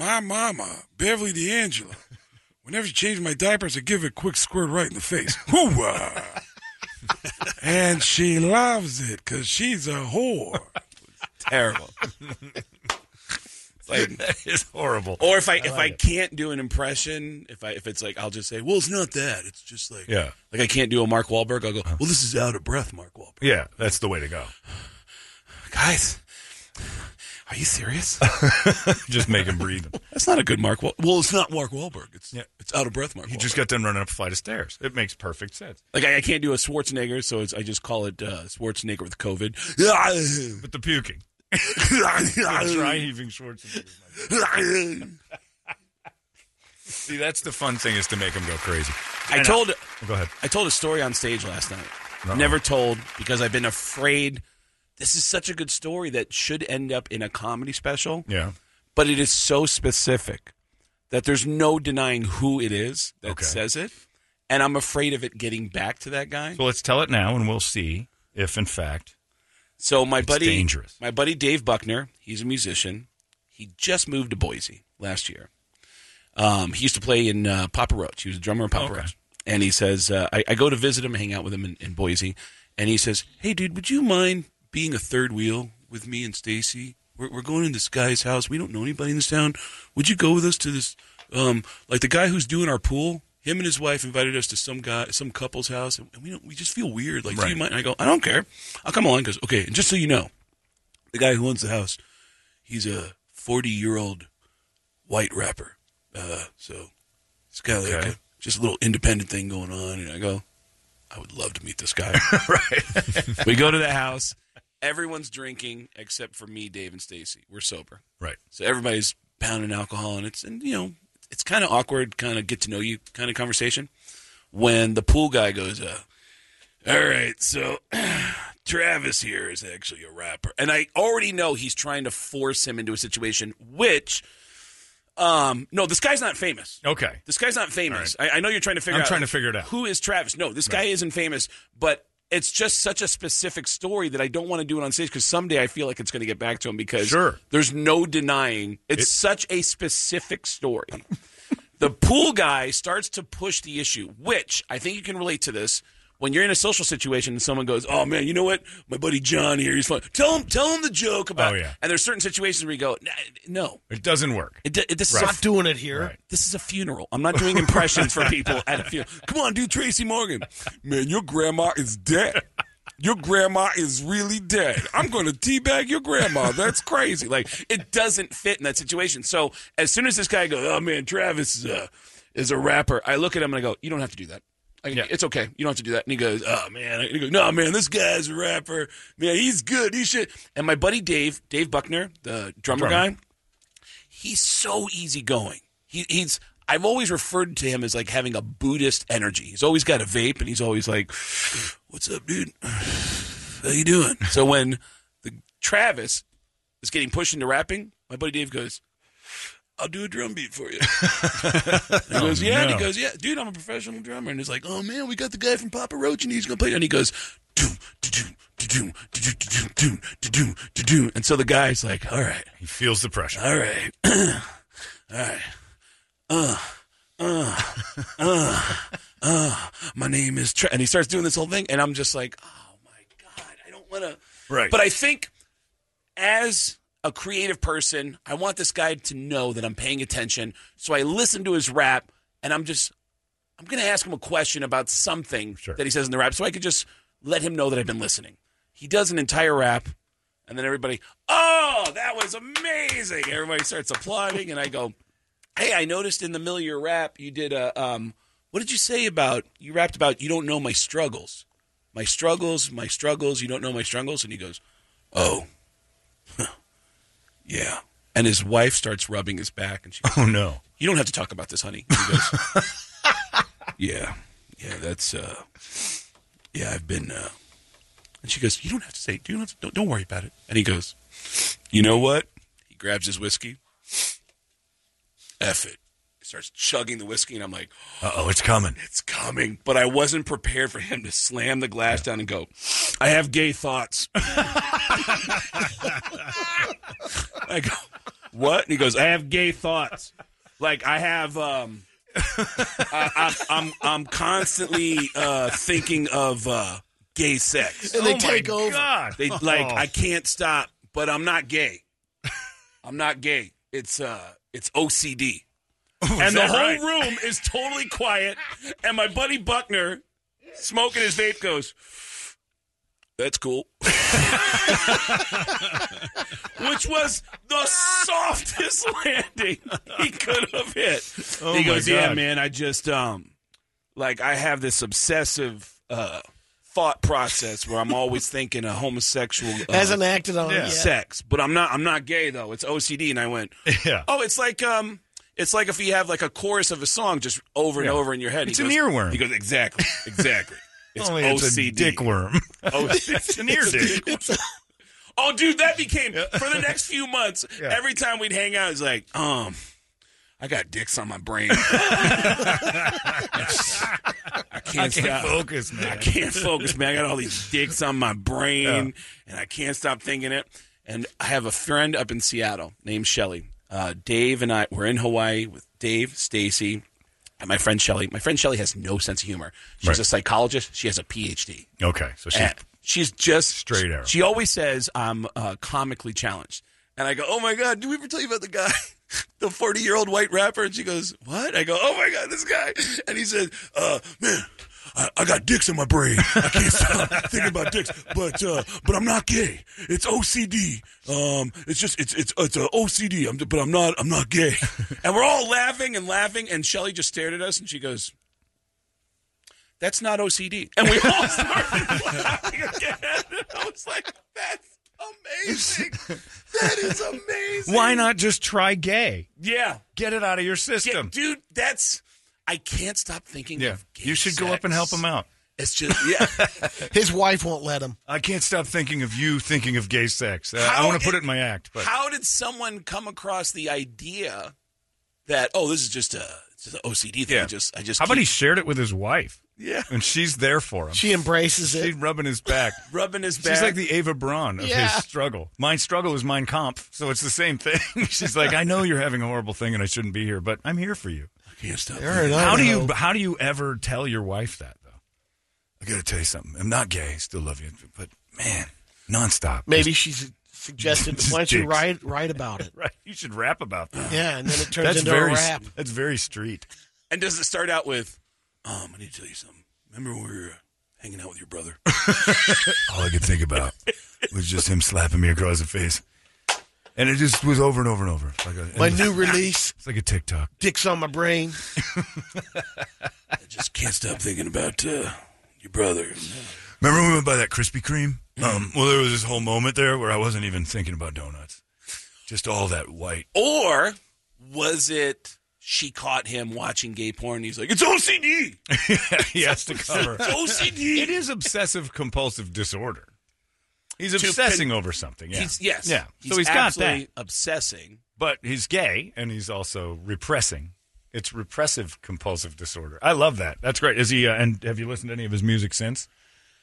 My mama, Beverly D'Angelo, whenever she changed my diapers, I give it a quick squirt right in the face. Hoo-ah. and she loves it because she's a whore. Terrible. Like, it's horrible. Or if I, if I can't do an impression, if I if it's like I'll just say, well, it's not that. It's just like Yeah. like I can't do a Mark Wahlberg. I'll go, well, this is out of breath, Mark Wahlberg. Yeah, that's the way to go. Guys, are you serious? Just make him breathe. That's not a good Mark. Wahl- well, it's not Mark Wahlberg. It's Yeah. it's out of breath, Mark. He Wahlberg. just got done running up a flight of stairs. It makes perfect sense. like I, I can't do a Schwarzenegger, so it's, I just call it uh, Schwarzenegger with COVID. With the puking. Try heaving Schwarzenegger. See, that's the fun thing is to make him go crazy. I And told Go ahead. I told a story on stage last night. Uh-oh. Never told because I've been afraid. This is such a good story that should end up in a comedy special. Yeah. but it is so specific that there's no denying who it is that Okay. says it. And I'm afraid of it getting back to that guy. So let's tell it now, and we'll see if, in fact, So my It's buddy, dangerous. my buddy Dave Buckner, he's a musician. He just moved to Boise last year. Um, he used to play in uh, Papa Roach. He was a drummer in Papa Okay. Roach. And he says, uh, I, I go to visit him, hang out with him in, in Boise, and he says, "Hey, dude, would you mind being a third wheel with me and Stacy? We're, we're going in this guy's house. We don't know anybody in this town. Would you go with us to this? Um, like the guy who's doing our pool. Him and his wife invited us to some guy, some couple's house, and we don't. We just feel weird. Like, do you Right. mind? And I go, I don't care. I'll come along. He goes, okay. And just so you know, the guy who owns the house, he's a forty-year-old white rapper. Uh, so it's kind of like Okay. a, just a little independent thing going on. And I go, I would love to meet this guy. right, we go to the house. Everyone's drinking except for me, Dave, and Stacy. We're sober. right, So everybody's pounding alcohol, and it's and you know it's kind of awkward, kind of get to know you kind of conversation. When the pool guy goes, uh, "All right, so Travis here is actually a rapper," and I already know he's trying to force him into a situation which. Um, no, this guy's not famous. okay, This guy's not famous. I, I know you're trying to figure I'm out. trying to figure it out. Who is Travis? No, this guy isn't famous, but it's just such a specific story that I don't want to do it on stage because someday I feel like it's going to get back to him because Sure. there's no denying it's It- such a specific story. the pool guy starts to push the issue, which I think you can relate to this. When you're in a social situation and someone goes, "Oh man, you know what? My buddy John here, he's fun. Tell him, tell him the joke about." Oh, yeah. And there's certain situations where you go, "No, it doesn't work. it, it, this Right. is a Not doing it here. Right. this is a funeral. I'm not doing impressions for people at a funeral. Come on, do Tracy Morgan. Man, your grandma is dead. Your grandma is really dead. I'm going to teabag your grandma. That's crazy. Like it doesn't fit in that situation. So as soon as this guy goes, "Oh man, Travis is a is a rapper," I look at him and I go, "You don't have to do that." I, Yeah. It's okay. You don't have to do that. And he goes, "Oh man," and he goes, "No man, this guy's a rapper. Man, he's good. He should." And my buddy Dave, Dave Buckner, the drummer, Drummer. guy, he's so easygoing. He, he's I've always referred to him as like having a Buddhist energy. He's always got a vape, and he's always like, "What's up, dude? How you doing?" So when the Travis is getting pushed into rapping, my buddy Dave goes, I'll do a drum beat for you. he oh, yeah. No. And he goes, yeah, dude, I'm a professional drummer. And he's like, oh man, we got the guy from Papa Roach, and he's gonna play. And he goes, doom, doom, doom, doom, doom, doom, and so the guy's like, all right, he feels the pressure. All right, all right, uh, uh, uh, uh. My name is Tre-. and he starts doing this whole thing, and I'm just like, oh my god, I don't want to. Right. But I think as a creative person, I want this guy to know that I'm paying attention. So I listen to his rap, and I'm just, I'm going to ask him a question about something that he says in the rap, so I could just let him know that I've been listening. He does an entire rap, and then everybody, oh, that was amazing. Everybody starts applauding, and I go, hey, I noticed in the middle of your rap you did a, um, what did you say about, you rapped about you don't know my struggles. My struggles, my struggles, you don't know my struggles? And he goes, oh, yeah. And his wife starts rubbing his back, and she goes, Oh no. You don't have to talk about this, honey. He goes, Yeah, yeah, that's uh, yeah, I've been. Uh, and she goes, You don't have to say. You don't, have to, don't don't worry about it. And he goes, You know what? He grabs his whiskey. F it. He starts chugging the whiskey, and I'm like, Uh oh, it's coming. It's coming. But I wasn't prepared for him to slam the glass down and go, I have gay thoughts. I go, what? And he goes, I have gay thoughts. Like I have, um, I, I, I'm I'm constantly uh, thinking of uh, gay sex. And they Oh, my take over. God. They like Oh. I can't stop, but I'm not gay. I'm not gay. It's uh, it's OCD. And the whole right? room is totally quiet. And my buddy Buckner, smoking his vape, goes, "That's cool." Which was the softest landing he could have hit. Oh, he my goes, "Yeah, man, I just um, like I have this obsessive uh." Thought process where I'm always thinking a homosexual uh, Hasn't acted on it yet. sex, but I'm not. I'm not gay though. It's OCD, and I went, Yeah. Oh, it's like um, it's like if you have like a chorus of a song just over and Yeah. over in your head. It's He an goes- earworm. He goes exactly, exactly. It's Only it's a OCD. dick worm. Oh, It's an ear dick. Oh, dude, that became for the next few months. Yeah. Every time we'd hang out, it's like, um, I got dicks on my brain. I can't, I can't stop. focus, man. I can't focus, man. I got all these dicks on my brain, and I can't stop thinking it. And I have a friend up in Seattle named Shelly. Uh, Dave and I were in Hawaii with Dave, Stacy, and my friend Shelly. My friend Shelly has no sense of humor. She's Right. a psychologist. She has a PhD. Okay, so she's And she's just straight arrow. She always says I'm uh, comically challenged, and I go, "Oh my god, did we ever tell you about the guy, the 40 year old white rapper?" And she goes, "What?" I go, "Oh my god, this guy," and he said, "Uh, man." I, I got dicks in my brain. I can't stop thinking about dicks, but uh, but I'm not gay. It's OCD. Um, it's just it's it's it's a OCD. I'm but I'm not I'm not gay. And we're all laughing and laughing. And Shelly just stared at us and she goes, "That's not OCD." And we all started laughing again. I was like, "That's amazing. That is amazing." Why not just try gay? Yeah, Get it out of your system. dude. That's I can't stop thinking. Yeah, of gay you should go up and help him out. It's just yeah. His wife won't let him. I can't stop thinking of you thinking of gay sex. Uh, I want to put it in my act, but How did someone come across the idea that oh, this is just a it's just an OCD thing? Yeah. I just I just how about he shared it with his wife? Yeah. and she's there for him. She embraces it. She's rubbing his back. rubbing his back? She's like the Eva Braun of Yeah. his struggle. My struggle is Mein Kampf, so it's the same thing. She's like, I know you're having a horrible thing and I shouldn't be here, but I'm here for you. I can't stop. Fair thinking. enough. How do you how do you ever tell your wife that though? I got to tell you something. I'm not gay. I still love you, but man, nonstop. Maybe she's suggested. Why don't you dicks. write write about it? right. You should rap about that. Yeah, and then it turns That's into very a rap. that's very street. And does it start out with, um, I need to tell you something. Remember when we were hanging out with your brother? All I could think about was just him slapping me across the face. And it just was over and over and over. It's like a, My it was- new release, It's like a TikTok. "Dicks on My Brain." I just can't stop thinking about uh, your brother. Remember when we went by that Krispy Kreme? Um, well, there was this whole moment there where I wasn't even thinking about donuts. Just all that white. Or was it she caught him watching gay porn? He's like, it's OCD. he has to cover. It's OCD. It is obsessive compulsive disorder. He's obsessing con- over something. Yeah. He's, yes. Yeah. He's so he's got that. obsessing. But he's gay and he's also repressing. It's repressive compulsive disorder. I love that. That's great. Is he? Uh, and have you listened to any of his music since?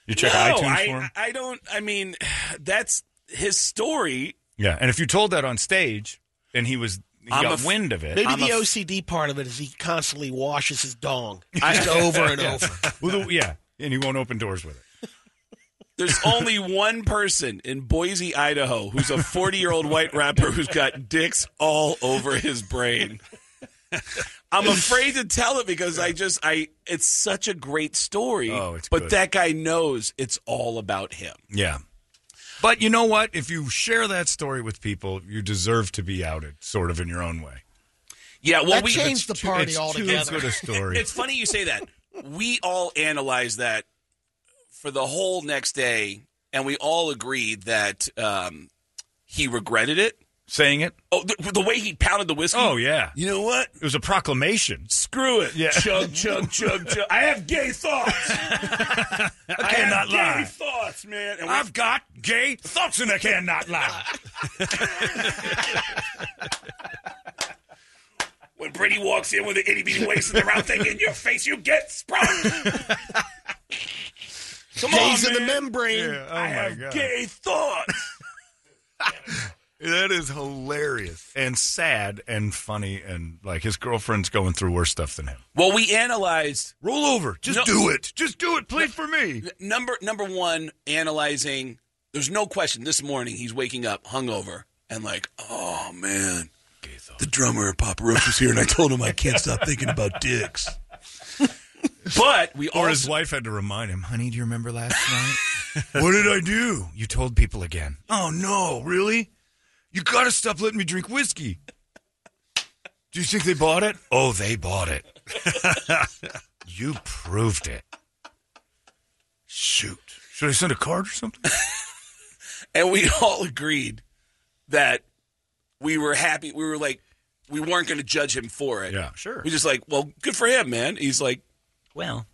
You check no, iTunes I, for him. I don't. I mean, that's his story. Yeah, and if you told that on stage, and he was he I'm got a f- wind of it. Maybe I'm the a f- OCD part of it is he constantly washes his dong just over and over. Well, the- yeah, and he won't open doors with it. There's only one person in Boise, Idaho, who's a 40 year old white rapper who's got dicks all over his brain. I'm afraid to tell it because I just I it's such a great story. Oh, it's but good. that guy knows it's all about him. Yeah. But you know what? If you share that story with people, you deserve to be outed, sort of in your own way. Yeah, well, That we changed the It's too- party it's too altogether. good a story. It's funny you say that. We all analyze that for the whole next day, and we all agreed that um, he regretted it. Saying it? Oh, the, the way he pounded the whiskey. Oh yeah. You know what? It was a proclamation. Screw it. Yeah. Chug, chug, chug, chug. I have gay thoughts. I I cannot have gay lie. thoughts, man. And I've got gay thoughts and I cannot lie. when Brady walks in with an itty bitty waist and the round thing in your face, you get sprung. Come Gays on, in the membrane. Yeah, oh I my have God. gay thoughts. That is hilarious and sad and funny and like his girlfriend's going through worse stuff than him. Well, we analyzed Roll over. Just No. do it. Just do it. Play for me. number number one, analyzing. There's no question. This morning, he's waking up hungover and like, oh man, the drummer of Papa Roach was here, and I told him I can't stop thinking about dicks. But we Or also his wife had to remind him, honey, do you remember last night? what did I do? You told people again. Oh, no, really? You got to stop letting me drink whiskey. Do you think they bought it? Oh, they bought it. you proved it. Shoot. Should I send a card or something? and we all agreed that we were happy. We were like, we weren't going to judge him for it. Yeah, sure. We just like, well, good for him, man. He's like, well,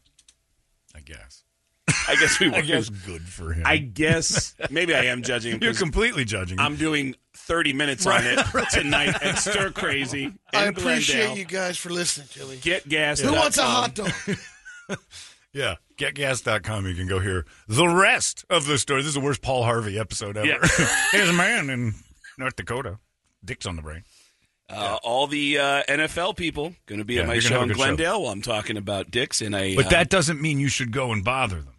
I guess. I guess we were. I guess good for him. I guess maybe I am judging him. You're 'cause completely judging him. I'm doing 30 minutes on it tonight at Stir Crazy. In I appreciate Glendale. you guys for listening to me. Get gas. Who wants a hot dog? Yeah, getgas.com. You can go hear the rest of the story. This is the worst Paul Harvey episode ever. Yeah. There's a man in North Dakota. Dick's on the brain. Uh, all the uh, NFL people going to be Yeah, at my show in good show. Glendale while I'm talking about dicks in a. But uh, that doesn't mean you should go and bother them.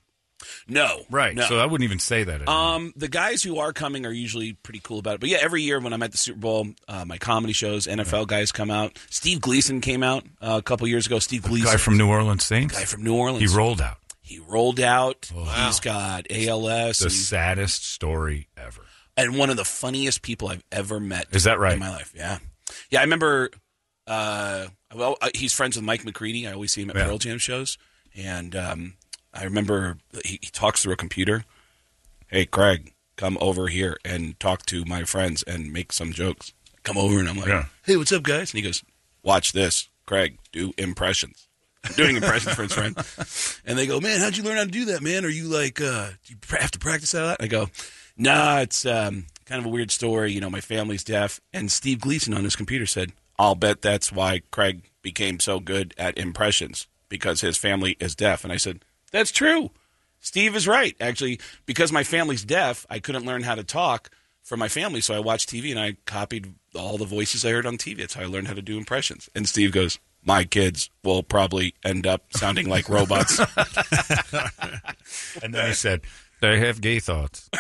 no, Right. No. So I wouldn't even say that. anymore. Um, the guys who are coming are usually pretty cool about it. But yeah, every year when I'm at the Super Bowl, uh, my comedy shows, NFL guys come out. Steve Gleason came out uh, a couple years ago. Steve Gleason, guy from New Orleans Saints. guy from New Orleans. He rolled out. He rolled out. He's got ALS, The and, saddest story ever. and one of the funniest people I've ever met. Is that right? In my life, yeah, yeah. I remember. Uh, well, uh, he's friends with Mike McCready. I always see him at Yeah. Pearl Jam shows, and um, I remember he, he talks through a computer. Hey, Craig, come over here and talk to my friends and make some jokes. Come over, and I'm like, Yeah. Hey, what's up, guys? And he goes, Watch this, Craig. Do impressions. I'm doing impressions for his friend, and they go, "Man, how'd you learn how to do that, man? Are you like, uh, do you have to practice that?" a lot?" I go, "Nah, it's um, kind of a weird story. You know, my family's deaf." And Steve Gleason on his computer said, "I'll bet that's why Craig became so good at impressions because his family is deaf." And I said, "That's true. Steve is right. Actually, because my family's deaf, I couldn't learn how to talk." For my family, so I watched TV and I copied all the voices I heard on TV. That's how I learned how to do impressions. And Steve goes, "My kids will probably end up sounding like robots." And then he said, they have gay thoughts.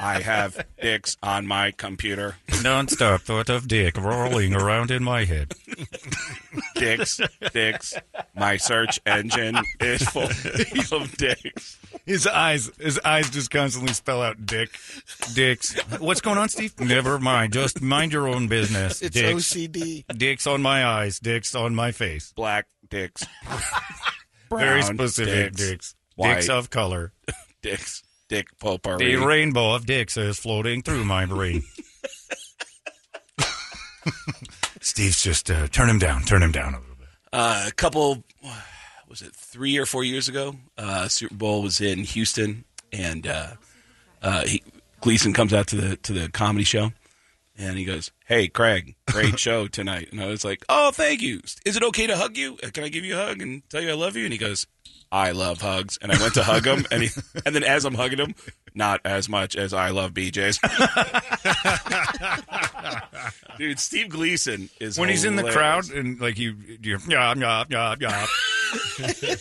I have dicks on my computer. Non-stop thought of dick rolling around in my head. Dicks, dicks. My search engine is full of dicks. His eyes, his eyes just constantly spell out dick, dicks. What's going on, Steve? Never mind. Just mind your own business. It's dicks, OCD. dicks on my eyes, dicks on my face. Black dicks. Very specific dicks. dicks. White. Dicks of color. Dicks. Dick potpourri. The rainbow of dicks is floating through my brain. Steve's just uh, turn him down, turn him down a little bit. Uh, a couple, was it three or four years ago? Uh, Super Bowl was in Houston, and uh, uh, he, Gleason comes out to the to the comedy show, and he goes, "Hey, Craig, great show tonight." And I was like, "Oh, thank you. Is it okay to hug you? Uh, Can I give you a hug and tell you I love you?" And he goes, "I love hugs." And I went to hug him, and he, and then as I'm hugging him, not as much as I love BJ's. Dude, Steve Gleason is when he's in the crowd and like you, you yeah, yeah, yeah, yeah.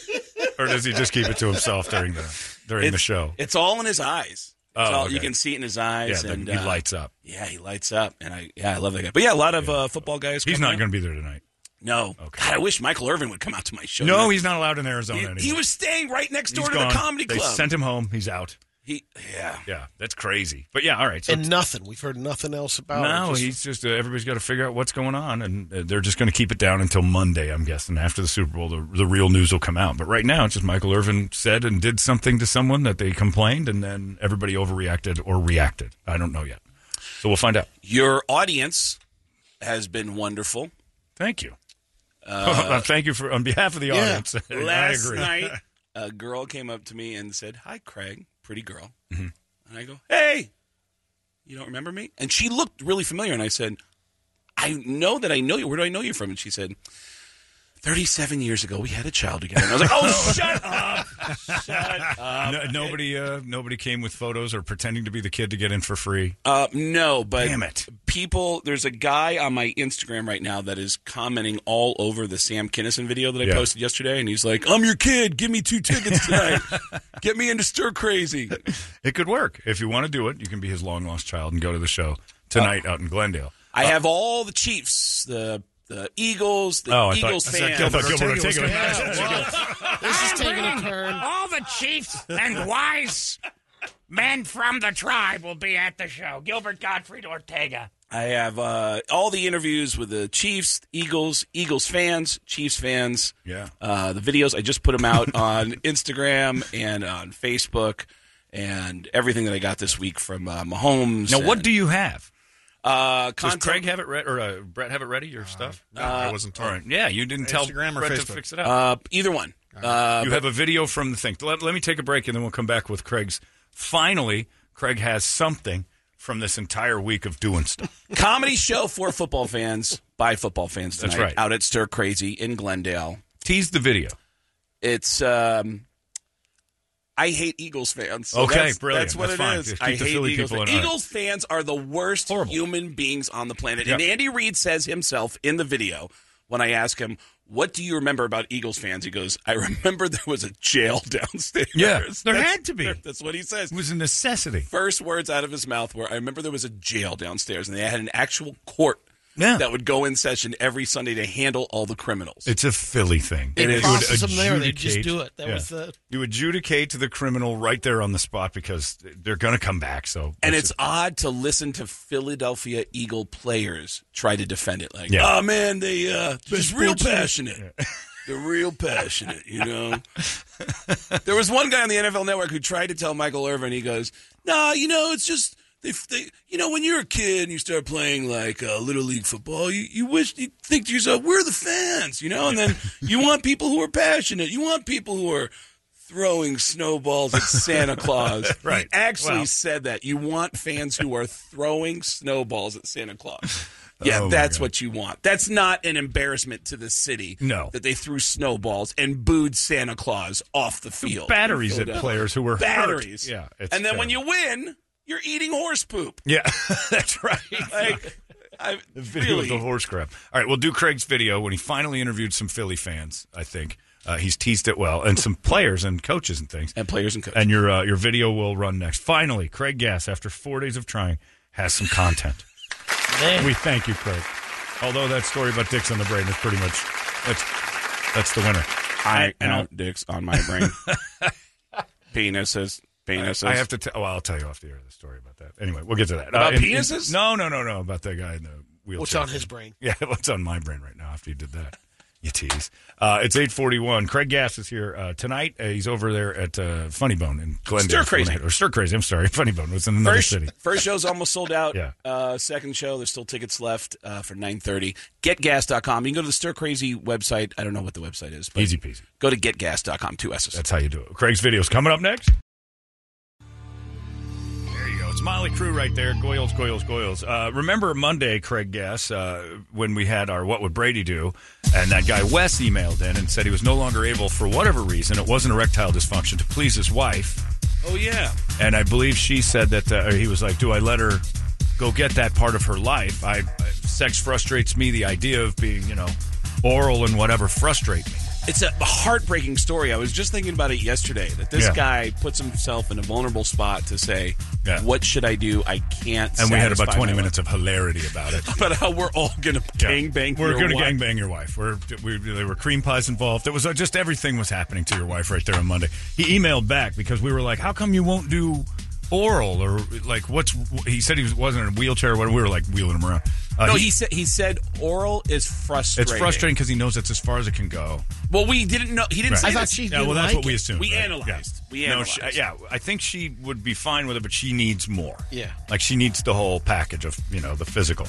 or does he just keep it to himself during the during the show? It's all in his eyes. It's Oh, all, okay. You can see it in his eyes. Yeah, and he uh, lights up. Yeah, he lights up, and I yeah, I love that guy. But yeah, a lot of uh, football guys. He's not going to be there tonight. No, God, I wish Michael Irvin would come out to my show. No, he's not allowed in Arizona He, anymore. he was staying right next door He's to gone. the comedy They club. sent him home. He's out. He yeah yeah, that's crazy. But yeah, all right. So and nothing. We've heard nothing else about it. no, Just- he's just uh, everybody's got to figure out what's going on, and uh, they're just going to keep it down until Monday. I'm guessing after the Super Bowl, the, the real news will come out. But right now, it's just Michael Irvin said and did something to someone that they complained, and then everybody overreacted or reacted. I don't know yet, so we'll find out. Your audience has been wonderful. Thank you. Uh, Thank you for on behalf of the audience. I Last night, a girl came up to me and said, "Hi, Craig, pretty girl." Mm-hmm. And I go, "Hey, you don't remember me?" And she looked really familiar, and I said, "I know that I know you. Where do I know you from?" And she said, 37 years ago, we had a child together." And I was like, "Oh, shut up, shut up." No, nobody, uh, nobody came with photos or pretending to be the kid to get in for free. Uh, no, but Damn it. people. There's a guy on my Instagram right now that is commenting all over the Sam Kinison video that I Yeah. posted yesterday, and he's like, "I'm your kid. Give me two tickets tonight. Get me into Stir Crazy." It could work if you want to do it. You can be his long lost child and go to the show tonight out in Glendale. I have all the Chiefs, the the Eagles, the Oh, I thought- Eagles I said fans. Gilbert Ortega was Ortega gonna- was gonna- This is taking a turn. All the chiefs and wise men from the tribe will be at the show. Gilbert Gottfried Ortega. I have uh, all the interviews with the Chiefs, Eagles, Eagles fans, Chiefs fans. Yeah. Uh, the videos I just put them out on Instagram and on Facebook, and everything that I got this week from uh, Mahomes. Now, what do you have? Uh, Does Craig have it ready, or uh, Brett have it ready? Your stuff? no, I wasn't told. All right. Yeah, you didn't tell Instagram or Brett to Facebook? fix it up. Uh, either one. Uh, you have a video from the thing. Let, let me take a break, and then we'll come back with Craig's. Finally, Craig has something from this entire week of doing stuff. comedy show for football fans by football fans tonight. That's right. Out at Stir Crazy in Glendale. Tease the video. It's um, I hate Eagles fans. So Okay, that's, brilliant. That's what That's it fine. is. I hate Philly Eagles fans. in on it. Eagles fans are the worst Horrible. human beings on the planet. Yep. And Andy Reid says himself in the video when I ask him, "What do you remember about Eagles fans?" He goes, "I remember there was a jail downstairs." Yeah, there That's- had to be. That's what he says. It was a necessity. First words out of his mouth were, "I remember there was a jail downstairs, and they had an actual court." Yeah. That would go in session every Sunday to handle all the criminals. It's a Philly thing. They You would process them there, they just do it. That was the- You adjudicate to the criminal right there on the spot because they're going to come back. So And it's odd to listen to Philadelphia Eagle players try to defend it. Like, Yeah. oh man, they uh, just real passionate. They're real passionate, you know. there was one guy on the NFL Network who tried to tell Michael Irvin. He goes, "Nah, you know, it's just they, they you know, when you're a kid and you start playing like uh, little league football, you, you wish you think to yourself, we're the fans, you know, and then you want people who are passionate. You want people who are." Throwing snowballs at Santa Claus. Right. He actually said that. You want fans who are throwing snowballs at Santa Claus. Yeah, Oh, that's what you want. That's not an embarrassment to the city. No. That they threw snowballs and booed Santa Claus off the field. batteries at players who were hurt. batteries. Yeah, it's and then when you win, you're eating horse poop. Yeah, that's right. Like, I, The video really, of the horse crap. All right, we'll do Craig's video when he finally interviewed some Philly fans. I think uh, he's teased it well, and some players and coaches and things. and players and coaches. And your uh, your video will run next. Finally, Craig Gass, after four days of trying, has some content. Man. We thank you, Craig. Although that story about dicks on the brain is pretty much that's that's the winner. I and count dicks on my brain. penises. Penises. I have to. T- well, I'll tell you off the air the story about that. Anyway, we'll get to that. About in- in- penises? no, no, no, no. About that guy in the wheelchair. What's on his brain? Yeah, what's on my brain right now after you did that? You tease. Uh, it's eight forty one. Craig Gass is here uh, tonight. Uh, he's over there at uh, Funny Bone in Glendale. Stir Crazy. or Stir Crazy. I'm sorry, Funny Bone was in another First, city. first show's almost sold out. Yeah. Uh, second show, there's still tickets left uh, for 9.30. Getgas.com. You can go to the Stir Crazy website. I don't know what the website is. But Easy peasy. Go to getgas.com. Two S's. That's how you do it. Craig's video's coming up next. Mötley Crüe right there. Goyles, Goyles, Goyles. Uh, remember Monday, Craig Gass, uh, when we had our What Would Brady Do? And that guy Wes emailed in and said he was no longer able, for whatever reason, it wasn't erectile dysfunction, to please his wife. Oh yeah. And I believe she said that uh, he was like, "Do I let her go get that part of her life? I sex frustrates me. The idea of being, you know, oral and whatever frustrate me." It's a heartbreaking story. I was just thinking about it yesterday that this Yeah. guy puts himself in a vulnerable spot to say, Yeah. "What should I do? I can't." And we had about twenty minutes of hilarity about it. About how we're all going to gang bang. We're going to wife. gang bang your wife. We're, we, there were cream pies involved. It was uh, just everything was happening to your wife right there on Monday. He emailed back because we were like, "How come you won't do oral or like what's?" He said he was, wasn't in a wheelchair. or whatever. We were like wheeling him around. Uh, no, he, said he said oral is frustrating. It's frustrating because he knows that's as far as it can go. Well, we didn't know. He didn't say Right. this. Yeah, well, that's what we assumed. We right? analyzed. Yeah. We No, analyzed. she, yeah, I think she would be fine with it, but she needs more. Yeah. like she needs the whole package of you know the physical,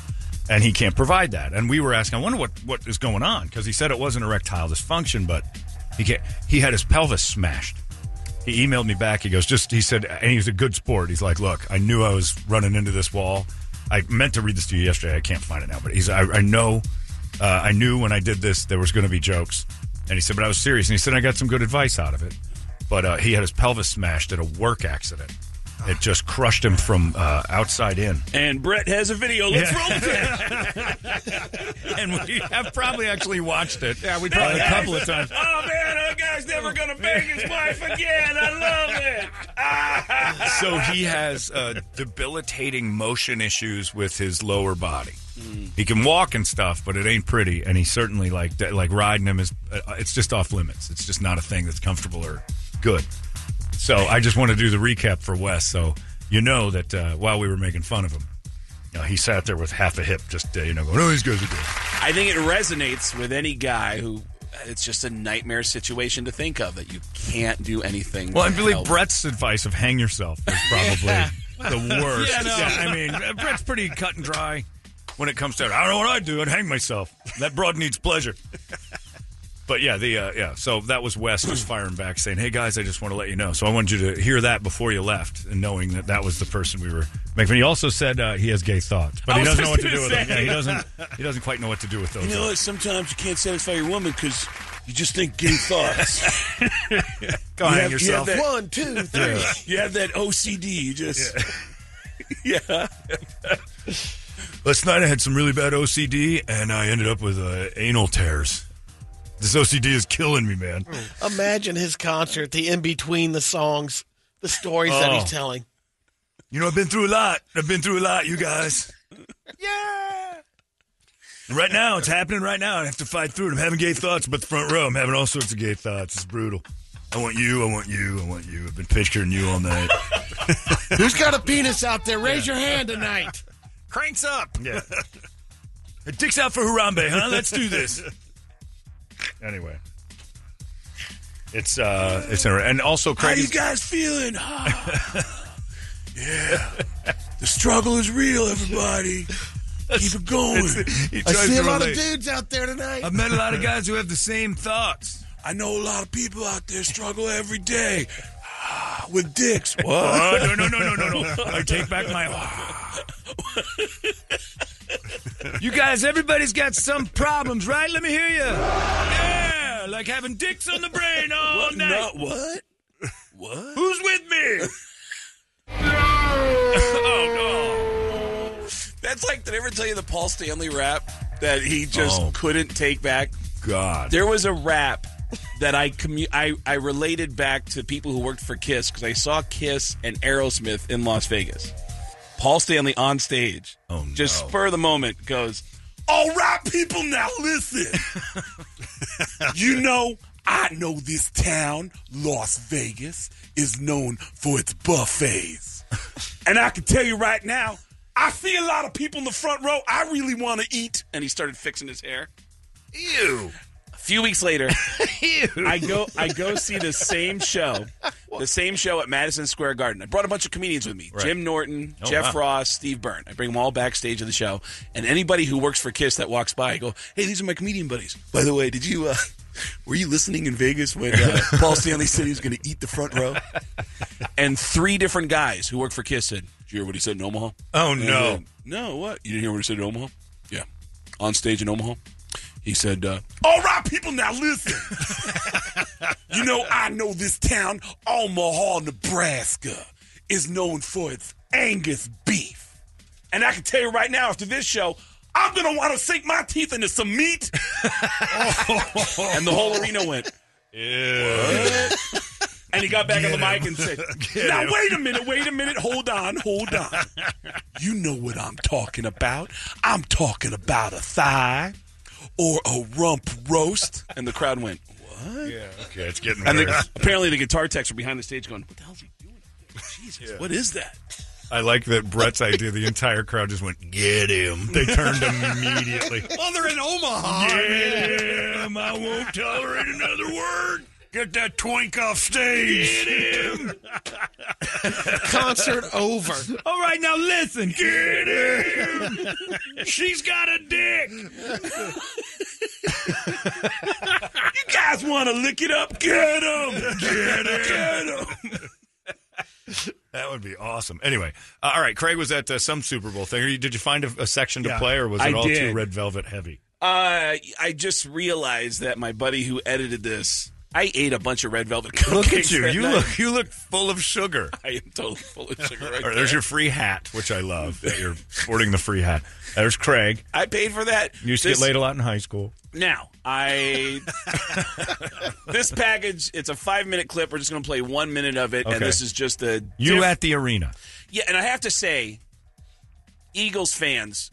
and he can't provide that. And we were asking, I wonder what what is going on because he said it wasn't erectile dysfunction, but he can't, he had his pelvis smashed. He emailed me back. He goes, just he said, and he was a good sport. He's like, look, I knew I was running into this wall. I meant to read this to you yesterday. I can't find it now, but he's I, I know, uh, I knew when I did this there was going to be jokes, and he said, but I was serious. And he said, I got some good advice out of it. But uh, he had his pelvis smashed at a work accident. It just crushed him from uh, outside in. And Brett has a video. Let's Yeah. roll it. and we have probably actually watched it. Yeah, we Hey, probably a couple of times. Oh man, that guy's never gonna bang his wife again. I love it. So he has uh, debilitating motion issues with his lower body. He can walk and stuff, but it ain't pretty. And he certainly like like riding him is uh, it's just off limits. It's just not a thing that's comfortable or good. So I just want to do the recap for Wes, so you know that uh, while we were making fun of him, you know, he sat there with half a hip, just uh, you know, going, "Oh, these guys are good." I think it resonates with any guy who. It's just a nightmare situation to think of that you can't do anything. Well, I believe help. Brett's advice of hang yourself is probably Yeah. the worst. Yeah, no. I mean, uh, Brett's pretty cut and dry when it comes to it. I don't know what I'd do. I'd hang myself. That broad needs pleasure. But yeah, the uh, yeah. So that was Wes just firing back, saying, "Hey guys, I just want to let you know." So I wanted you to hear that before you left, and knowing that that was the person we were making. fun. He also said uh, he has gay thoughts, but I he was doesn't know what to just do with gonna them. Yeah, he doesn't. He doesn't quite know what to do with those. You know what? Sometimes you can't satisfy your woman because you just think gay thoughts. Go You hang have- you yourself. have that- One, two, three. Yeah. You have that OCD. You just yeah. Last night I had some really bad OCD, and I ended up with uh, anal tears. This OCD is killing me, man. Imagine his concert, the in between the songs, the stories that Oh. he's telling. You know, I've been through a lot. I've been through a lot, you guys. yeah. Right now, it's happening right now. I have to fight through it. I'm having gay thoughts, but the front row, I'm having all sorts of gay thoughts. It's brutal. I want you. I want you. I want you. I've been picturing you all night. Who's got a penis out there? Raise your hand tonight. Cranks up. Yeah. Dick's out for Harambe, huh? Let's do this. Anyway. It's uh it's inter- and also How you guys feeling? yeah. The struggle is real, everybody. Keep it going. he I see a lot of dudes out there tonight. I've met a lot of guys who have the same thoughts. I know a lot of people out there struggle every day with dicks. What? Oh, no, no, no, no, no, no. I take back my. you guys, everybody's got some problems, right? Let me hear you. Yeah, like having dicks on the brain all What? night. No, what? What? Who's with me? oh no! That's like, did I ever tell you the Paul Stanley rap that he just Oh. couldn't take back? God. There was a rap that I commu- I, I related back to people who worked for Kiss because I saw Kiss and Aerosmith in Las Vegas. Paul Stanley on stage, Oh, just spur the moment, goes, All right, people, now listen. you know, I know this town, Las Vegas, is known for its buffets. and I can tell you right now, I see a lot of people in the front row I really want to eat. and he started fixing his hair. Ew. A few weeks later, I go I go see the same show, the same show at Madison Square Garden. I brought a bunch of comedians with me: Right. Jim Norton, Oh, Jeff wow. Ross, Steve Byrne. I bring them all backstage of the show, and anybody who works for Kiss that walks by, I go, "Hey, these are my comedian buddies." By the way, did you uh, were you listening in Vegas when uh, Paul Stanley said he was going to eat the front row? And three different guys who work for Kiss said, "Did you hear what he said in Omaha?" Oh, And no. said, no, what? You didn't hear what he said in Omaha? Yeah, on stage in Omaha. He said, uh, "All right, people, now listen. you know, I know this town, Omaha, Nebraska, is known for its Angus beef, and I can tell you right now, after this show." I'm gonna want to sink my teeth into some meat, and the whole arena went. And he got back on the mic and said, Now, him." wait a minute, wait a minute, hold on, hold on. You know what I'm talking about. I'm talking about a thigh or a rump roast. And the crowd went, What? Yeah, okay, it's getting And the, apparently the guitar techs were behind the stage going, What the hell's he doing? Jesus, what is that? I like that Brett's idea. The entire crowd just went, "Get him!" They turned immediately. Well, they're in Omaha. Get him! I won't tolerate another word. Get that twink off stage. Get him! Concert over. All right, now listen. Get him! She's got a dick. You guys want to lick it up? Get him! Get him! Get him! That would be awesome. Anyway, uh, all right. Craig was at uh, some Super Bowl thing. Are Did you find a, a section to Yeah. play, or was it I all too red velvet heavy? Uh, I just realized that my buddy who edited this, I ate a bunch of red velvet cupcakes. Look at you. You night. look. You look full of sugar. I am totally full of sugar right right, there's your free hat, which I love. That you're sporting the free hat. There's Craig. I paid for that. You used to This- get laid a lot in high school. Now, I this package. It's a five minute clip. We're just going to play one minute of it, Okay. and this is just the You diff- at the arena. yeah. And I have to say, Eagles fans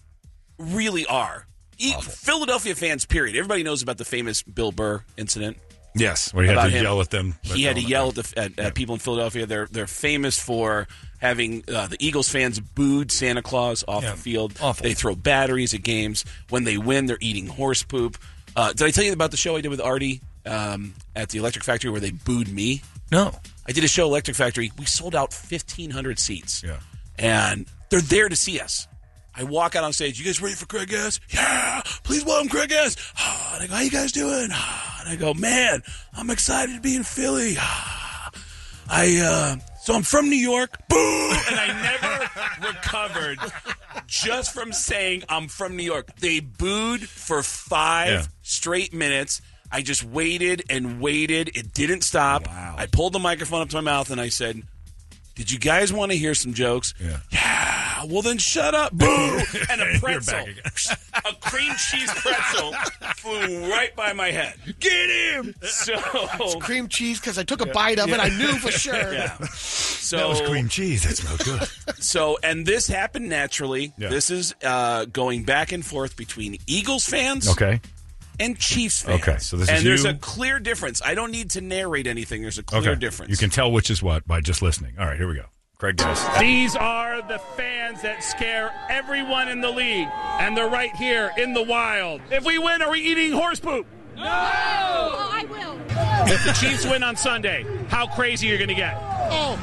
really are. E- Philadelphia fans, period. Everybody knows about the famous Bill Burr incident. Yes, where he had to him. yell at them. He had to yell at, the, at, at people in Philadelphia. They're they're famous for having uh, the Eagles fans booed Santa Claus off Yeah, the field. awful. They throw batteries at games. When they win, they're eating horse poop. Uh, did I tell you about the show I did with Artie um, at the Electric Factory where they booed me? No. I did a show Electric Factory. We sold out fifteen hundred seats. Yeah. and they're there to see us. I walk out on stage. You guys ready for Craig S? Yeah, please welcome Craig S. Ah, And I go, how you guys doing? Ah, And I go, man, I'm excited to be in Philly. Ah, I uh, so I'm from New York. Boo! And I never recovered just from saying I'm from New York. They booed for five Yeah. straight minutes. I just waited and waited. It didn't stop. I pulled the microphone up to my mouth and I said, "Did you guys want to hear some jokes?" Yeah. Yeah. Well, then shut up. Boo! And a You're pretzel, back again. a cream cheese pretzel, flew right by my head. Get him! So Cream cheese because I took a bite of it. I knew for sure. yeah. So That was cream cheese. That's no good. So, and this happened naturally. Yeah. This is uh, going back and forth between Eagles fans Okay. And Chiefs fans. Okay, so this is and is there's you- a clear difference. I don't need to narrate anything. There's a clear Okay. difference. You can tell which is what by just listening. All right, here we go. Craig Dennis. These are the fans that scare everyone in the league, and they're right here in the wild. If we win, are we eating horse poop? No! Oh, I will. If the Chiefs win on Sunday, how crazy you're you going to get? Oh,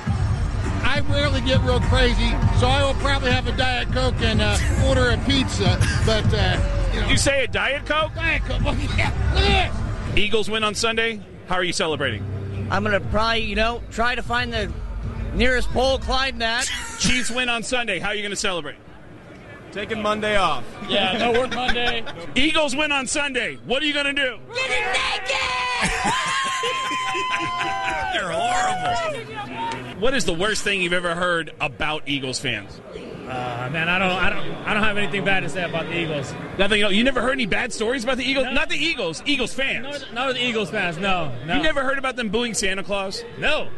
I rarely get real crazy, so I will probably have a Diet Coke and uh, order a pizza. But, uh, you know. You say a Diet Coke? Diet Coke. Look at look at this. Eagles win on Sunday. How are you celebrating? I'm gonna probably, you know, try to find the nearest pole, climb that. Chiefs win on Sunday. How are you going to celebrate? Taking Monday off. Yeah, no work Monday. Eagles win on Sunday. What are you going to do? Getting naked! You're horrible. What is the worst thing you've ever heard about Eagles fans? Uh, man, I don't, I don't, I don't have anything bad to say about the Eagles. Nothing. You never heard any bad stories about the Eagles? Not the Eagles. Eagles fans. No, no, the Eagles fans. No, no. You never heard about them booing Santa Claus? No.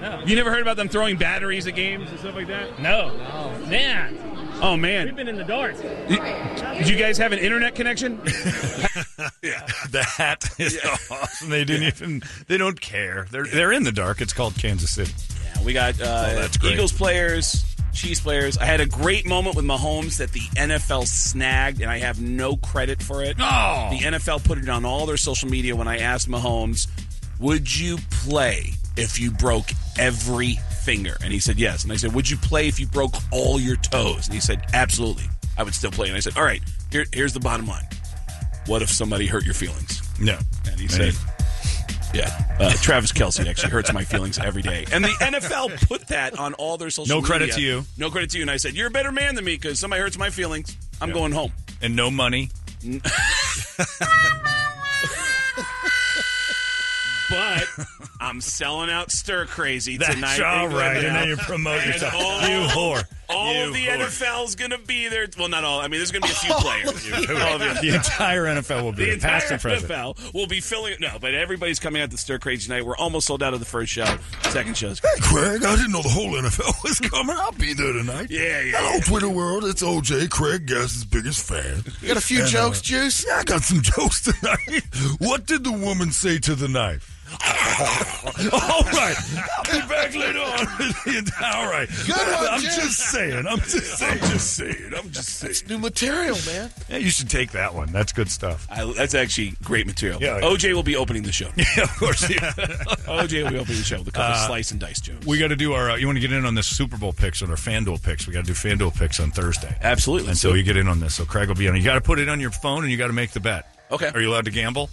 No. You never heard about them throwing batteries at games and stuff like that? No. No. Man, Oh man, we've been in the dark. Did you guys have an internet connection? yeah, That is awesome. They didn't even. They don't care. They're they're in the dark. It's called Kansas City. Yeah, we got uh, Oh. Eagles players, Chiefs players. I had a great moment with Mahomes that the NFL snagged, and I have no credit for it. Oh. The NFL put it on all their social media when I asked Mahomes, "Would you play if you broke every finger?" And he said yes. And I said, "Would you play if you broke all your toes?" And he said, "Absolutely, I would still play." And I said, "All right, here, here's the bottom line: What if somebody hurt your feelings?" No. And he said, "Yeah, uh, Travis Kelce actually hurts my feelings every day." And the NFL put that on all their social. No credit media. to you. No credit to you. And I said, "You're a better man than me because somebody hurts my feelings. I'm going home." And no money. but I'm selling out Stir Crazy That's tonight. all in right, and Glendale. then you promote And yourself. all- You whore. All You of the whore. NFL's going to be there. Well, not all. I mean, there's going to be a few players. All of the- the entire NFL will be the there, past entire and present. NFL will be filling. No, but everybody's coming out to Stir Crazy tonight. We're almost sold out of the first show. Second show's Craig, I didn't know the whole NFL was coming. I'll be there tonight. Yeah, yeah. Hello, Twitter world. It's OJ, Craig Gass's biggest fan. You got a few And, uh, jokes, Juice? Yeah, I got some jokes tonight. what did the woman say to the knife? All right. I'll be back later on. All right. Good one, I'm Jim. just saying. I'm just saying. I'm just saying. I'm just saying. It's new material, man. Yeah, you should take that one. That's good stuff. I, that's actually great material. Yeah, yeah. OJ will be opening the show. Yeah, of course. Yeah. OJ will be opening the show with a couple Uh, slice and dice jokes. We got to do our. Uh, you want to get in on this Super Bowl picks on our FanDuel picks? We got to do FanDuel picks on Thursday. Absolutely. And so you get in on this. So Craig will be on. You got to put it on your phone and you got to make the bet. Okay. Are you allowed to gamble?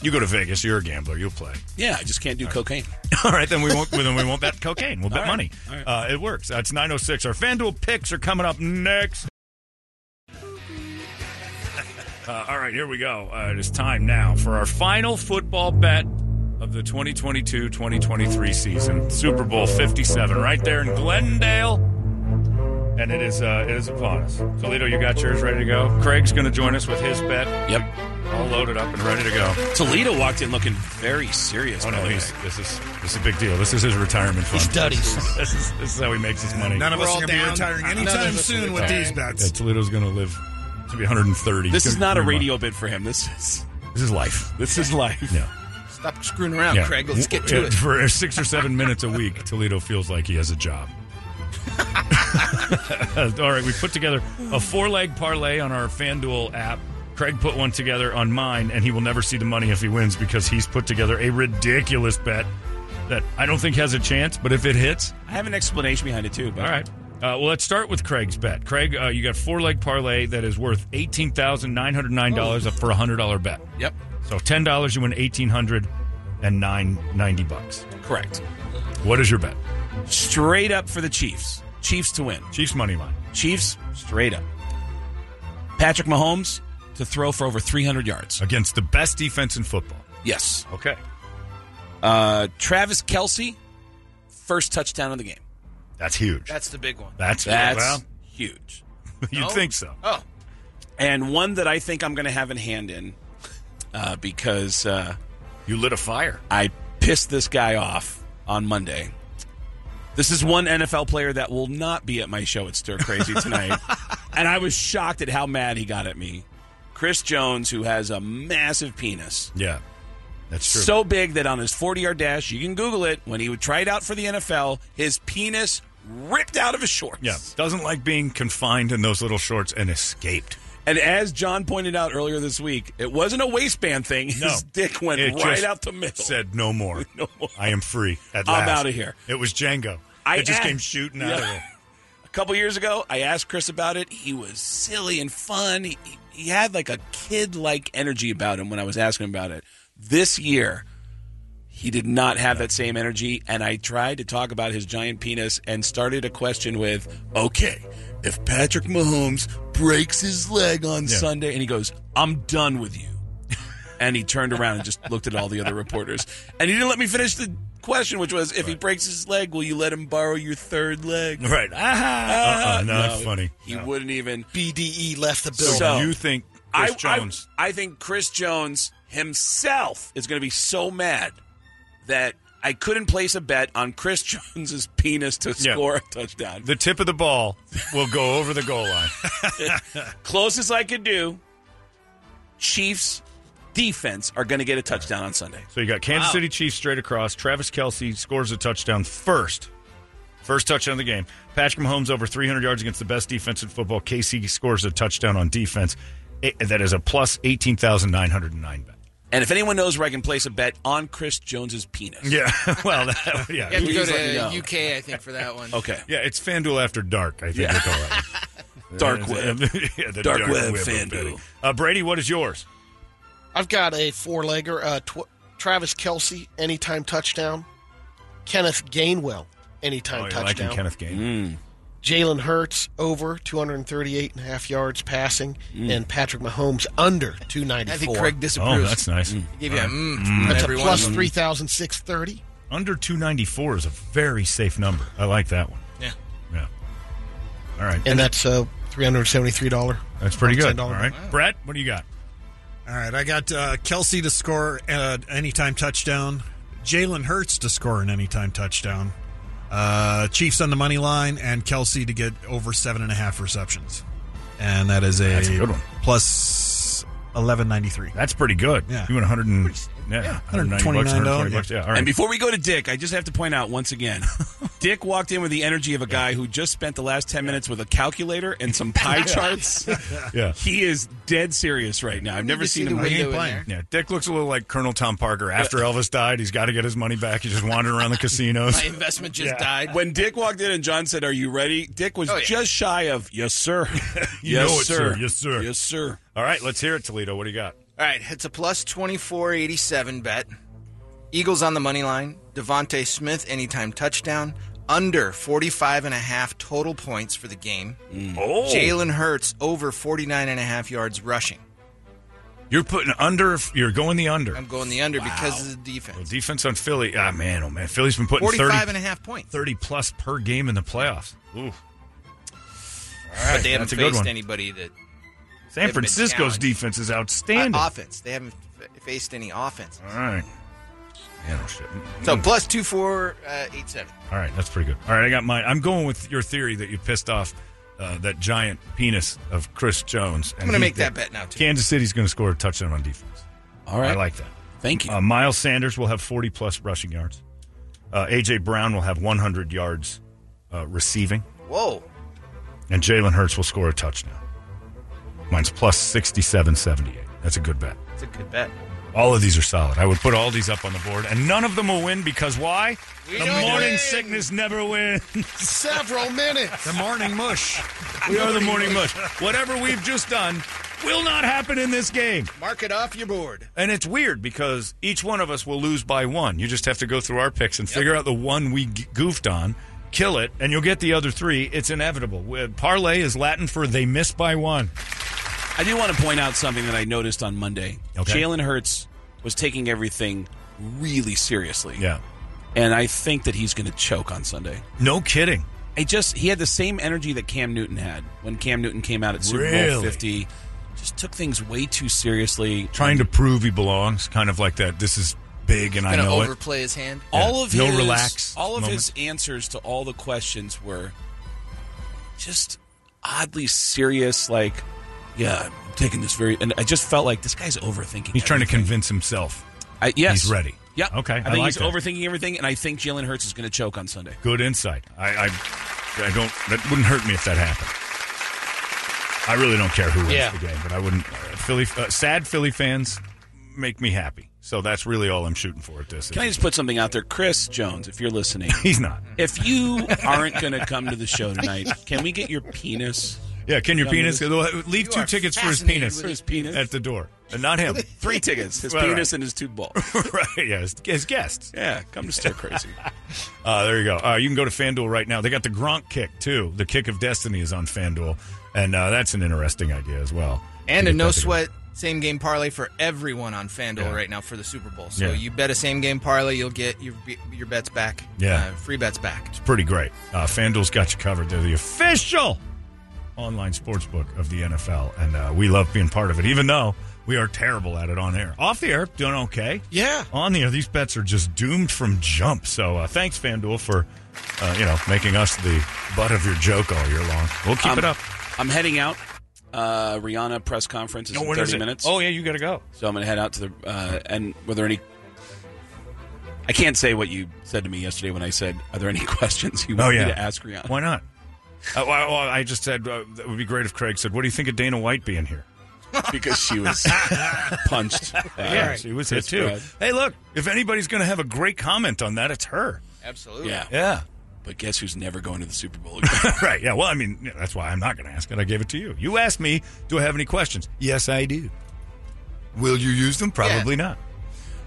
You go to Vegas. You're a gambler. You'll play. Yeah, I just can't do cocaine. All right, then we won't. then we won't bet cocaine. We'll bet All right. money. All right. Uh, it works. That's nine oh six. Our FanDuel picks are coming up next. Uh, all right, here we go. Uh, it is time now for our final football bet of the 2022-2023 season. Super Bowl 57, right there in Glendale, and it is uh, it is upon us. Toledo, you got yours ready to go. Craig's going to join us with his bet. Yep. All loaded up and ready to go. Toledo walked in looking very serious. Oh by no, he's, this is this is a big deal. This is his retirement fund. He studies. This is this is how he makes his money. None of We're us are going to be retiring anytime soon with these bets. Yeah, Toledo's going to live to be 130. This is not a radio months. bit for him. This is This is life. this is life. Yeah. Stop screwing around, yeah. Craig. Let's get to Yeah, it. For six or seven minutes a week, Toledo feels like he has a job. All right, we put together a four leg parlay on our FanDuel app. Craig put one together on mine, and he will never see the money if he wins because he's put together a ridiculous bet that I don't think has a chance, but if it hits, I have an explanation behind it too. But all right. Uh, well, let's start with Craig's bet. Craig, uh, you got four leg parlay that is worth eighteen thousand nine hundred nine dollars for a hundred dollar bet. Yep. So ten dollars, you win eighteen hundred and nine ninety bucks. Correct. What is your bet? Straight up for the Chiefs. Chiefs to win. Chiefs money line. Chiefs straight up. Patrick Mahomes to throw for over 300 yards. against the best defense in football. Yes. Okay. Uh, Travis Kelce, first touchdown of the game. That's huge. That's the big one. That's That's well, huge. you'd No? think so. Oh, And one that I think I'm going to have in hand in uh, because uh, You lit a fire. I pissed this guy off on Monday. This is one NFL player that will not be at my show at Stir Crazy tonight. and I was shocked at how mad he got at me. Chris Jones, who has a massive penis. Yeah, that's true. So big that on his 40 yard dash, you can Google it, when he would try it out for the NFL, his penis ripped out of his shorts. yeah, doesn't like being confined in those little shorts and escaped. And as John pointed out earlier this week, it wasn't a waistband thing. His No. dick went right out the middle. Said no more. No more. I am free. At I'm last. of here. It was Django. I it just asked- came shooting out of Yeah. it. A couple years ago, I asked Chris about it. He was silly and fun. He, he had like a kid like energy about him when I was asking him about it. This year, he did not have that same energy. And I tried to talk about his giant penis and started a question with, okay, if Patrick Mahomes breaks his leg on Yeah. Sunday, and he goes, I'm done with you. and he turned around and just looked at all the other reporters. And he didn't let me finish the question, which was, if he breaks his leg, will you let him borrow your third leg? Right. Ah, Uh-uh, not funny. He No. wouldn't even. BDE left the So, building. So- you think Chris I, Jones? I, I think Chris Jones himself is going to be so mad that I couldn't place a bet on Chris Jones's penis to Yeah. score a touchdown. the tip of the ball will go over the goal line. Closest I could do. Chiefs defense are going to get a touchdown on Sunday. So you got Kansas City Chiefs straight across. Travis Kelce scores a touchdown first. First touchdown of the game. Patrick Mahomes over 300 yards against the best defense in football. KC scores a touchdown on defense. Eh, That is a plus 18,909 bet. And if anyone knows where I can place a bet on Chris Jones's penis, Yeah. well, that, yeah. you have to go Please let me to know. UK, I think, for that one. okay. Yeah, it's FanDuel after dark, I think Yeah. they call it. Dark web. yeah, the Dark web of FanDuel. Uh, Brady, what is yours? I've got a four legger. Uh, tw- Travis Kelce, anytime touchdown. Kenneth Gainwell, anytime Oh, you're touchdown. liking Kenneth Gain. Jalen Hurts over 238 and a half yards passing, Mm. and Patrick Mahomes under 294. I think Craig disapproves. Oh, that's nice. He gave you a All mm, right. from That's a everyone. plus 3,630. Under 294 is a very safe number. I like that one. Yeah. Yeah. All right. And that's a $373. That's pretty good. $110 All right. Brett, what do you got? All right, I got uh, Kelce to score an anytime touchdown, Jalen Hurts to score an anytime touchdown, uh, Chiefs on the money line, and Kelce to get over seven and a half receptions, and that is a, That's a good one. plus eleven ninety three. That's pretty good. Yeah. You went 100 and, yeah, 190 bucks, 120 bucks. Yeah. All right. And before we go to Dick, I just have to point out once again, Dick walked in with the energy of a guy who just spent the last ten minutes with a calculator and some pie charts. Yeah. he is dead serious right now. I've never to see seen the him window in playing. Yeah, Dick looks a little like Colonel Tom Parker. After Elvis died, he's got to get his money back. He's just wandering around the casinos. My investment just Yeah. died. When Dick walked in and John said, "Are you ready?" Dick was Oh, yeah. just shy of "Yes, sir." You yes, know it, sir. Yes, sir. Yes, sir. All right, let's hear it, Toledo. What do you got? All right, it's a plus 2487 bet. Eagles on the money line. DeVonta Smith anytime touchdown. Under 45 and a half total points for the game. Oh. Jalen Hurts over 49 and a half yards rushing. You're putting under. You're going the under. I'm going the under because of the defense. Well, defense on Philly. Ah, man, oh man, Philly's been putting 45 30, and a half points. 30 plus per game in the playoffs. Ooh. but they haven't that's a good faced one. anybody that San Francisco's defense is outstanding. Uh, offense. They haven't f- faced any offense. All right. Man, oh shit. So plus two four uh, eight seven. All right, that's pretty good. All right, I got mine. I'm going with your theory that you pissed off uh, that giant penis of Chris Jones. I'm gonna make that bet now, too. Kansas City's going to score a touchdown on defense. All right. I like that. Thank you. Uh, Miles Sanders will have 40 plus rushing yards. Uh, AJ Brown will have 100 yards uh, receiving, Whoa. and Jalen Hurts will score a touchdown. Mine's plus 67 78. That's a good bet. It's a good bet. All of these are solid. I would put all these up on the board, and none of them will win because why? We the morning win. sickness never wins. Several minutes. The morning mush. We are the morning mush. Whatever we've just done will not happen in this game. Mark it off your board. And it's weird because each one of us will lose by one. You just have to go through our picks and figure out the one we goofed on, kill it, and you'll get the other three. It's inevitable. Parlay is Latin for they miss by one. I do want to point out something that I noticed on Monday. Okay. Jalen Hurts was taking everything really seriously. Yeah. And I think that he's going to choke on Sunday. No kidding. I just he had the same energy that Cam Newton had when Cam Newton came out at Super Bowl 50. Just took things way too seriously. Trying to prove he belongs, kind of like that. This is big and I Gonna know it. overplay his hand. all of No his relax all of his answers to all the questions were just oddly serious like yeah i'm taking this very and i just felt like this guy's overthinking He's trying to everything. convince himself. I, yes He's ready. yeah Okay, i I think like he's that. overthinking everything and i think jalen hurts is going to choke on sunday Good insight. I, I, I don't. That wouldn't hurt me if that happened. I really don't care who wins Yeah. the game, but I wouldn't. Uh, Philly, uh, sad Philly fans make me happy. So that's really all I'm shooting for at this. can i just put something out there chris jones if you're listening He's not. if you aren't going to come to the show tonight can we get your penis Yeah, can your Come penis leave two tickets for his penis, with his penis? at the door, and not him. three tickets his Right, penis right. and his two balls. right? Yeah, his, his guests. yeah come to stir crazy Uh, there you go. Uh, you can go to FanDuel right now. They got the Gronk kick too. The kick of destiny is on FanDuel, and uh, that's an interesting idea as well. And a no that to go. sweat same game parlay for everyone on FanDuel Yeah. right now for the Super Bowl. So Yeah. you bet a same game parlay, you'll get your your bets back. Yeah. Uh, free bets back. It's pretty great. Uh, FanDuel's got you covered. They're the official online sportsbook of the NFL, and uh, we love being part of it, even though we are terrible at it on air. Off the air, doing okay. Yeah. On the air, these bets are just doomed from jump. So uh, thanks, FanDuel, for uh, you know making us the butt of your joke all year long. We'll keep Um, it up. I'm heading out. Uh, Rihanna press conference is Oh, in 30 is minutes. Oh yeah, you got to go. So I'm going to head out to the. Uh, and were there any. I can't say what you said to me yesterday when I said, Are there any questions you Oh want yeah, me to ask Rihanna? Why not? Uh, well, well, I just said uh, it would be great if Craig said, "What do you think of Dana White being here?" because she was punched. Uh, yeah, she was hit too. Pratt. Hey, look, if anybody's going to have a great comment on that, it's her. Absolutely. Yeah. Yeah. But guess who's never going to the Super Bowl again? right. Yeah. Well, I mean, yeah, that's why I'm not going to ask it. I gave it to you. You asked me, do I have any questions? Yes, I do. Will you use them? Probably not.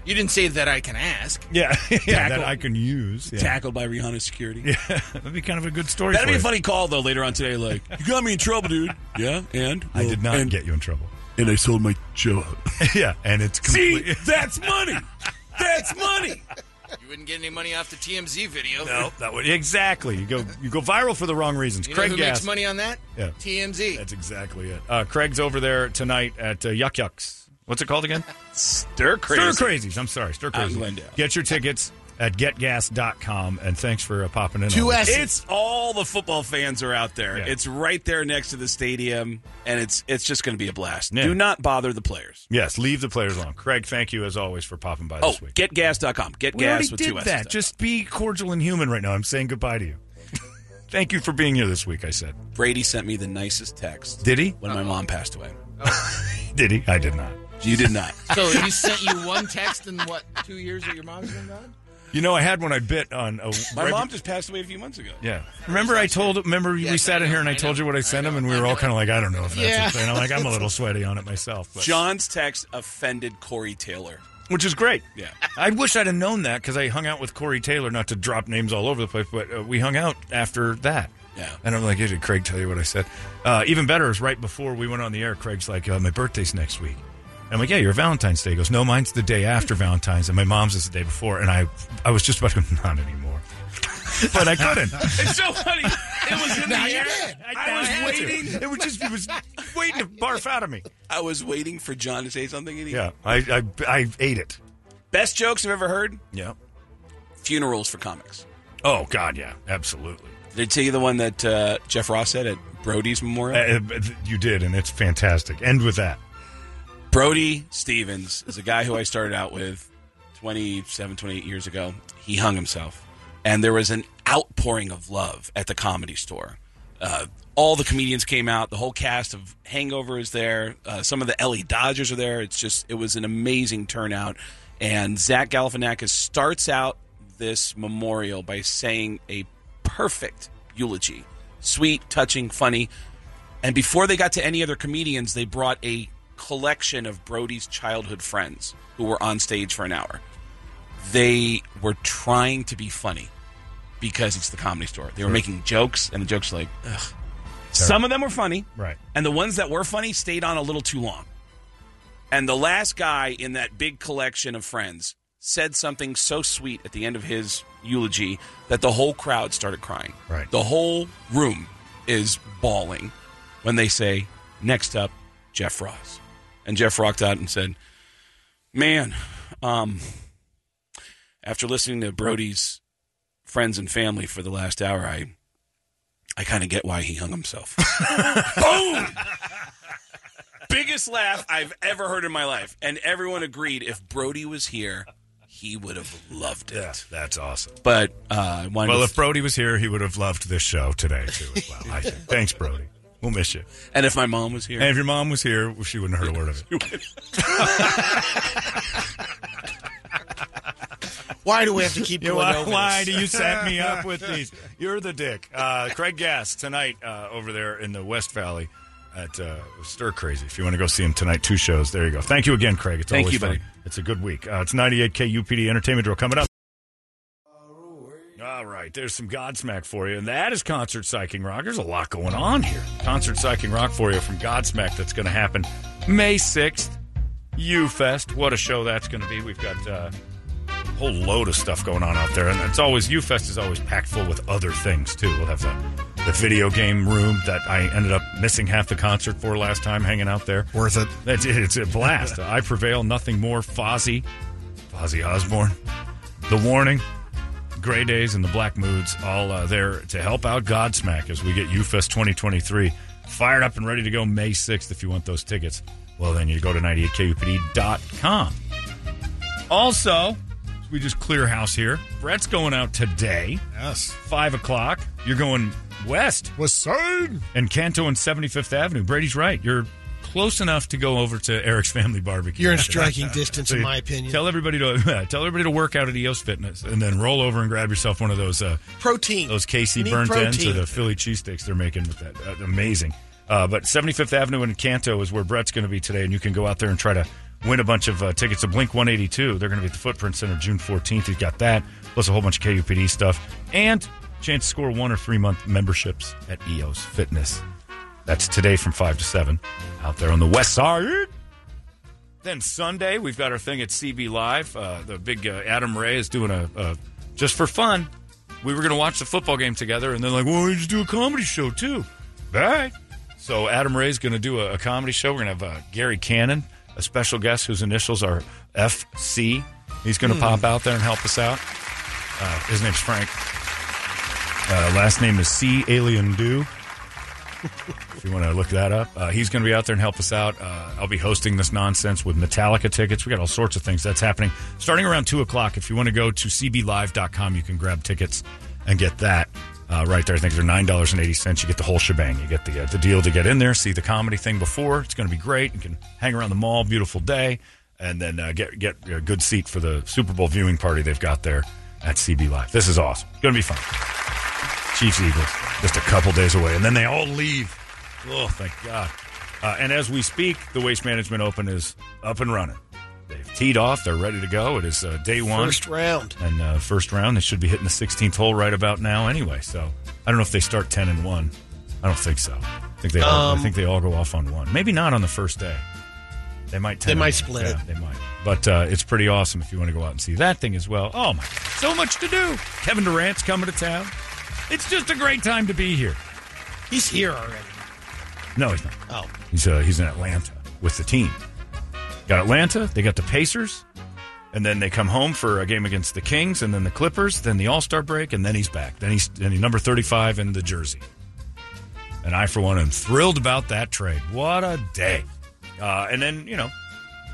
You didn't say that I can ask. Yeah, yeah, that I can use. Yeah. Tackled by Rihanna's security. Yeah, that'd be kind of a good story. That'd for be a funny call though later on today. Like, you got me in trouble, dude. Yeah, and I did not and, get you in trouble. And I sold my show out. yeah, and it's See, that's money. That's money. You wouldn't get any money off the TMZ video. No, that would exactly. You go you go viral for the wrong reasons. You Craig know who Gass. makes money on that? Yeah. TMZ. That's exactly it. Uh, Craig's over there tonight at uh, Yuk Yuk's. What's it called again? Stir Crazy. Stir Crazies. I'm sorry, Stir Crazy. Get your tickets at getgas.com and thanks for uh, popping in. Two. S's. It's all the football fans are out there. Yeah. It's right there next to the stadium, and it's it's just going to be a blast. Yeah. Do not bother the players. Yes, leave the players alone. Craig, thank you as always for popping by Oh, this week. getgas.com. Get we gas with did two S's. that. Just be cordial and human right now. I'm saying goodbye to you. thank you for being here this week. I said. Brady sent me the nicest text Did he? when my mom passed away. Did he? I did not. You did not. So he sent you one text in what two years that your mom's been gone? You know, I had one I bit on. A, My right- mom just passed away a few months ago. Yeah. Remember, I told. Remember, we Yes, sat I in here and I I told know, you what I I sent him, know, and we I were all know. kind of like, I don't know if that's Yeah. a thing. I'm like, I'm a little sweaty on it myself. But, John's text offended Corey Taylor. which is great. Yeah. I wish I'd have known that because I hung out with Corey Taylor, not to drop names all over the place, but uh, we hung out after that. Yeah. And I'm like, hey, did Craig tell you what I said? Uh, even better is right before we went on the air, Craig's like, uh, my birthday's next week. I'm like, yeah, your Valentine's Day. He goes, no, mine's the day after Valentine's, and my mom's is the day before. And I, I was just about to go, not anymore. but I couldn't. It's so funny. It was in the Now you air. did. I was had to. waiting. It was just, it was waiting to barf out of me. I was waiting for John to say something. And he, Yeah, I, I, I ate it. Best jokes I've ever heard. Yeah. Funerals for comics. Oh God, yeah, absolutely. Did I tell you the one that uh, Jeff Ross said at Brody's memorial? Uh, uh, you did, and it's fantastic. End with that. Brody Stevens is a guy who I started out with 27, 28 years ago. He hung himself. And there was an outpouring of love at the comedy store. Uh, all the comedians came out. The whole cast of Hangover is there. Uh, some of the LA Dodgers are there. It's just, it was an amazing turnout. And Zach Galifianakis starts out this memorial by saying a perfect eulogy. Sweet, touching, funny. And before they got to any other comedians, they brought a collection of Brody's childhood friends who were on stage for an hour. They were trying to be funny because it's the comedy store. They were Sure. making jokes, and the jokes were like, ugh. Some of them were funny, Right. and the ones that were funny stayed on a little too long. And the last guy in that big collection of friends said something so sweet at the end of his eulogy that the whole crowd started crying. Right. The whole room is bawling when they say, next up, Jeff Ross. And Jeff rocked out and said, Man, um, after listening to Brody's friends and family for the last hour, I I kind of get why he hung himself. Boom! Biggest laugh I've ever heard in my life. And everyone agreed if Brody was here, he would have loved it. Yeah, that's awesome. But uh, Well, if Brody was here, he would have loved this show today too. As well, I think. Thanks, Brody. We'll miss you. and if my mom was here, And if your mom was here, she wouldn't have heard a word of it. Why do we have to keep going why, over why do you set me up with these? You're the dick. Uh, Craig Gass tonight uh, over there in the West Valley at uh, Stir Crazy. If you want to go see him tonight, two shows. There you go. Thank you again, Craig. It's Thank always you, buddy. It's a good week. Uh, it's 98K UPD Entertainment Drill coming up. Right, there's some Godsmack for you, and that is Concert Psyching Rock. There's a lot going on here. Concert Psyching Rock for you from Godsmack that's going to happen May 6th. U Fest. What a show that's going to be. We've got uh, a whole load of stuff going on out there, and it's always U Fest is always packed full with other things too. We'll have the, the video game room that I ended up missing half the concert for last time, hanging out there. Worth it. It's, it's a blast. I prevail. Nothing more. Fozzy, Fozzy Osbourne, The Warning, Gray Days, and the Black Moods all uh, there to help out Godsmack as we get UFest 2023 fired up and ready to go May 6th. If you want those tickets, well, then you go to 98kupd.com. Also, we just clear house here. Brett's going out today. Yes. Five o'clock. You're going west. What's side? And Canto and 75th Avenue. Brady's right. You're close enough to go over to Eric's Family Barbecue. You're in striking distance, in my opinion. Tell everybody to tell everybody to work out at EOS Fitness, and then roll over and grab yourself one of those uh, protein, those KC burnt ends or the Philly cheesesteaks they're making with that. Uh, amazing. Uh, but 75th Avenue and Canto is where Brett's going to be today, and you can go out there and try to win a bunch of uh, tickets to Blink 182. They're going to be at the Footprint Center June 14th. You've got that, plus a whole bunch of KUPD stuff, and chance to score one or three month memberships at EOS Fitness. That's today from 5 to 7 out there on the west side. Then Sunday, we've got our thing at CB Live. Uh, the big uh, Adam Ray is doing a, a just for fun. We were going to watch the football game together, and then like, well, we just do a comedy show too. All right. So Adam Ray's going to do a, a comedy show. We're going to have uh, Gary Cannon, a special guest whose initials are FC. He's going to Hmm. pop out there and help us out. Uh, his name's Frank. Uh, last name is Caliendo. If you want to look that up, uh, he's going to be out there and help us out. Uh, I'll be hosting this nonsense with Metallica tickets. We got all sorts of things that's happening starting around two o'clock. If you want to go to cblive.com, you can grab tickets and get that. Uh, right there, I think they're nine dollars and eighty cents. You get the whole shebang. You get the uh, the deal to get in there, see the comedy thing before. It's going to be great. You can hang around the mall, beautiful day, and then uh, get get a good seat for the Super Bowl viewing party they've got there at CB Live. This is awesome. It's going to be fun. Chiefs Eagles just a couple days away, and then they all leave. Oh, thank God! Uh, and as we speak, the Waste Management Open is up and running. They've teed off. They're ready to go. It is uh, day one, First round. and uh, first round. They should be hitting the 16th hole right about now, anyway. So I don't know if they start 10 and one. I don't think so. I think they all. I Um, think they all go off on one. Maybe not on the first day. They might. They might split Yeah, it. They might. But uh, it's pretty awesome if you want to go out and see that thing as well. Oh my! So much to do. Kevin Durant's coming to town. It's just a great time to be here. He's here already. No, he's not. Oh. He's uh, he's in Atlanta with the team. Got Atlanta. They got the Pacers, and then they come home for a game against the Kings, and then the Clippers, then the All Star break, and then he's back. Then he's then he's number thirty five in the jersey. And I, for one, am thrilled about that trade. What a day! Uh, and then you know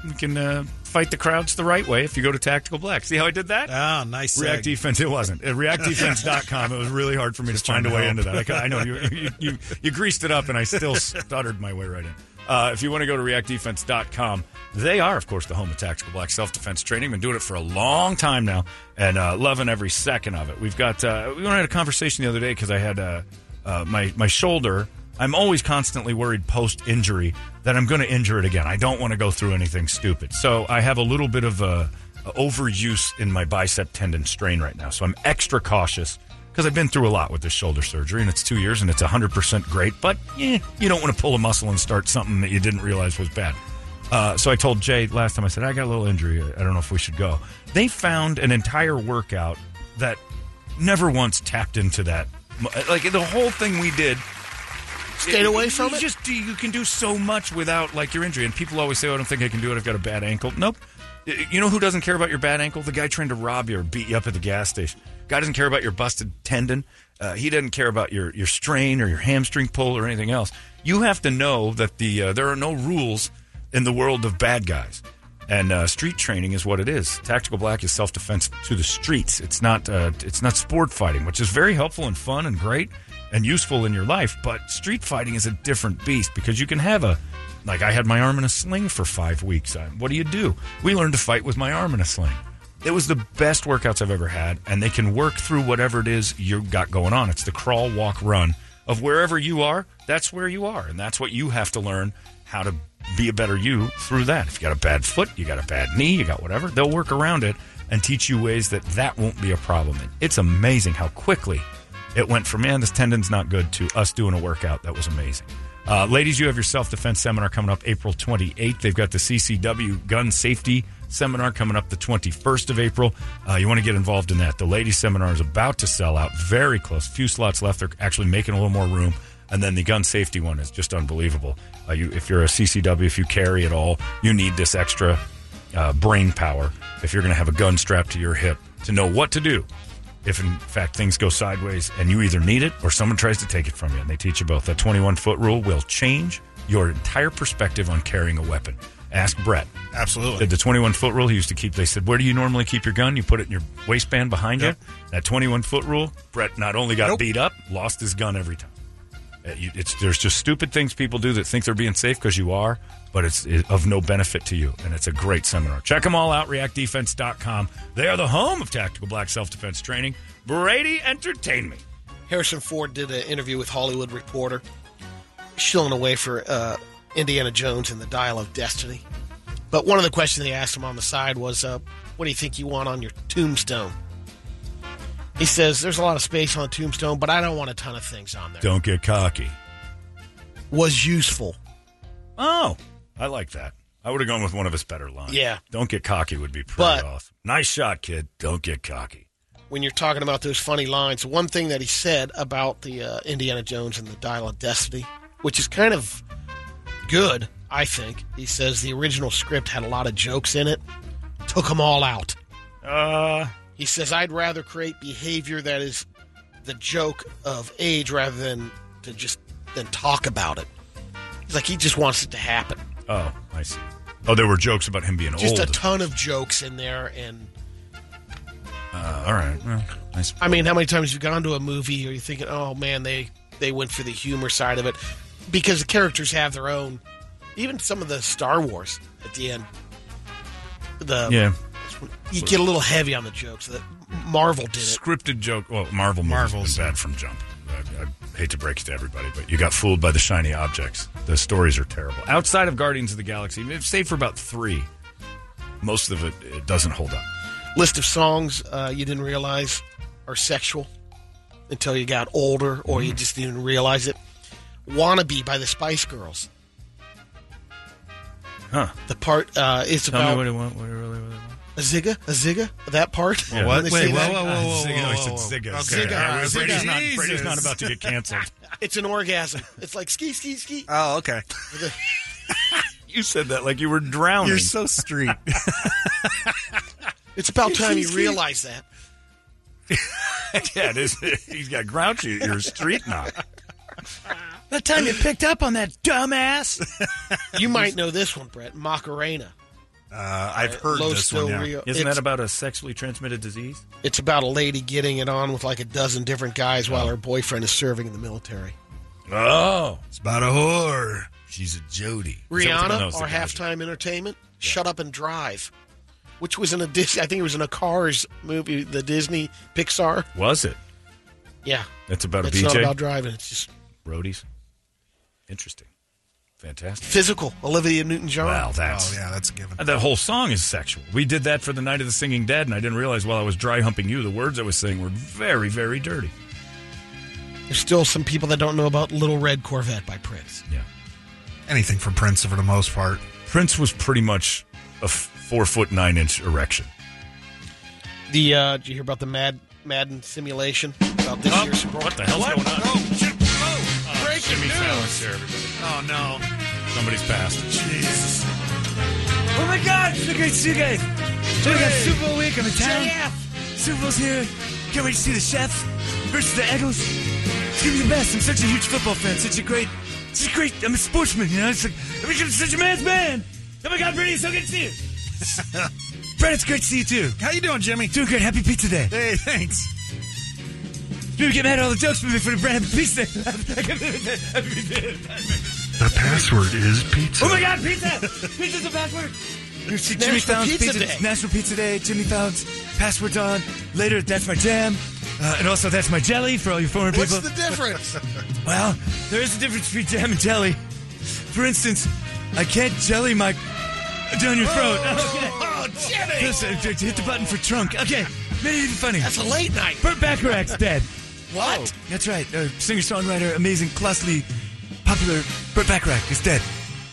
you can uh, fight the crowds the right way if you go to Tactical Black. See how I did that? Ah, nice. React seg. Defense. It wasn't. At reactdefense.com. It was really hard for me to find a way into that. I, I know you, you, you, you greased it up, and I still stuttered my way right in. Uh, if you want to go to reactdefense.com, they are, of course, the home of tactical black self defense training. Been doing it for a long time now, and uh, loving every second of it. We've got uh, we had a conversation the other day because I had uh, uh, my my shoulder. I'm always constantly worried post injury that I'm going to injure it again. I don't want to go through anything stupid, so I have a little bit of a, a overuse in my bicep tendon strain right now. So I'm extra cautious because I've been through a lot with this shoulder surgery, and it's two years, and it's 100% great. But eh, you don't want to pull a muscle and start something that you didn't realize was bad. Uh, so I told Jay last time, I said, I got a little injury. I don't know if we should go. They found an entire workout that never once tapped into that. Like the whole thing we did. Stayed away from you it? Just you can do so much without like your injury, and people always say, "Oh, "I don't think I can do it. I've got a bad ankle." Nope. You know who doesn't care about your bad ankle? The guy trying to rob you or beat you up at the gas station. Guy doesn't care about your busted tendon. Uh, he doesn't care about your, your strain or your hamstring pull or anything else. You have to know that the uh, there are no rules in the world of bad guys. And uh, street training is what it is. Tactical Black is self defense to the streets. It's not uh, it's not sport fighting, which is very helpful and fun and great and useful in your life. But street fighting is a different beast because you can have a like I had my arm in a sling for five weeks. What do you do? We learned to fight with my arm in a sling. It was the best workouts I've ever had, and they can work through whatever it is you got going on. It's the crawl, walk, run of wherever you are. That's where you are, and that's what you have to learn how to be a better you through that. If you got a bad foot, you got a bad knee, you got whatever, they'll work around it and teach you ways that that won't be a problem. And it's amazing how quickly it went from man, this tendon's not good to us doing a workout that was amazing. Uh, ladies, you have your self defense seminar coming up April 28th. They've got the CCW gun safety seminar coming up the 21st of April. Uh, you want to get involved in that. The ladies seminar is about to sell out, very close. Few slots left. They're actually making a little more room. And then the gun safety one is just unbelievable. Uh, you, if you're a CCW, if you carry it all, you need this extra uh, brain power if you're going to have a gun strapped to your hip to know what to do if in fact things go sideways and you either need it or someone tries to take it from you and they teach you both. That 21 foot rule will change your entire perspective on carrying a weapon. Ask brett. Absolutely. did the 21 foot rule he used to keep they said where do you normally keep your gun? You put it in your waistband behind Yep. you. That 21 foot rule brett not only got Nope. beat up lost his gun every time. Uh, it's there's just stupid things people do that think they're being safe because you are but it's of no benefit to you and it's a great seminar check them all out reactdefense.com they are the home of tactical black self-defense training brady entertain me Harrison Ford did an interview with Hollywood Reporter, shilling away for uh, Indiana Jones and the Dial of Destiny. But one of the questions they asked him on the side was, uh, "What do you think you want on your tombstone?" He says, "There's a lot of space on the tombstone, but I don't want a ton of things on there." Don't get cocky. Was useful. Oh, I like that. I would have gone with one of his better lines. Yeah. Don't get cocky would be pretty But- awesome. Nice shot, kid. Don't get cocky. when you're talking about those funny lines, one thing that he said about the uh, Indiana Jones and the Dial of Destiny, which is kind of good, I think. He says the original script had a lot of jokes in it, took them all out. Uh, he says I'd rather create behavior that is the joke of age rather than to just than talk about it. It's like he just wants it to happen. Oh, I see. Oh, there were jokes about him being old. Just old. a ton of jokes in there, and uh, all right. Well, nice. I mean, how many times you've gone to a movie or you're thinking, oh man, they they went for the humor side of it because the characters have their own. Even some of the Star Wars at the end, the Yeah. you get a little heavy on the jokes. That Marvel did it. Scripted joke. Well, Marvel Marvel's been bad from jump. I, I hate to break it to everybody, but you got fooled by the shiny objects. The stories are terrible. Outside of Guardians of the Galaxy, save for about three, most of it, it doesn't hold up. List of songs uh, you didn't realize are sexual until you got older, or Mm. you just didn't realize it. "Wannabe" by the Spice Girls. Huh. The part uh, is Tell me about what it. What it really, really. A zigga, a zigga. That part. Yeah. When they say Wait, that? whoa, whoa, whoa, whoa, Zigga, no, he said whoa, whoa. zigga. Okay. Zigga. Uh, Brady's not- Brady's not about to get canceled. It's an orgasm. It's like ski, ski, ski. Oh, okay. You said that like you were drowning. You're so street. It's about Ski, time you ski. realize that. yeah, it is. He's got grouchy. You're a street knock. That time you picked up on that dumbass. You might know this one, Brett. Macarena. Uh, I've Uh, heard Los this one. Yeah. Rio. Isn't It's- that about a sexually transmitted disease? It's about a lady getting it on with like a dozen different guys while her boyfriend is serving in the military. Oh, it's about a whore. She's a Jody. Rihanna, our halftime entertainment, Shut Up and Drive, which was in a Disney. I think it was in a Cars movie, the Disney Pixar. Was it? Yeah, That's about a it's BJ. not about driving. It's just Roadies. Interesting. Fantastic. physical. Olivia Newton-John. Wow, that's Oh, yeah, that's a given. That whole song is sexual. We did that for the Night of the Singing Dead, and I didn't realize while I was dry humping you, the words I was saying were very, very dirty. There's still some people that don't know about Little Red Corvette by Prince. Yeah. Anything from Prince for the most part. Prince was pretty much a f- four foot nine inch erection. The uh, did you hear about the Mad Madden simulation about this year's Super Bowl? What the hell's going on? Oh, breaking Jimmy news. Fallon's here, everybody. Oh, no. Somebody's passed. Jesus. Oh my God! It's great to see you guys. So we got Super Bowl week. I'm in town. Super Bowl's here. Can't wait to see the Chefs versus the Eagles. It's gonna be the best. I'm such a huge football fan. Such a great, such a great. I'm a sportsman. You know, it's like I'm such a man's man. Oh my God, Brady, it's so good to see you. Brett, it's great to see you too. How you doing, Jimmy? Doing good. Happy Pizza Day. Hey, thanks. People get mad at all the jokes we make for the brand Pizza Day. Happy Pizza Day. The password is pizza. Oh my God, pizza! Pizza's a password. You see Jimmy National Fallon's Pizza pizza, Day. National Pizza Day. Jimmy Fallon's passwords on. Later, that's my jam, uh, and also that's my jelly for all you foreign people. What's the difference? Well, there is a difference between jam and jelly. For instance, I can't jelly my down your throat. Okay. oh, Jimmy! Just, j- hit the button for trunk. Okay, made it even funny. That's a late night. Burt Bacharach's dead. What? That's right. Uh, singer songwriter, amazing, classically popular Burt Bacharach is dead.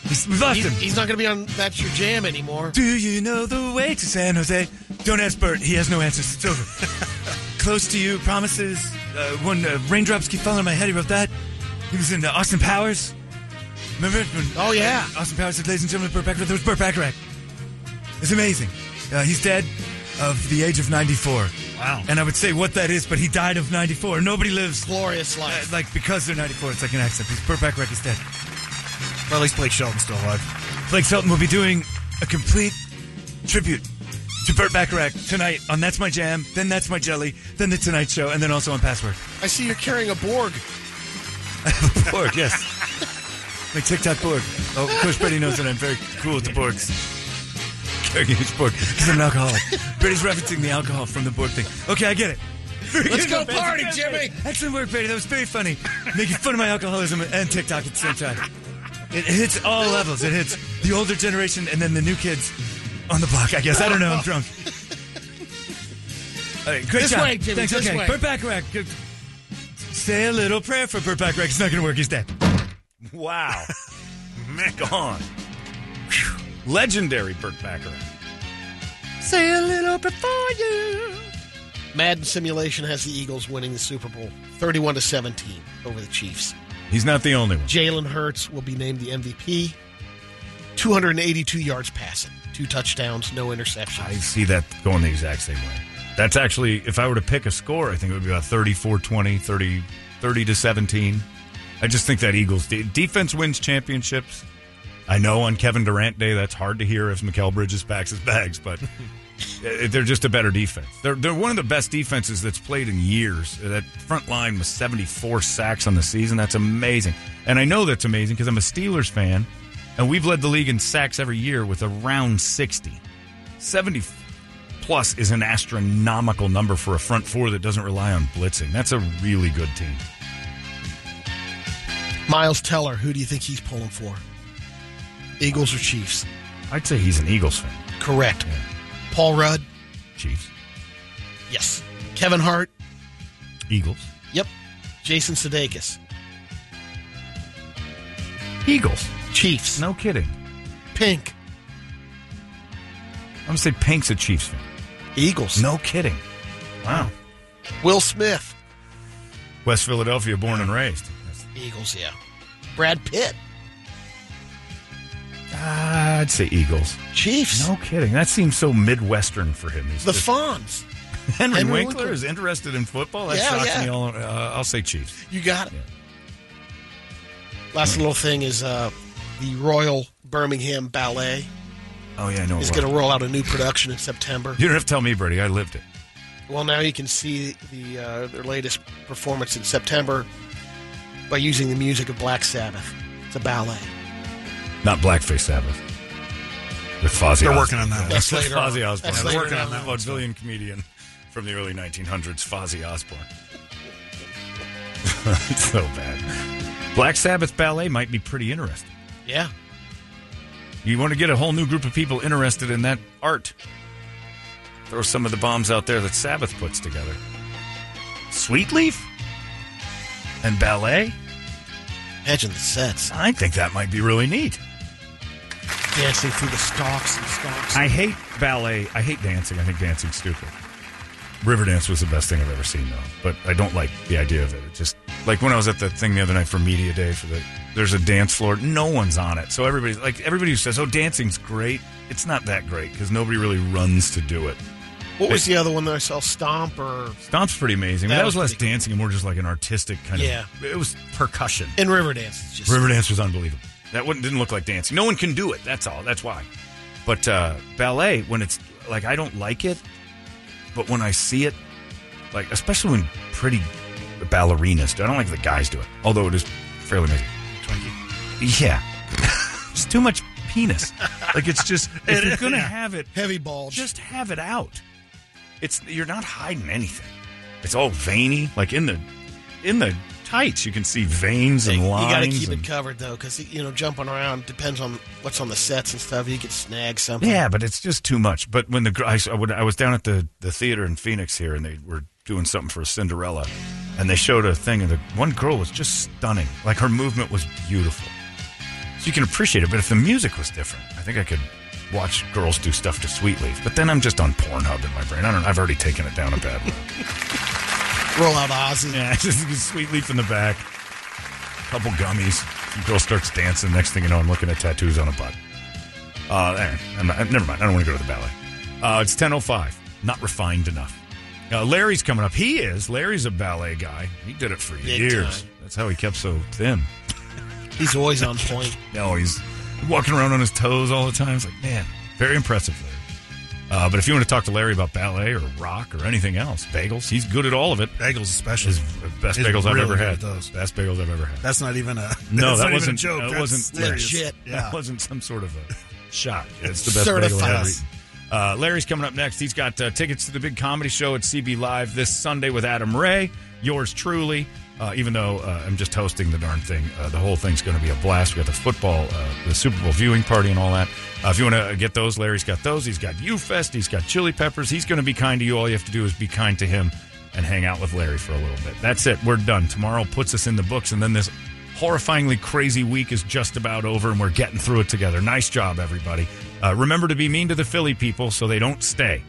He's, we've lost He's, him. he's not going to be on That's Your Jam anymore. Do you know the way to San Jose? Don't ask Burt. He has no answers. It's over. Close to you, promises. Uh, when uh, raindrops keep falling on my head, he wrote that. He was in uh, Austin Powers. Remember? When, Oh, yeah. Austin Powers said, ladies and gentlemen, Burt Bacharach. There was Burt Bacharach. It's amazing. Uh, he's dead of the age of 94. Wow. And I would say what that is, but he died of 94. Nobody lives Glorious uh, life. like because they're 94. It's like an accident. Because Burt Bacharach is dead. Well, at least Blake Shelton's still alive. Blake Shelton will be doing a complete tribute to Burt Bacharach tonight on That's My Jam, then That's My Jelly, then The Tonight Show, and then also on Password. I see you're carrying a Borg. A Borg, yes. My TikTok Borg. Oh, Coach Brady knows that I'm very cool with the Borgs. Carrying his Borg. Because I'm an alcoholic. Brady's referencing the alcohol from the Borg thing. Okay, I get it. Very Let's go No, fancy- party, fancy. Jimmy. Excellent work, Brady. That was very funny. Making fun of my alcoholism and TikTok at the same time. It hits all levels. It hits the older generation and then the new kids on the block. I guess I don't know. I'm drunk. All right, great This job. way, Jimmy, Thanks. this okay, way. Burt Bacharach. Good. Say a little prayer for Burt Bacharach. It's not going to work. He's dead. Wow. Gone. Phew. Legendary Burt Bacharach. Say a little before you. Madden simulation has the Eagles winning the Super Bowl 31 to 17 over the Chiefs. He's not the only one. Jalen Hurts will be named the MVP. 282 yards passing, two touchdowns, no interceptions. I see that going the exact same way. That's actually, if I were to pick a score, I think it would be about 34 20, 30, 30 to 17. I just think that Eagles de- defense wins championships. I know on Kevin Durant Day that's hard to hear if Mikal Bridges packs his bags, but they're just a better defense. They're, they're one of the best defenses that's played in years. That front line was 74 sacks on the season. That's amazing. And I know that's amazing because I'm a Steelers fan, and we've led the league in sacks every year with around 60. 70 plus is an astronomical number for a front four that doesn't rely on blitzing. That's a really good team. Miles Teller, who do you think he's pulling for? Eagles or Chiefs? I'd say he's an Eagles fan. Correct. Paul Rudd? Chiefs. Yes. Kevin Hart? Eagles. Yep. Jason Sudeikis? Eagles. Chiefs. No kidding. Pink? I'm going to say Pink's a Chiefs fan. Eagles. No kidding. Wow. Will Smith? West Philadelphia, born and raised. Eagles, yeah. Brad Pitt? I'd say Eagles. Chiefs. No kidding. That seems so Midwestern for him. He's The just- Fonz? Henry, Henry Winkler, Winkler. is interested in football. That Yeah, shocks yeah. me. All, uh, I'll say Chiefs. You got it. Last little thing is uh, the Royal Birmingham Ballet Oh yeah, I know. is going to roll out a new production in September. You don't have to tell me, Brady. I lived it. Well, now you can see the uh, their latest performance in September by using the music of Black Sabbath. It's a ballet. Not Blackface Sabbath. With Fozzy They're Osbourne. working on that. That's later on. Osbourne. That's They're later working on on that that one. vaudevillian comedian from the early 1900s, Fozzy Osbourne. it's so bad. Black Sabbath ballet might be pretty interesting. Yeah. You want to get a whole new group of people interested in that art. Throw some of the bombs out there that Sabbath puts together. Sweet Leaf and ballet. Imagine the sets. I think that might be really neat. Dancing through the stalks and stalks. I hate ballet. I hate dancing. I think dancing's stupid. Riverdance was the best thing I've ever seen, though. But I don't like the idea of it. It just like when I was at the thing the other night for media day for the there's a dance floor. No one's on it, so everybody's like everybody who says, "Oh, dancing's great." It's not that great because nobody really runs to do it. what was the other one that I saw? Stomp or Stomp's pretty amazing. That that was was less dancing and more just like an artistic kind Yeah. of. It was percussion. in Riverdance? It's just Riverdance was unbelievable. That wouldn't, didn't look like dancing. No one can do it. That's all. That's why. But uh, ballet, when it's like I don't like it, but when I see it, like especially when pretty ballerinas do, I don't like the guys do it. Although it is fairly amazing. Yeah, it's too much penis. Like it's just if you're gonna have it heavy bulge. just have it out. It's you're not hiding anything. It's all veiny, like in the in the tights. You can see veins and lines. you got to keep and- it covered though, because you know jumping around depends on what's on the sets and stuff. You could snag something. Yeah, but it's just too much. But when the I, I I was down at the the theater in Phoenix here, and they were doing something for Cinderella, and they showed a thing, and the one girl was just stunning. Like her movement was beautiful, so you can appreciate it. But if the music was different, I think I could watch girls do stuff to Sweet Leaf. But then I'm just on Pornhub in my brain. I don't. I've already taken it down a bad road. Roll out Ozzy. Yeah, just Sweet Leaf in the back, couple gummies. The girl starts dancing. Next thing you know, I'm looking at tattoos on a butt. Uh, I'm not- never mind. I don't want to go to the ballet. Uh, it's 10:05. Not refined enough. Uh, Larry's coming up. He is. Larry's a ballet guy. He did it for Big years. time. That's how he kept so thin. He's always on point. No, he's walking around on his toes all the time. It's like, man, very impressive. Uh, but if you want to talk to Larry about ballet or rock or anything else, bagels, he's good at all of it. Bagels, especially. His best He's bagels I've really ever good had. those. Best bagels I've ever had. That's not even a No, that's that not wasn't a joke. That That's wasn't legit. That Yeah. wasn't some sort of a shot. It's the best bagel I've Certified. ever eaten. Uh, Larry's coming up next. He's got uh, tickets to the big comedy show at CB Live this Sunday with Adam Ray. yours truly. Uh, even though uh, I'm just hosting the darn thing, uh, the whole thing's going to be a blast. We got the football, uh, the Super Bowl viewing party, and all that. Uh, if you want to get those, Larry's got those. He's got U Fest. He's got Chili Peppers. He's going to be kind to you. All you have to do is be kind to him and hang out with Larry for a little bit. That's it. We're done. Tomorrow puts us in the books, and then this horrifyingly crazy week is just about over, and we're getting through it together. Nice job, everybody. Uh, remember to be mean to the Philly people so they don't stay.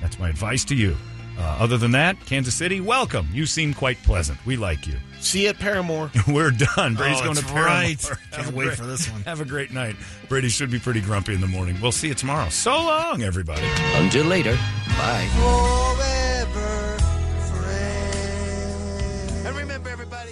That's my advice to you. Uh, other than that, Kansas City, welcome. You seem quite pleasant. We like you. See you at Paramore. We're done. Brady's Oh, going to Paramore. right. Have Can't a wait great- for this one. Have a great night. Brady should be pretty grumpy in the morning. We'll see you tomorrow. So long, everybody. Until later, bye. And remember, everybody,